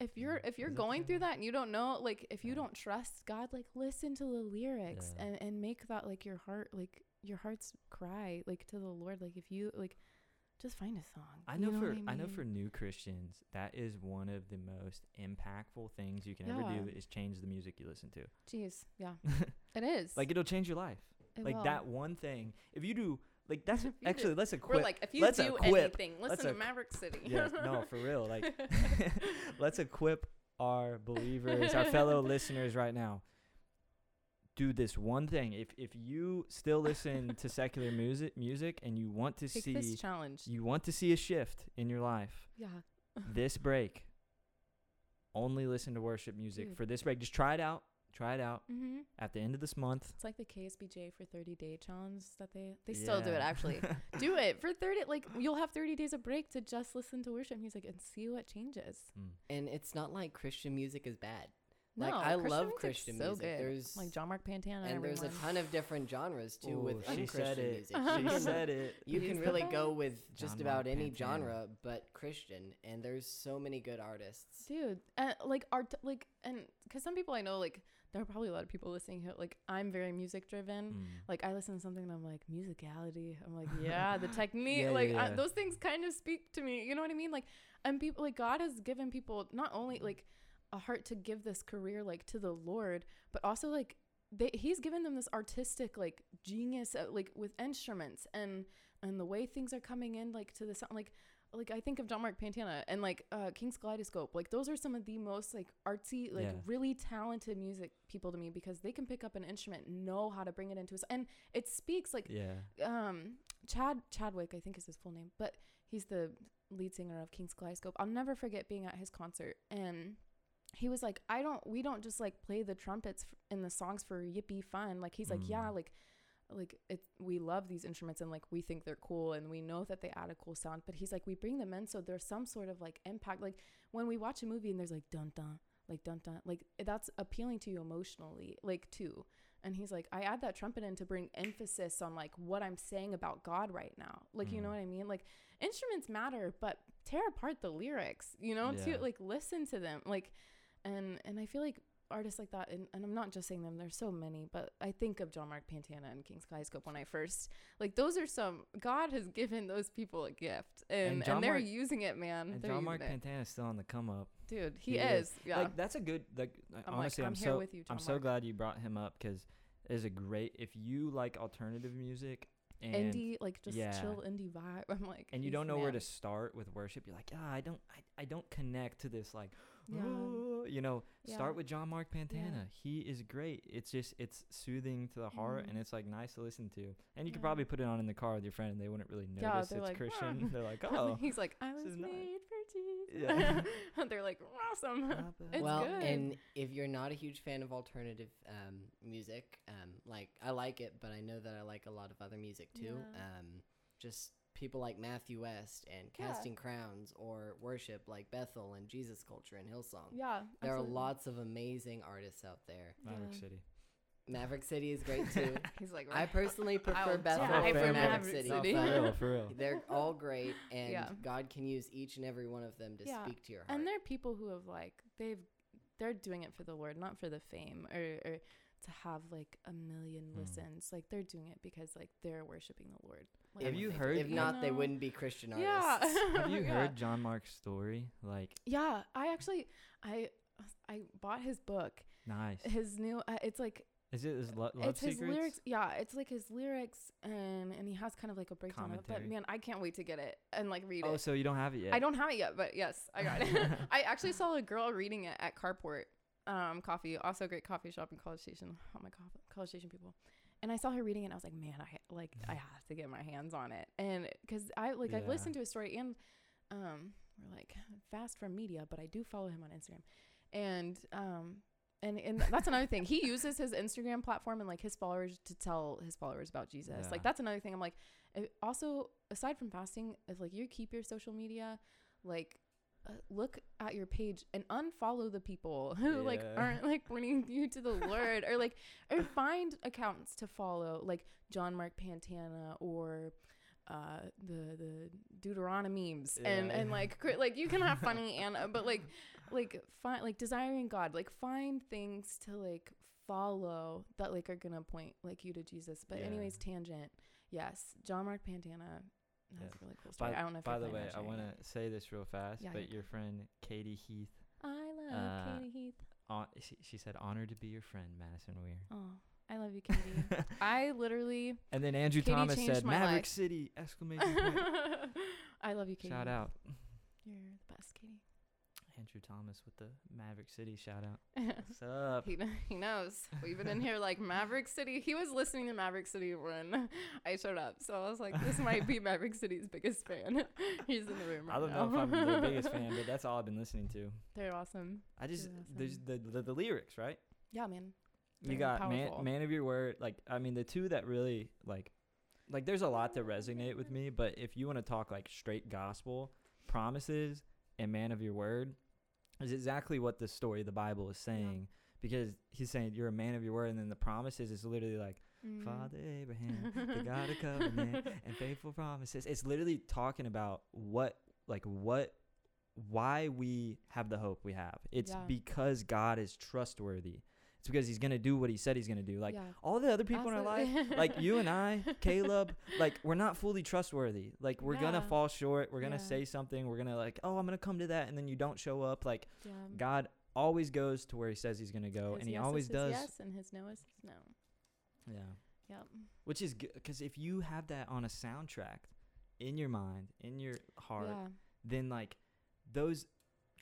if you're if you're going through that and you don't know like if you don't trust God like listen to the lyrics Yeah. and and make that like your heart like your heart's cry like to the Lord like if you like just find a song I you know, for what I, know for new Christians that is one of the most impactful things you can ever do is change the music you listen to. jeez yeah it is like it'll change your life. It like will. that one thing. If you do like that's you do- actually let's we're equip. like if you let's do equip- anything listen to Maverick City yes, no, for real. Like let's equip our believers, our fellow listeners right now. Do this one thing. If if you still listen to secular music music and you want to take see this challenge you want to see a shift in your life, yeah this break only listen to worship music Dude. for this break. Just try it out. Try it out Mm-hmm. at the end of this month. It's like the KSBJ for 30 day challenge that they they still do it actually. do it for 30 like you'll have 30 days of break to just listen to worship music and see what changes. Mm. And it's not like Christian music is bad. No, Like, I love music's Christian so music. Good. There's- like John Mark Pantana and there's a ton of different genres too Ooh, within she Christian said it. music. She You can- said it. You He's can the really go best. with just John about Mark any Pantana. genre but Christian, and there's so many good artists. dude uh, like art like and because some people i know like there are probably a lot of people listening who like i'm very music driven Mm. like i listen to something and i'm like musicality i'm like yeah the technique Yeah, like yeah, I, those things kind of speak to me you know what i mean like and people like god has given people not only like a heart to give this career like to the lord but also like they he's given them this artistic like genius uh, like with instruments and and the way things are coming in like to the sound like like I think of John Mark Pantana and like uh, King's Kaleidoscope. Like those are some of the most like artsy, like Yeah. really talented music people to me because they can pick up an instrument, know how to bring it into us, and it speaks like Yeah. um Chad Chadwick, I think is his full name, but he's the lead singer of King's Kaleidoscope. I'll never forget being at his concert and he was like, I don't, we don't just like play the trumpets in the songs for yippee fun. Like he's like, yeah, Mm. like, like it, we love these instruments and like we think they're cool and we know that they add a cool sound. But he's like, we bring them in so there's some sort of like impact. Like when we watch a movie and there's like dun dun, like dun dun, like that's appealing to you emotionally, like too. And he's like, I add that trumpet in to bring emphasis on like what I'm saying about God right now. Like, you know Mm. what I mean? Like instruments matter, but tear apart the lyrics, you know, Yeah. to like listen to them. Like, and, and I feel like artists like that, and, and I'm not just saying them, there's so many, but I think of John Mark Pantana and King's Kaleidoscope when I first, like, those are some, God has given those people a gift and, And and, they're Mark- using it, man. And They're John Mark. Pantana is still on the come up. Dude, he, he is. is. Yeah. Like that's a good like I'm like, honestly I'm I'm here so with you, I'm John so glad you brought him up it is a great if you like alternative music and indie, like just yeah. chill indie vibe. I'm like, and you don't know where to start with worship you're like ah I don't I, I don't connect to this like Yeah. "Oh," you know Yeah. start with John Mark Pantana he is great it's just it's soothing to the heart Mhm. and it's like nice to listen to and you could probably put it on in the car with your friend and they wouldn't really notice they're it's like, Christian "Huh." they're like oh He's like, I this was made for Jesus. Yeah. and they're like, awesome. It's well, good. and if you're not a huge fan of alternative um, music, um, like I like it, but I know that I like a lot of other music too. Yeah. Um, just people like Matthew West and Yeah. Casting Crowns, or worship like Bethel and Jesus Culture and Hillsong. yeah, There absolutely. are lots of amazing artists out there. Maverick Yeah. City Maverick City is great too. He's like, I personally prefer I'll Bethel die over Maverick Maverick City. City. No, for real for real They're all great, and Yeah. God can use each and every one of them to Yeah, speak to your heart. and there are people who have like they've they're doing it for the Lord, not for the fame or or to have like a million Hmm. listens. Like they're doing it because like they're worshiping the Lord. Like, Have you if- heard- If You not, they wouldn't be Christian artists. Yeah. have you Yeah. heard John Mark's story like Yeah, I actually I I bought his book. nice His new uh, it's like Is it his lo- love it's his secrets? lyrics. Yeah, it's like his lyrics and and he has kind of like a breakdown of it. But man, I can't wait to get it and like read Oh, it. Oh, so you don't have it yet? I don't have it yet, but yes, I got it. I actually saw a girl reading it at Carport um, Coffee, also a great coffee shop in College Station. Oh my God, College Station people. And I saw her reading it, and I was like, man, I like I have to get my hands on it, and because I like I've listened to his story, and um, we're like fast from media, but I do follow him on Instagram, and um, and and that's another thing. He uses his Instagram platform and like his followers to tell his followers about Jesus. Yeah. Like that's another thing. I'm like, also aside from fasting, if like you keep your social media, like uh, look at your page and unfollow the people who like aren't like pointing you to the Lord or like or find accounts to follow like John Mark Pantana or uh the the Deuteronomy memes and Yeah. and like cri- like you can have funny and uh, but like like find like desiring God like find things to like follow that like are gonna point like you to Jesus but Yeah. anyways tangent yes John Mark Pantana that's really cool story By, I don't know if by the way, I want to say this real fast, Yeah, but your friend Katie Heath, I love uh, Katie Heath on, she, she said, "Honored to be your friend, Madison Wier." oh I love you Katie I literally and then Andrew Katie Thomas said, "Maverick life." City!" Exclamation point. I love you Katie Shout out. you're the best Katie Andrew Thomas with the Maverick City shout out. What's up? he, he knows. We've been in here like Maverick City. He was listening to Maverick City when I showed up. So I was like, this might be Maverick City's biggest fan. He's in the room right I don't now. know if I'm their biggest fan, but that's all I've been listening to. They're awesome. I just They're there's the, the the lyrics, right? Yeah, man. You They're got man, man of your word. Like I mean, the two that really like, like there's a lot that resonate with me. But if you want to talk like straight gospel, promises and man of your word, is exactly what the story of the Bible is saying. Because he's saying you're a man of your word, and then the promises is literally like Mm. Father Abraham, the God of covenant and faithful promises. It's literally talking about what, like what, why we have the hope we have. It's Yeah. because God is trustworthy. It's because He's gonna do what He said He's gonna do. Like yeah. all the other people in our life, like you and I, Caleb, like we're not fully trustworthy. Like we're gonna fall short. We're gonna Yeah. say something. We're gonna like, oh, I'm gonna come to that, and then you don't show up. Like yeah. God always goes to where He says He's gonna go, His and He yes always does. Yes, and his no is his no. Yeah. Yep. Which is good because if you have that on a soundtrack in your mind, in your heart, Yeah. then like those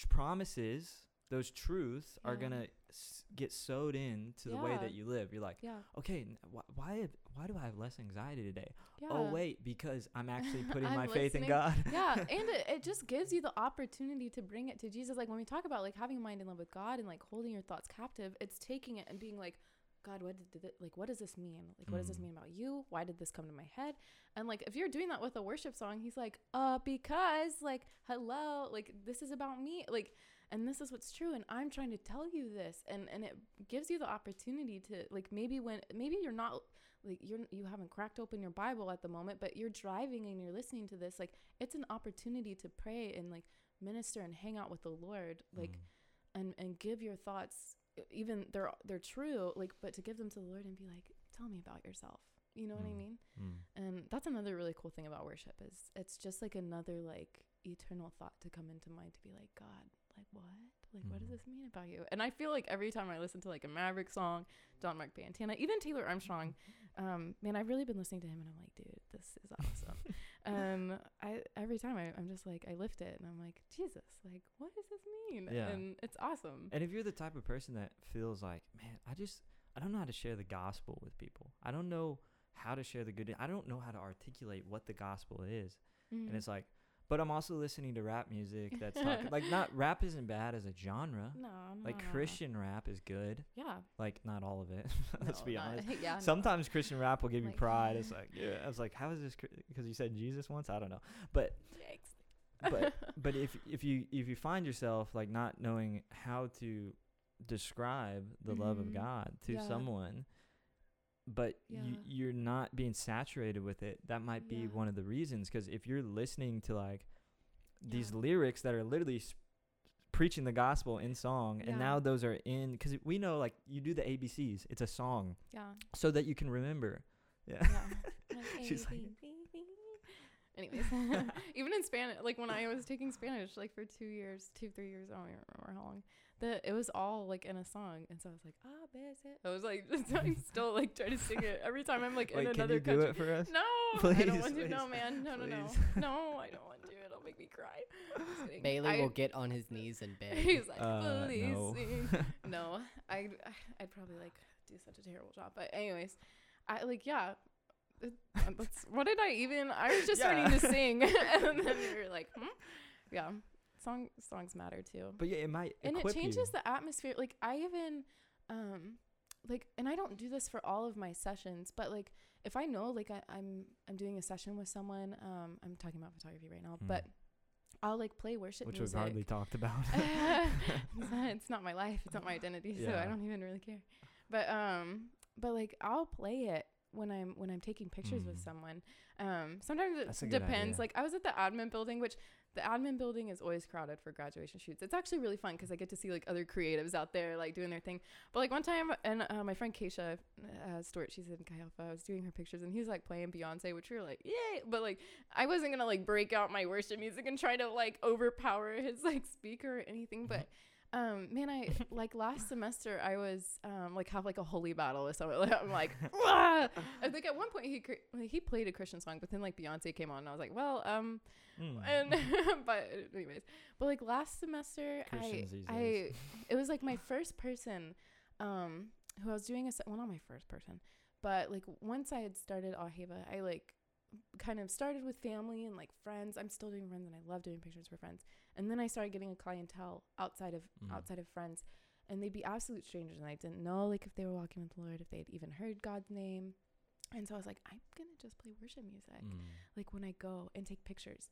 promises, those truths are gonna s- get sewed in to the way that you live. You're like, Yeah. okay, wh- why why do I have less anxiety today? Yeah. Oh wait, because I'm actually putting I'm my faith in. God. yeah and it, it just gives you the opportunity to bring it to jesus like when we talk about like having a mind in love with god and like holding your thoughts captive it's taking it and being like god what did it like what does this mean like what does this Mm. mean about you why did this come to my head and like if you're doing that with a worship song he's like uh because like hello like this is about me like and this is what's true and i'm trying to tell you this and and it gives you the opportunity to like maybe when maybe you're not like you're you haven't cracked open your bible at the moment but you're driving and you're listening to this like it's an opportunity to pray and like minister and hang out with the lord like Mm. and and give your thoughts even they're they're true like but to give them to the lord and be like tell me about yourself you know what i Mm. mean Mm. and that's another really cool thing about worship is it's just like another like eternal thought to come into mind to be like god like what like what does Mhm. this mean about you and i feel like every time i listen to like a maverick song john mark pantana even taylor armstrong um man i've really been listening to him and i'm like dude this is awesome um i every time I, i'm just like i lift it and i'm like jesus like what does this mean Yeah. and it's awesome And if you're the type of person that feels like, man, I just I don't know how to share the gospel with people. I don't know how to share the good. I don't know how to articulate what the gospel is. Mhm. And it's like, but I'm also listening to rap music that's talking like not rap isn't bad as a genre. no, no Like no, no. Christian rap is good. yeah Like not all of it. Let's No, be not- honest. yeah no. Sometimes Christian rap will give you Like- pride. It's like, yeah. I was like, how is this? Because you said Jesus once. I don't know. But but but if if you if you find yourself like not knowing how to describe the love of Mhm. God to Yeah. someone but you, Yeah. you're not being saturated with it that might be Yeah. one of the reasons because if you're listening to like these Yeah. lyrics that are literally s- preaching the gospel in song and now those are in because we know like you do the abcs it's a song yeah so that you can remember yeah, Yeah. She's like- Anyways, even in Spanish, like when I was taking Spanish, like for two years, two three years, I don't even remember how long. The it was all like in a song, and so I was like, ah, bese. I was like, I'm still like trying to sing it every time I'm like Wait, in can another you do country. it for us No, I don't want to. No, man, no, no, no, no, I don't want to. It'll make me cry. Bailey I- will get on his knees and beg. He's like, Uh, please no. sing. no, I, I'd probably like do such a terrible job. But anyways, I like yeah. that's, what did I even? I was just starting to sing, and then you were like, hmm? yeah. Song songs matter too, but yeah it might and it changes you. the atmosphere. Like I even, um, like, and I don't do this for all of my sessions, but like if I know like I, I'm I'm doing a session with someone, um, I'm talking about photography right now, Mm. but I'll like play worship which music we've hardly talked about it's, not, it's not my life. It's not my identity, so I don't even really care. But um, but like I'll play it when I'm when I'm taking pictures with Mm. someone. Um, sometimes it That's a good depends. idea. Like I was at the admin building, which the admin building is always crowded for graduation shoots. It's actually really fun because I get to see like other creatives out there like doing their thing. But like one time, and uh, my friend Keisha uh, Stewart, she's in Chi Alpha. I was doing her pictures, and he was like playing Beyonce, which we were like, yay! But like I wasn't gonna like break out my worship music and try to like overpower his like speaker or anything. But Um, man, I like last semester I was um like have like a holy battle with someone. Like, I'm like! I think at one point he he played a Christian song, but then like Beyonce came on, and I was like, well, um, Mm. and but anyways, but like last semester I Christians I it was like my first person um who I was doing a well not my first person, but like once I had started Aheva, I like kind of started with family and like friends. I'm still doing friends and I love doing pictures for friends. And then I started getting a clientele outside of Mm. outside of friends and they'd be absolute strangers and I didn't know like if they were walking with the Lord, if they'd even heard God's name. And so I was like, I'm gonna just play worship music Mm. like when I go and take pictures.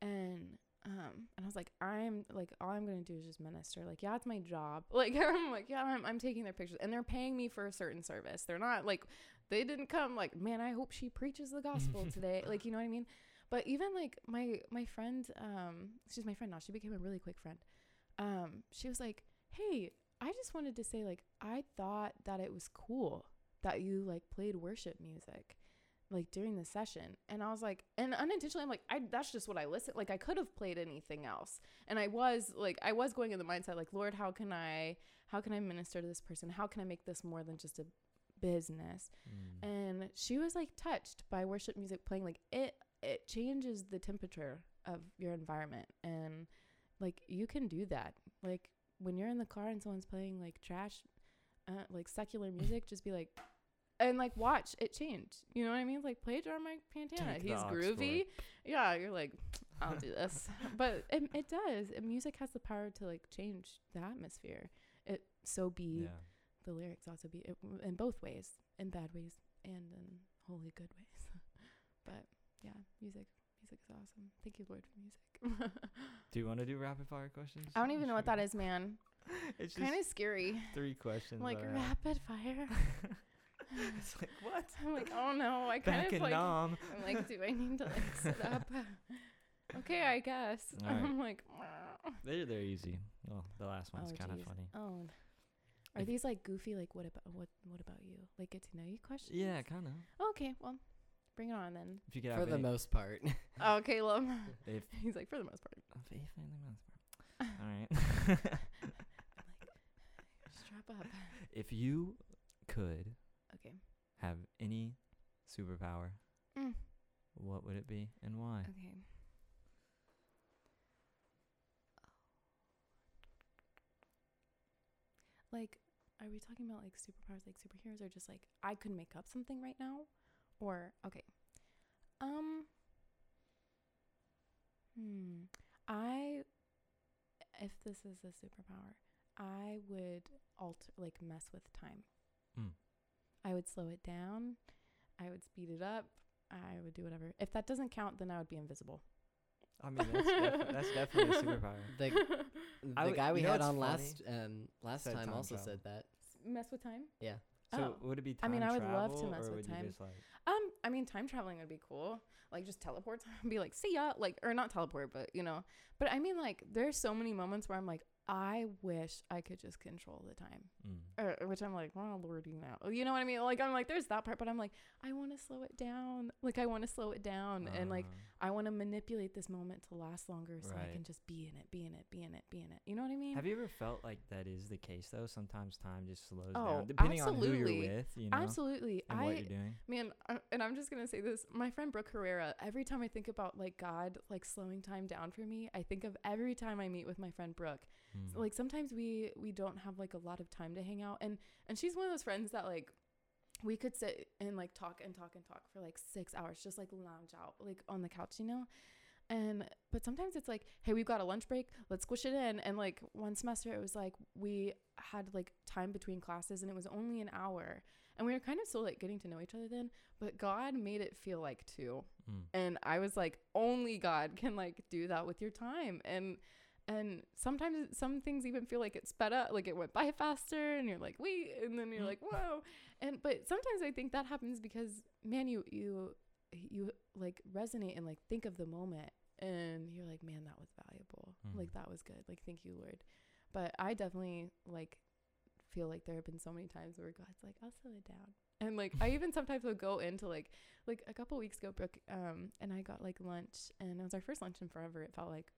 And um and I was like, I'm like all I'm gonna do is just minister. Like, yeah, it's my job. Like I'm like, yeah, I'm I'm taking their pictures and they're paying me for a certain service. They're not like they didn't come like, man, I hope she preaches the gospel today. Like, you know what I mean? But even like my my friend, um, she's my friend now. She became a really quick friend. Um, she was like, Hey, I just wanted to say, like, I thought that it was cool that you like played worship music like during the session. And i was like and unintentionally i'm like i that's just what i listen like i could have played anything else. And i was like i was going in the mindset like lord how can i how can i minister to this person? How can i make this more than just a business? Mm. and she was like touched by worship music playing like it it changes the temperature of your environment. And like you can do that. Like when you're in the car and someone's playing like trash uh, like secular music just be like and like watch it change. You know what i mean? Like play John Mark Pantana. Take he's groovy. yeah you're like i'll do this. But it, it does. Music has the power to like change the atmosphere. It so be Yeah. the lyrics also be it, in both ways in bad ways and in wholly good ways. But yeah music music is awesome. Thank you lord for music. Do you want to do rapid fire questions? i don't even know what that is man. It's kind of scary. three questions. Like rapid fire it's like what? i'm like oh no i kind Back of in like Nam. i'm like do i need to like sit up okay i guess Alright. i'm like They're they're easy. Well, the last one's Oh, kind of geez. funny. oh are If- these like goofy like what about what what about you like get to know you questions Yeah, kind of. okay well bring it on then If you could For have the any- most part. oh caleb if he's like for the most part if if in the most part. All right. strap up if you could okay have any superpower, Mm. what would it be and why? Okay. Like, are we talking about like superpowers, like superheroes, or just like I could make up something right now? Or okay, um, hmm, I, if this is a superpower, I would alter like mess with time. Mm. I would slow it down. I would speed it up. I would do whatever. If that doesn't count, then I would be invisible. I mean, that's, def- that's definitely a superpower. The, I the would- guy we you know had what's on funny? last um last Said time time also travel. said that. mess with time. Yeah. So Oh. would it be time? I time mean, I would love to travel, mess or with would you time. just like Um, I mean, time traveling would be cool. Like just teleport, and be like, see ya, like, or not teleport, but you know. But I mean, like, there's so many moments where I'm like, I wish I could just control the time, mm. or which I'm like, well, Lord, you know, you know what I mean? Like, I'm like, there's that part, but I'm like, I want to slow it down. Like, I want to slow it down, and like, Uh, I want to manipulate this moment to last longer, so I can just be in it, be in it, be in it, be in it. You know what I mean? have you ever felt like that is the case though? Sometimes time just slows Oh, down, depending on who you're with, you know, Absolutely. and I what you're doing. Man, I, and I'm just gonna say this. My friend Brooke Herrera. Every time I think about like God, like slowing time down for me, I think of every time I meet with my friend Brooke. Mm. Like sometimes we we don't have like a lot of time to hang out, and and she's one of those friends that like we could sit and like talk and talk and talk for like six hours, just like lounge out like on the couch, you know. And but sometimes it's like, hey, we've got a lunch break, let's squish it in. And like one semester, it was like we had like time between classes, and it was only an hour, and we were kind of still like getting to know each other then. But God made it feel like two, Mm. and I was like, only God can like do that with your time, and and sometimes some things even feel like it sped up, like it went by faster, and you're like, wait, and then you're Mm. like, whoa, and but sometimes I think that happens because man, you you you like resonate and like think of the moment, and you're like, man, that was valuable, Mm. like that was good, like thank you, Lord. But I definitely like feel like there have been so many times where God's like, I'll slow it down. And like I even sometimes would go into like like a couple weeks ago, Brooke um and I got like lunch and it was our first lunch in forever, it felt like.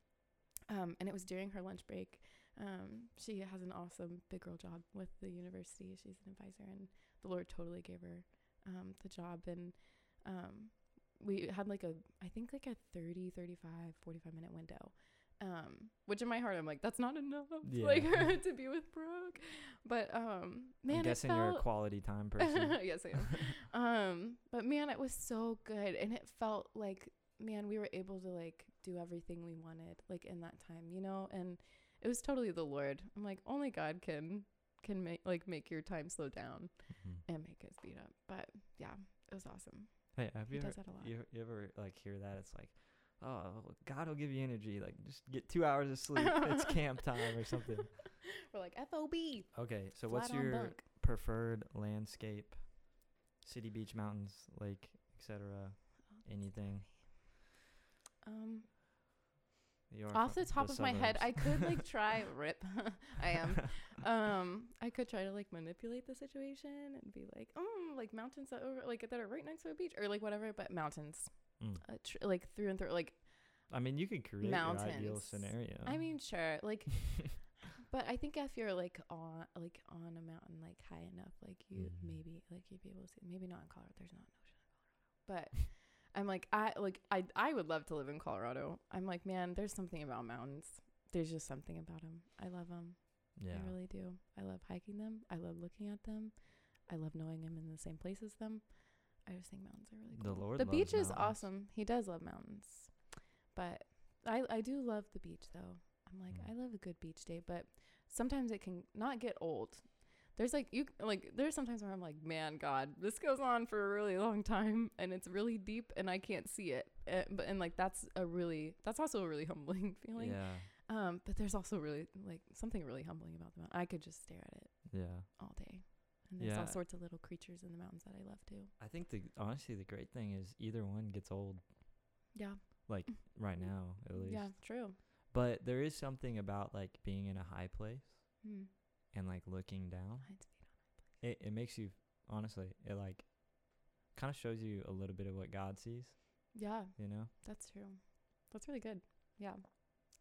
Um and it was during her lunch break. Um, she has an awesome big girl job with the university. She's an advisor, and the Lord totally gave her um, the job. And um, we had like a, I think like a 30, 35, 45 minute window. Um, which in my heart, I'm like, that's not enough, Yeah. like to be with Brooke. But um, man, I'm guessing you're a quality time person. yes, I am. um, but man, it was so good, and it felt like man, we were able to like do everything we wanted, like in that time, you know. And it was totally the Lord. I'm like, only God can can make like make your time slow down Mhm. and make it speed up. But yeah, it was awesome. Hey, have He you ever, does that a lot. you, you ever like hear that? It's like, oh, God will give you energy. Like just get two hours of sleep. it's camp time or something. We're like FOB. Okay, so flat what's your bunk. preferred landscape? City, beach, mountains, lake, etc. Oh, Anything? Um, off the top of my head, I could like try rip. I am. um i could try to like manipulate the situation and be like oh like mountains that over like that are right next to a beach or like whatever but mountains Mm. uh, tr- like through and through like I mean, you could create your ideal scenario. i mean sure like but i think if you're like on like on a mountain like high enough like you Mhm. maybe like you'd be able to see maybe not in colorado there's not an ocean in colorado but i'm like i like i i would love to live in colorado i'm like man there's something about mountains there's just something about them i love them yeah. I really do. I love hiking them. I love looking at them. I love knowing I'm in the same place as them. I just think mountains are really cool. The. Lord the beach is mountains. awesome. He does love mountains. But I I do love the beach though. I'm like Mm. I love a good beach day, but sometimes it can not get old. There's like you like there's sometimes where I'm like, "Man, God, this goes on for a really long time and it's really deep and I can't see it." Uh, but and like that's a really that's also a really humbling feeling. yeah. Um, but there's also really like something really humbling about the mountain. I could just stare at it Yeah. all day. And there's all sorts of little creatures in the mountains that I love too. I think the honestly the great thing is either one gets old Yeah. like right now at least. Yeah, true. But there is something about like being in a high place Hmm. And like looking down. I'd speed on. It it makes you honestly it like kind of shows you a little bit of what God sees. Yeah, You know. that's true. That's really good. Yeah.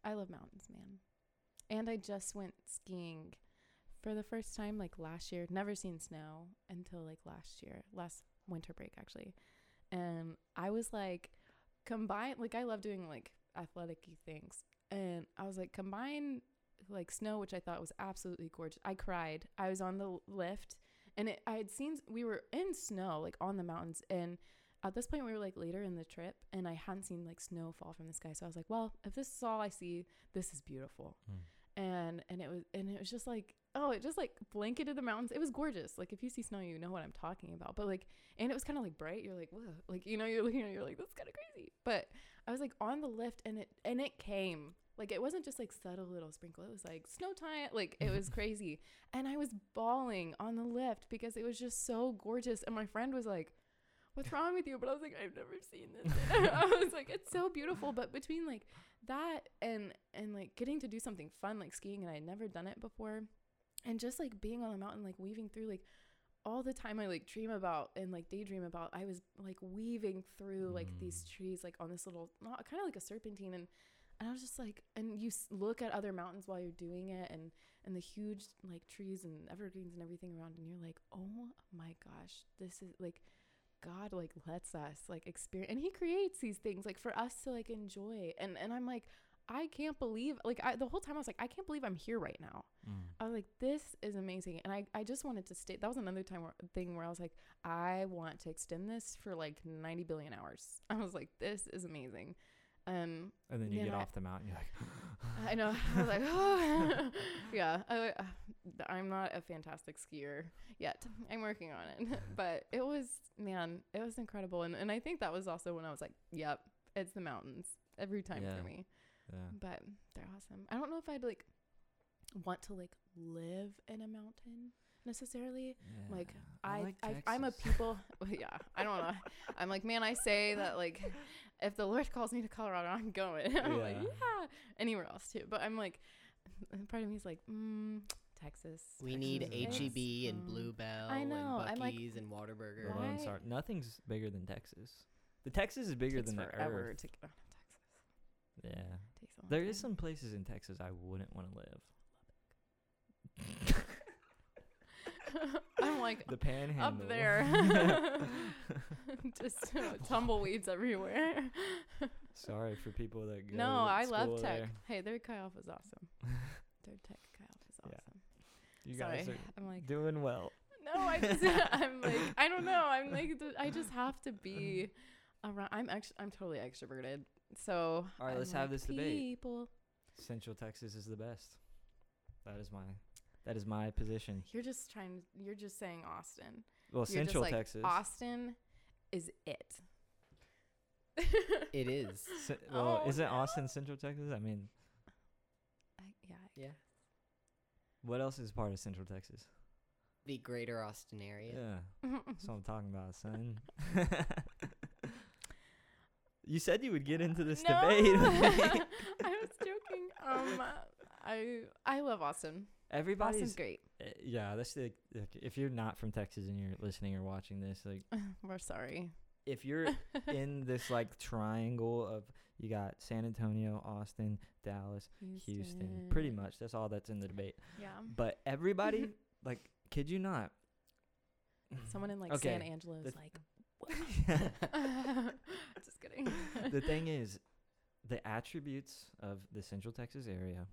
I love mountains, man. And I just went skiing for the first time like last year. Never seen snow until like last year, last winter break actually. And I was like combine like I love doing like athletic things. And I was like combine like snow which I thought was absolutely gorgeous. I cried. I was on the lift and it, I had seen we were in snow like on the mountains and at this point we were like later in the trip and I hadn't seen like snow fall from the sky. So I was like, well, if this is all I see, this is beautiful. Hmm. And and it was and it was just like oh, it just like blanketed the mountains. It was gorgeous. Like if you see snow, you know what I'm talking about. But like and it was kind of like bright. You're like, whoa. Like, you know, you're looking at it, you're like, that's kind of crazy. But I was like on the lift and it and it came. Like it wasn't just like subtle little sprinkle. It was like snow time. Like it was crazy. And I was bawling on the lift because it was just so gorgeous. And my friend was like, What's wrong with you? But I was like, I've never seen this. I was like, it's so beautiful. But between like that and and like getting to do something fun like skiing and I had never done it before and just like being on the mountain like weaving through like all the time I like dream about and like daydream about I was like weaving through like these Mm. trees like on this little kind of like a serpentine and and I was just like and you look at other mountains while you're doing it and and the huge like trees and evergreens and everything around and you're like oh my gosh this is like God like lets us like experience and he creates these things like for us to like enjoy and and I'm like I can't believe like I the whole time I was like I can't believe I'm here right now Mm. I was like, this is amazing. And I, I just wanted to stay. That was another time where, thing where I was like, I want to extend this for like 90 billion hours. I was like, this is amazing. Um, And then you get I- off the mountain. You're like, I know. I was like, oh, yeah. I, I'm not a fantastic skier yet. I'm working on it. but it was, man, it was incredible. And, and I think that was also when I was like, yep, it's the mountains every time Yeah. for me yeah. but they're awesome. I don't know if I'd like want to like live in a mountain necessarily. Like Yeah. I, like I, I'm a people. yeah, I don't know. I'm like, man, I say that like, if the Lord calls me to Colorado, I'm going. I'm like, Yeah. yeah, anywhere else too. But I'm like, part of me is like, mm, Texas. We Texas need is HEB and awesome. Bluebell I know, and I'm like, and Whataburger. The Lone Right. Star. Nothing's bigger than Texas. The Texas is bigger Takes than the forever Earth. to get out of Texas. Yeah. Takes a long There is time. some places in Texas I wouldn't want to live. like the panhandle up there. Just tumbleweeds everywhere. Sorry for people that go no, I love tech. there. Hey, their Alpha is awesome. their tech Alpha is Yeah. awesome. You Sorry, guys are I'm like doing well. no, I just I'm like I don't know. I'm like I just have to be around. I'm actually I'm totally extroverted. So All right, I'm let's have like, this debate. People, Central Texas is the best. That is my that is my position. you're just trying. You're just saying Austin. Well, You're Central just like, Texas. Austin is it. It is. Ce- well, Oh, isn't no. Austin Central Texas? I mean, I, yeah. I Yeah. what else is part of Central Texas? The greater Austin area. Yeah, that's what I'm talking about, son. you said you would get into this no, debate. I was joking. Um, I I love Austin. Everybody's great. uh, yeah. That's the like, if you're not from Texas and you're listening or watching this, like We're sorry. if you're in this like triangle of you got San Antonio, Austin, Dallas, Houston. Pretty much that's all that's in the debate. Yeah. But everybody, like, kid you not, Someone in like Okay, San Angelo is the- like, just kidding. the thing is, the attributes of the Central Texas area,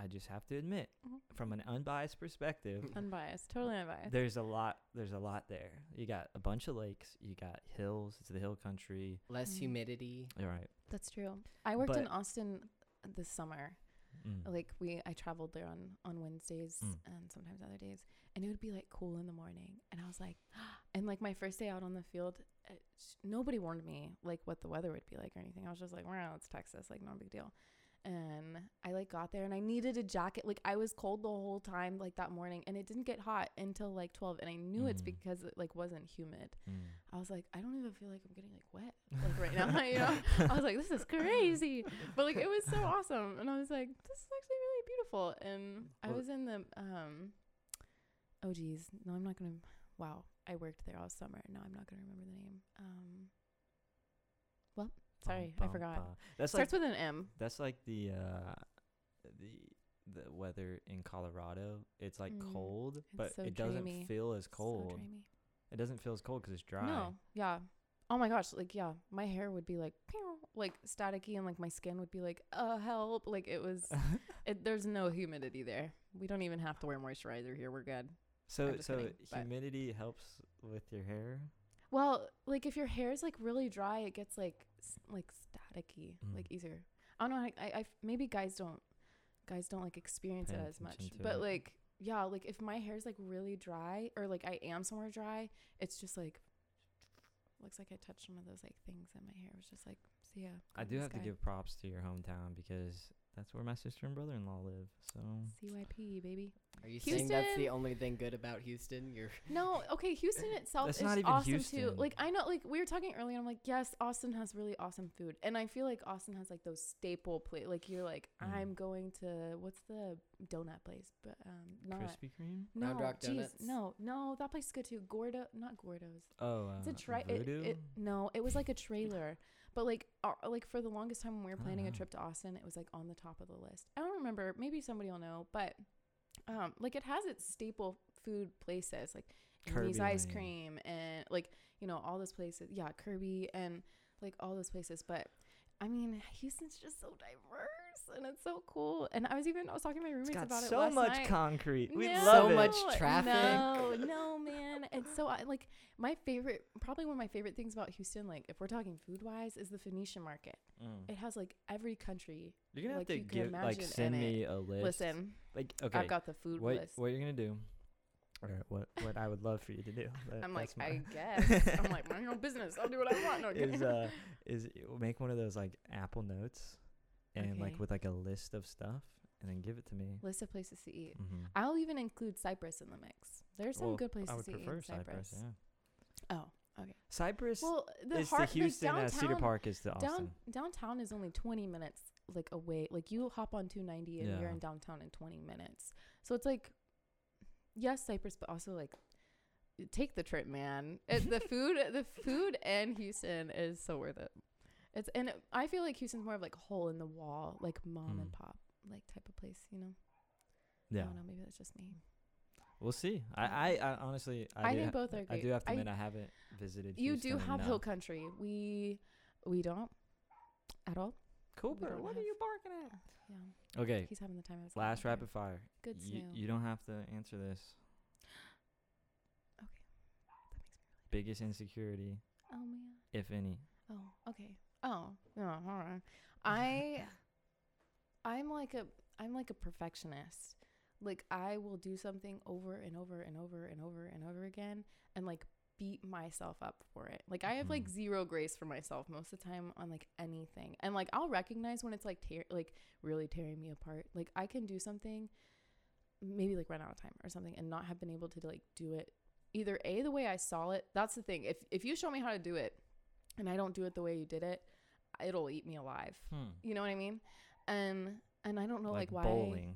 I just have to admit, Mhm. from an unbiased perspective, unbiased, totally unbiased. there's a lot. There's a lot there. You got a bunch of lakes. You got hills. It's the hill country. Less Mhm. humidity. All right. That's true. I worked in Austin this summer. Mm. Like we, I traveled there on on Wednesdays Mm. and sometimes other days, and it would be like cool in the morning, and I was like, and like my first day out on the field, uh, sh- nobody warned me like what the weather would be like or anything. I was just like, well, it's Texas, like no big deal. And I like got there and I needed a jacket. Like I was cold the whole time, like that morning, and it didn't get hot until like twelve, and I knew it's Mm. because it like wasn't humid. Mm. I was like, I don't even feel like I'm getting like wet like right now. you know, I was like, this is crazy, but like it was so awesome, and I was like, this is actually really beautiful. And I was in the um, oh geez, no, I'm not gonna. Wow, I worked there all summer. No, I'm not gonna remember the name. Um, sorry, I forgot. bum. That's like Starts with an M. that's like the uh the the weather in Colorado. It's like Mm. cold, but so it doesn't dreamy. feel as So cold. dreamy. it doesn't feel as cold because it's dry. No, yeah. Oh my gosh, like yeah, my hair would be like pew, like staticky, and like my skin would be like, uh, help. Like it was. it, there's no humidity there. We don't even have to wear moisturizer here. We're good. So I'm just so kidding, but- humidity helps with your hair. Well, like if your hair is like really dry, it gets like s- like staticky, Mm. like easier. I don't know. I I maybe guys don't guys don't like experience Pay it as much. But it. like yeah, like if my hair is like really dry or like I am somewhere dry, it's just like looks like I touched one of those like things and my hair was just like see ya. I do have to give props to your hometown because that's where my sister and brother-in-law live. So CYP baby. Are you saying that's the only thing good about Houston? You're No, okay, Houston itself is not even awesome too. Like I know like we were talking earlier, and I'm like, yes, Austin has really awesome food. And I feel like Austin has like those staple plate like you're like, Mm. I'm going to what's the donut place? But um not Krispy Kreme. no, Rock jeez, Donuts? no, no, that place is good too. Gordo, not Gordo's. Oh, uh, It's a tri. It, it, no, it was like a trailer, but like, our, like for the longest time when we were planning a Ah. trip to Austin, it was like on the top of the list. I don't remember. Maybe somebody will know, but um, like it has its staple food places, like Amy's Kerbey ice cream and like you know all those places. Yeah, Kerbey and like all those places, but. I mean, Houston's just so diverse and it's so cool. And I was even I was talking to my roommates It's got about it so last much night. concrete. We No, love So it. much traffic. No, no, man. And so I like my favorite, probably one of my favorite things about Houston, like if we're talking food wise, is the Phoenician market. Mm. It has like every country. You're gonna like have you to can give like imagine send in it. me a list. Listen, like okay, I've got the food what list. what you're gonna do, or what what I would love for you to do. that- I'm like, my- I guess. I'm like, mind your own business. I'll do what I want. Okay. is uh is make one of those like Apple Notes, and Okay. like with like a list of stuff, and then give it to me. List of places to eat. Mm-hmm. I'll even include Cypress in the mix. There's some Well, good places I would to eat prefer in Cypress. Cypress. Yeah, Oh, okay. Cypress Well, the is heart, the Houston like as Cedar Park is the Austin. Down downtown is only 20 minutes like away. Like you hop on 290 and you're in downtown in 20 minutes. So it's like yes, Cypress, but also like take the trip, man. It, the food, the food and Houston is so worth it. It's and it, I feel like Houston's more of like a hole in the wall, like mom and Mm. pop like type of place, you know. yeah, I don't know, maybe that's just me. we'll see. I, I, I honestly, I, I think ha- both are I do have to admit I haven't visited. You do have enough. hill country. We we don't at all. Cooper, what are you barking at? Yeah, Okay, he's having the time of his last rapid fire. Good You, you don't have to answer this. Okay. That makes me Biggest insecurity, Oh man. if any. Oh, okay. Oh, yeah, all right. I I'm like a I'm like a perfectionist. Like I will do something over and over and over and over and over again and like beat myself up for it. Like I have like Mhm. zero grace for myself most of the time on like anything. And like I'll recognize when it's like tear like really tearing me apart. Like I can do something maybe like run out of time or something and not have been able to like do it either A the way I saw it. That's the thing. If if you show me how to do it and I don't do it the way you did it, it'll eat me alive. Hmm. You know what I mean? And and I don't know like, why. bowling.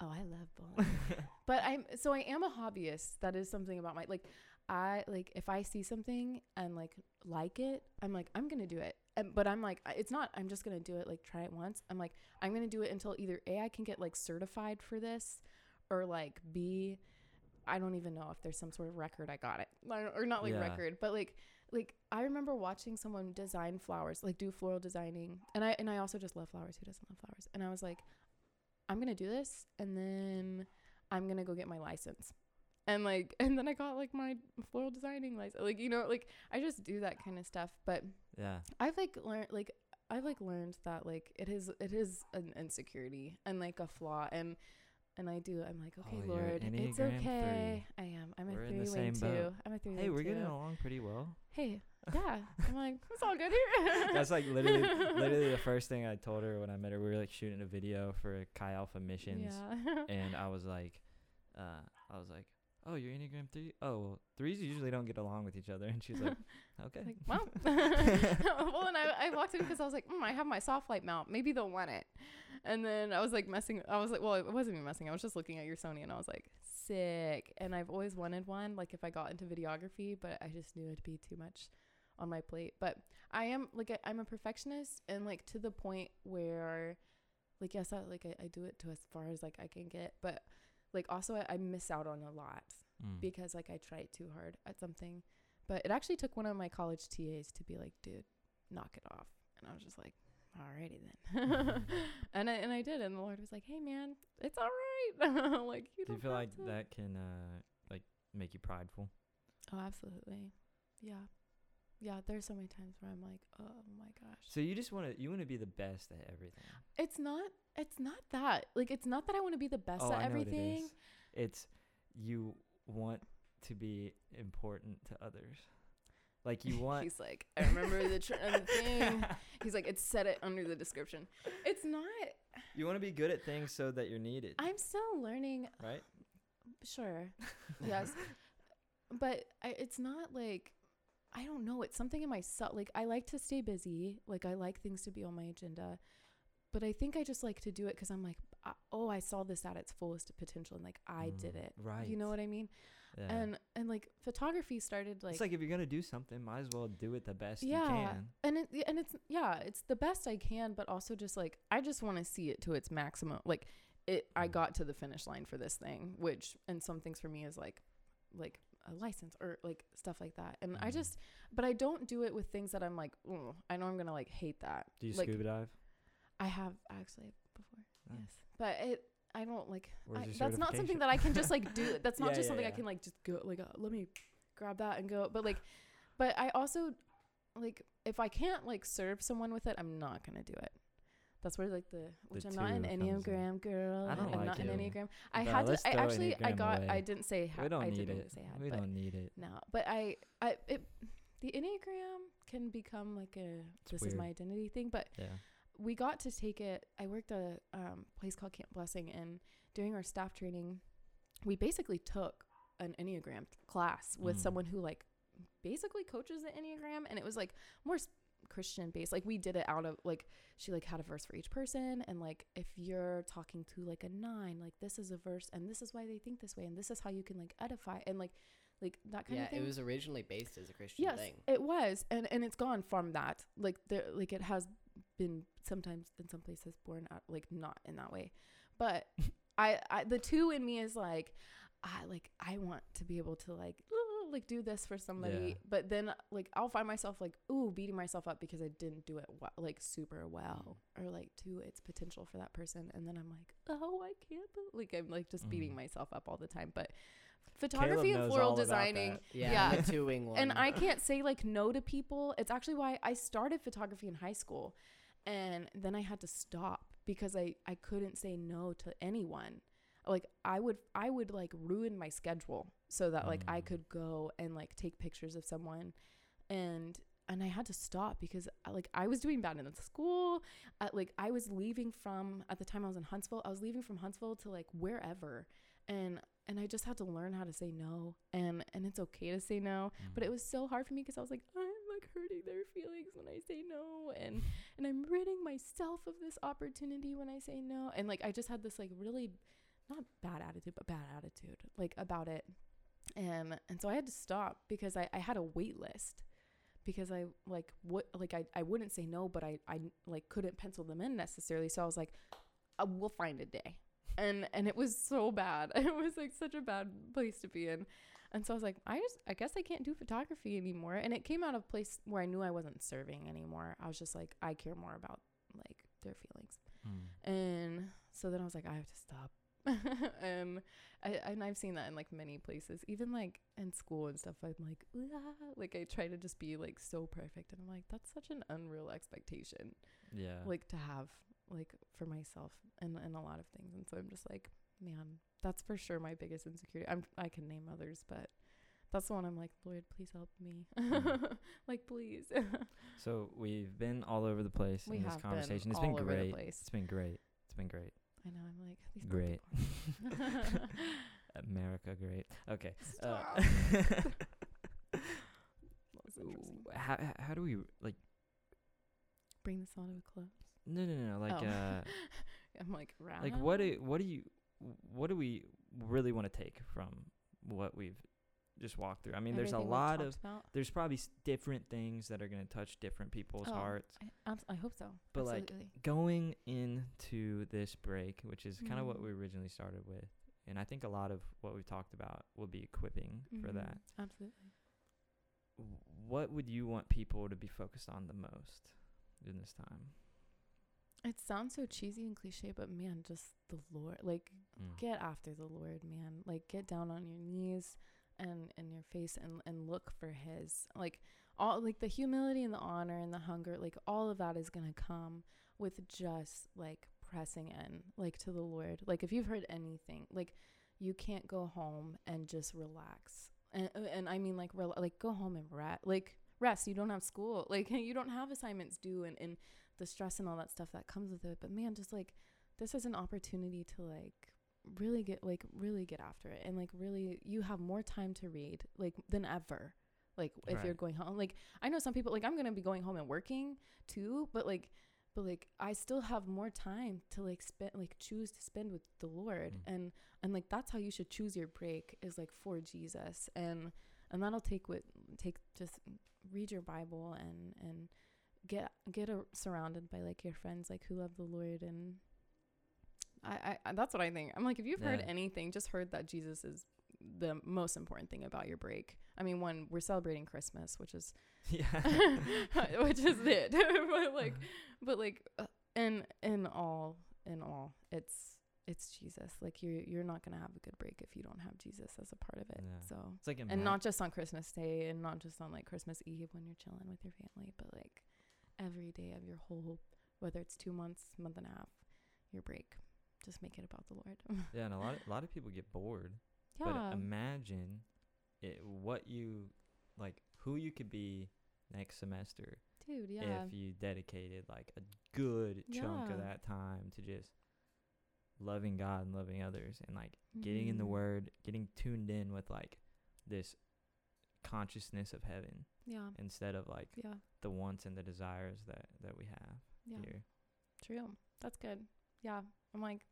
Oh, I love bowling. but I'm so I am a hobbyist. That is something about my like I like if I see something and like like it, I'm like I'm gonna do it. And, but I'm like it's not. I'm just gonna do it. Like try it once. I'm like I'm gonna do it until either a I can get like certified for this, or like b I don't even know if there's some sort of record I got it or not like Yeah. record, but like like I remember watching someone design flowers, like do floral designing, and I and I also just love flowers. Who doesn't love flowers? And I was like, I'm gonna do this, and then I'm gonna go get my license, and like and then I got like my floral designing license, like you know, like I just do that kind of stuff. But yeah. I've like learned like I've like learned that like it is it is an insecurity and like a flaw and and I do I'm like okay Oh, Lord it's okay I am I'm a We're in three same two. I'm a three Hey, we're two. getting along pretty well. hey yeah I'm like it's all good here That's like literally, literally the first thing I told her when I met her. We were like shooting a video for Chi Alpha Missions, yeah and I was like, uh, I was like, "Oh, you're Enneagram three? Oh, well, threes usually don't get along with each other." And she's like, "Okay." like well well and I, I walked in because I was like mm, I have my soft light mount maybe they'll want it and then I was like messing I was like well it wasn't even messing I was just looking at your Sony and I was like sick and I've always wanted one like if I got into videography but I just knew it'd be too much on my plate but I am like I, I'm a perfectionist and like to the point where like yes I like I, I do it to as far as like I can get but like also I, I miss out on a lot Mm. because like I tried too hard at something. But it actually took one of my college TAs to be like, "Dude, knock it off." And I was just like, "Alrighty then." and I and I did, and the Lord was like, "Hey man, it's all right." like you Do you feel like to. that can uh like make you prideful? Oh, absolutely. Yeah. Yeah, there's so many times where I'm like, "Oh my gosh." So you just want to you want to be the best at everything. It's not it's not that. Like it's not that I want to be the best oh, at I know what it everything. is. It's you want to be important to others. Like you want. He's like, I remember the, tr- the um, thing. He's like, it's said it under the description. It's not. you want to be good at things so that you're needed, I'm still learning. right? Sure. Yes. but I, it's not like I don't know. It's something in myself. Like I like to stay busy. Like I like things to be on my agenda. But I think I just like to do it because I'm like, uh, oh, I saw this at its fullest potential, and like I did Mm, it. Right. You know what I mean? Yeah. And and like photography started like it's like if you're gonna do something, might as well do it the best Yeah. you can. and it and it's yeah it's the best i can but also just like i just want to see it to its maximum like it i Mm. got to the finish line for this thing which and some things for me is like like a license or like stuff like that. And i Mhm. just but i don't do it with things that i'm like "Ugh, i know i'm gonna like hate that. Do you like scuba dive? i have actually before. Oh. yes. But it i don't like I, that's not something that i can just like do. that's not Yeah, just yeah, something i can like just go like uh, let me grab that and go. But like but i also like if i can't like serve someone with it i'm not gonna do it that's where like the which i'm not an enneagram girl I don't i'm like not an enneagram i No, had to i actually i got i didn't say ha- we don't i need didn't it. say had we don't need it. no but i i it the enneagram can become like a this is my identity thing but Yeah. we got to take it. I worked at a um, place called Camp Blessing, and during our staff training, we basically took an Enneagram class with Mm. someone who like basically coaches the Enneagram, and it was like more Christian based. Like we did it out of like she like had a verse for each person, and like if you're talking to like a nine, like this is a verse, and this is why they think this way, and this is how you can like edify, and like like that kind yeah, of thing. Yeah, it was originally based as a Christian Yes, thing. it was, and and it's gone from that. Like there, like it has been sometimes in some places born out like not in that way, but I, I the two in me is like I like I want to be able to like like do this for somebody, Yeah. but then like I'll find myself like ooh beating myself up because I didn't do it we- like super well or like to its potential for that person, and then I'm like oh I can't be-" like I'm like just beating Mhm. myself up all the time, but photography and floral designing. Yeah, Yeah. One. and I can't say like no to people. It's actually why I started photography in high school and then I had to stop because I I couldn't say no to anyone. Like I would I would like ruin my schedule so that like I Mm. could go and like take pictures of someone and and I had to stop because like I was doing bad in the school. Uh, like I was leaving from at the time I was in Huntsville. I was leaving from Huntsville to like wherever, and and I just had to learn how to say no. And and it's okay to say no, but Mm. it was so hard for me because I was like I'm like hurting their feelings when I say no, and and I'm ridding myself of this opportunity when I say no. And like I just had this like really not bad attitude, but bad attitude like about it. And and so I had to stop because I, I had a wait list because I like what like I, I wouldn't say no, but I, I like couldn't pencil them in necessarily. So I was like, uh, we'll find a day. And and it was so bad. It was like such a bad place to be in. And so I was like, I just I guess I can't do photography anymore. And it came out of a place where I knew I wasn't serving anymore. I was just like, I care more about like their feelings. Mm. And so then I was like, I have to stop. And I and I've seen that in like many places, even like in school and stuff. I'm like, like I try to just be like so perfect, and I'm like, that's such an unreal expectation, Yeah. like to have like for myself and and a lot of things. And so I'm just like, man, that's for sure my biggest insecurity. I'm I can name others, but that's the one I'm like, Lord, please help me, Mm. like please. So we've been all over the place we in this conversation. been It's been great. It's been great. It's been great. I know. I'm like these Great. America, great. Okay. Uh, Stop. That was interesting. how how do we like? Bring this all to a close. No, no, no. no, Like, Oh. uh, I'm like, like what "Round?" do what do you what do we really want to take from what we've just walk through? I mean, there's a lot of about? there's probably s- different things that are gonna touch different people's Oh, hearts. I, abs- I hope so. But, like, going into this break, which is kind of what Mhm. we originally started with, and I think a lot of what we've talked about will be equipping for Mhm. that. Absolutely. What would you want people to be focused on the most in this time? It sounds so cheesy and cliche, but man, just the Lord. Like, Mm. get after the Lord, man. Like, get down on your knees and and your face and and look for His. Like all like the humility and the honor and the hunger. Like all of that is gonna come with just like pressing in, like to the Lord. Like if you've heard anything, like you can't go home and just relax. And uh, and I mean like rel- like go home and rest. Like rest. You don't have school. Like you don't have assignments due and and the stress and all that stuff that comes with it. But man, just like this is an opportunity to like really get like really get after it and like really you have more time to read like than ever. Like if you're going home, like I know some people like I'm gonna be going home and working too, but like but like I still have more time to like spend like choose to spend with the Lord Mm. and and like that's how you should choose your break is like for Jesus and and that'll take what take just read your Bible and and get get a, surrounded by like your friends like who love the Lord and I, I that's what I think. I'm like if you've heard Yeah. anything, just heard that Jesus is the most important thing about your break. I mean, one we're celebrating Christmas, which is yeah. which is it. but like but like uh, in in all in all it's it's Jesus. Like you're you're not gonna have a good break if you don't have Jesus as a part of it. Yeah. So It's like and not just on Christmas Day and not just on like Christmas Eve when you're chilling with your family, but like every day of your whole, whether it's two months, month and a half, your break. Just make it about the Lord. yeah, and a lot of, a lot of people get bored. yeah. But imagine it, what you like, who you could be next semester Dude, yeah. if you dedicated like a good chunk of that time to just loving God and loving others and like getting in the Mhm. Word, getting tuned in with like this consciousness of heaven Yeah. instead of like Yeah. the wants and the desires that that we have Yeah. here. True. That's good. Yeah. I'm like,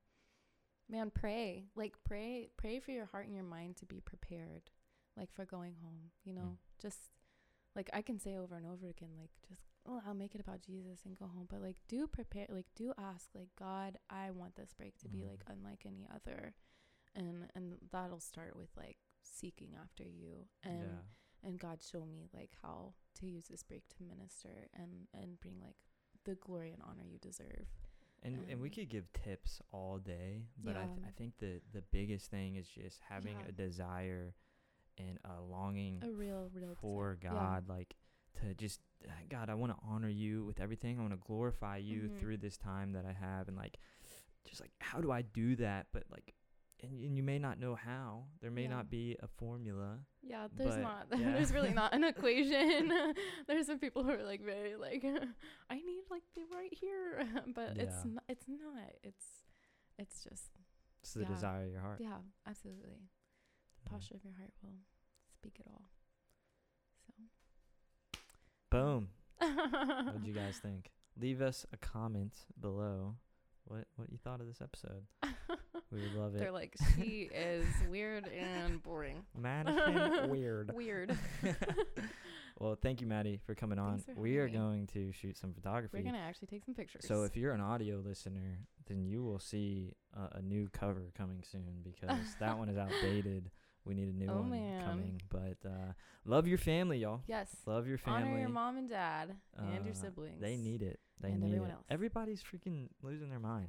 man, pray. Like pray pray for your heart and your mind to be prepared. Like for going home. You know? Just like I can say over and over again, like just oh, I'll make it about Jesus and go home. But like do prepare like do ask, like, God, I want this break to be Mhm. like unlike any other. and and that'll start with like seeking after you and yeah. and God show me like how to use this break to minister and and bring like the glory and honor you deserve. And and we Um, could give tips all day, but I th- I think the the biggest thing is just having Yeah. a desire and a longing A real real for desire. Yeah. God, like to just uh, God, I want to honor you with everything. I want to glorify you Mhm. through this time that I have, and like, just like how do I do that? But like, and, and you may not know how. There may Yeah. not be a formula. Yeah, there's not. yeah. There's really not an equation. there's some people who are like very like, I need like the right here, but it's not. It's not. It's it's just It's the Yeah. desire of your heart. yeah, absolutely. The Yeah. posture of your heart will speak it all. So. Boom. What did you guys think? Leave us a comment below. What what you thought of this episode? We would love it. They're like, she is weird and boring. Mannequin weird. Weird. Well, thank you, Maddie, for coming on. For We are me. going to shoot some photography. We're gonna actually take some pictures. So if you're an audio listener, then you will see a, a new cover coming soon because that one is outdated. We need a new Oh, one man. coming. But uh, love your family, y'all. yes, Love your family. honor your mom and dad and your Uh, siblings. They need it. They and need everyone it. else. Everybody's freaking losing their mind.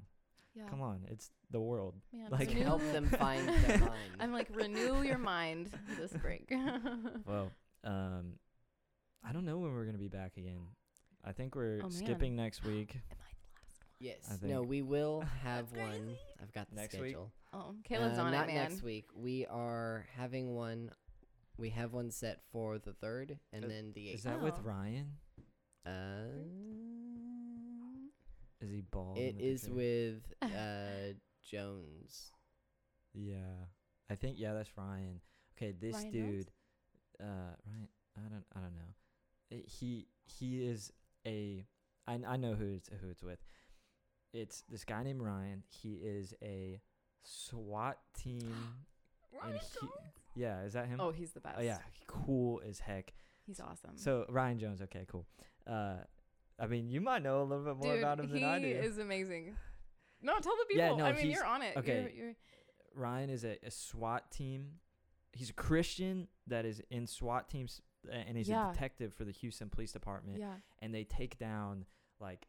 Yeah. Come on, it's the world. Man, Like, renew- Help them find their mind. I'm like renew your mind this break. Well, um, I don't know when we're gonna be back again. I think we're Oh, skipping next week. Am I the last one? Yes. I No, we will have one. I've got the Next week? Schedule. Oh, Caleb's Uh, on not it, man. next week. We are having one. We have one set for the third, and Uh, then the Is eighth. that with Oh. Ryan? Uh, Is he bald? in it the is picture? with uh Jones. Yeah, I think yeah, that's Ryan. Okay, this Ryan Jones? dude, uh, Ryan. I don't, I don't know. Uh, he he is a. I I know who it's who it's with. It's this guy named Ryan. He is a SWAT team. and he, yeah, is that him? Oh, he's the best. Oh yeah, cool as heck. he's awesome. So Ryan Jones. Okay, cool. Uh, I mean, you might know a little bit more Dude, about him than I do. He is amazing. No, tell the people. Yeah, no, I mean, you're on it. okay. You're, you're, Ryan is a, a SWAT team. He's a Christian that is in SWAT teams, and he's Yeah. a detective for the Houston Police Department. yeah. And they take down like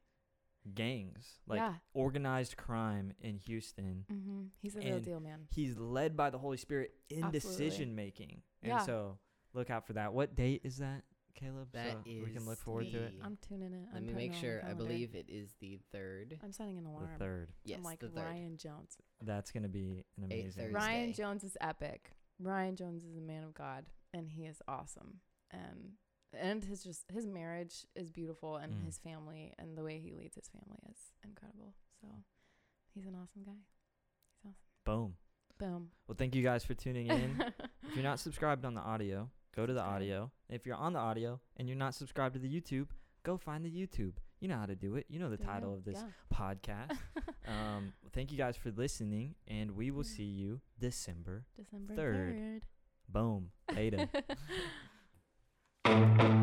gangs, like yeah. organized crime in Houston. Mm-hmm. He's a real deal, man. He's led by the Holy Spirit in Absolutely. decision making, and Yeah. so look out for that. What date is that, Caleb? That so we can look is forward to it. I'm tuning in. Let I'm me make it on my sure. I believe it is the third. I'm setting an alarm. The third. Yes, I'm like the third. Ryan Jones. That's gonna be an amazing. Ryan Jones is epic. Ryan Jones is a man of God, and he is awesome. And and his just his marriage is beautiful, and Mm. his family and the way he leads his family is incredible. So he's an awesome guy. He's awesome. Boom. Boom. Well, thank you guys for tuning in. if you're not subscribed on the audio, go to the audio. If you're on the audio and you're not subscribed to the YouTube, go find the YouTube. You know how to do it. You know the you title of this Yeah. podcast. um, thank you guys for listening, and we will Yeah. see you December. December third. third. Boom. Later. Later. Thank you.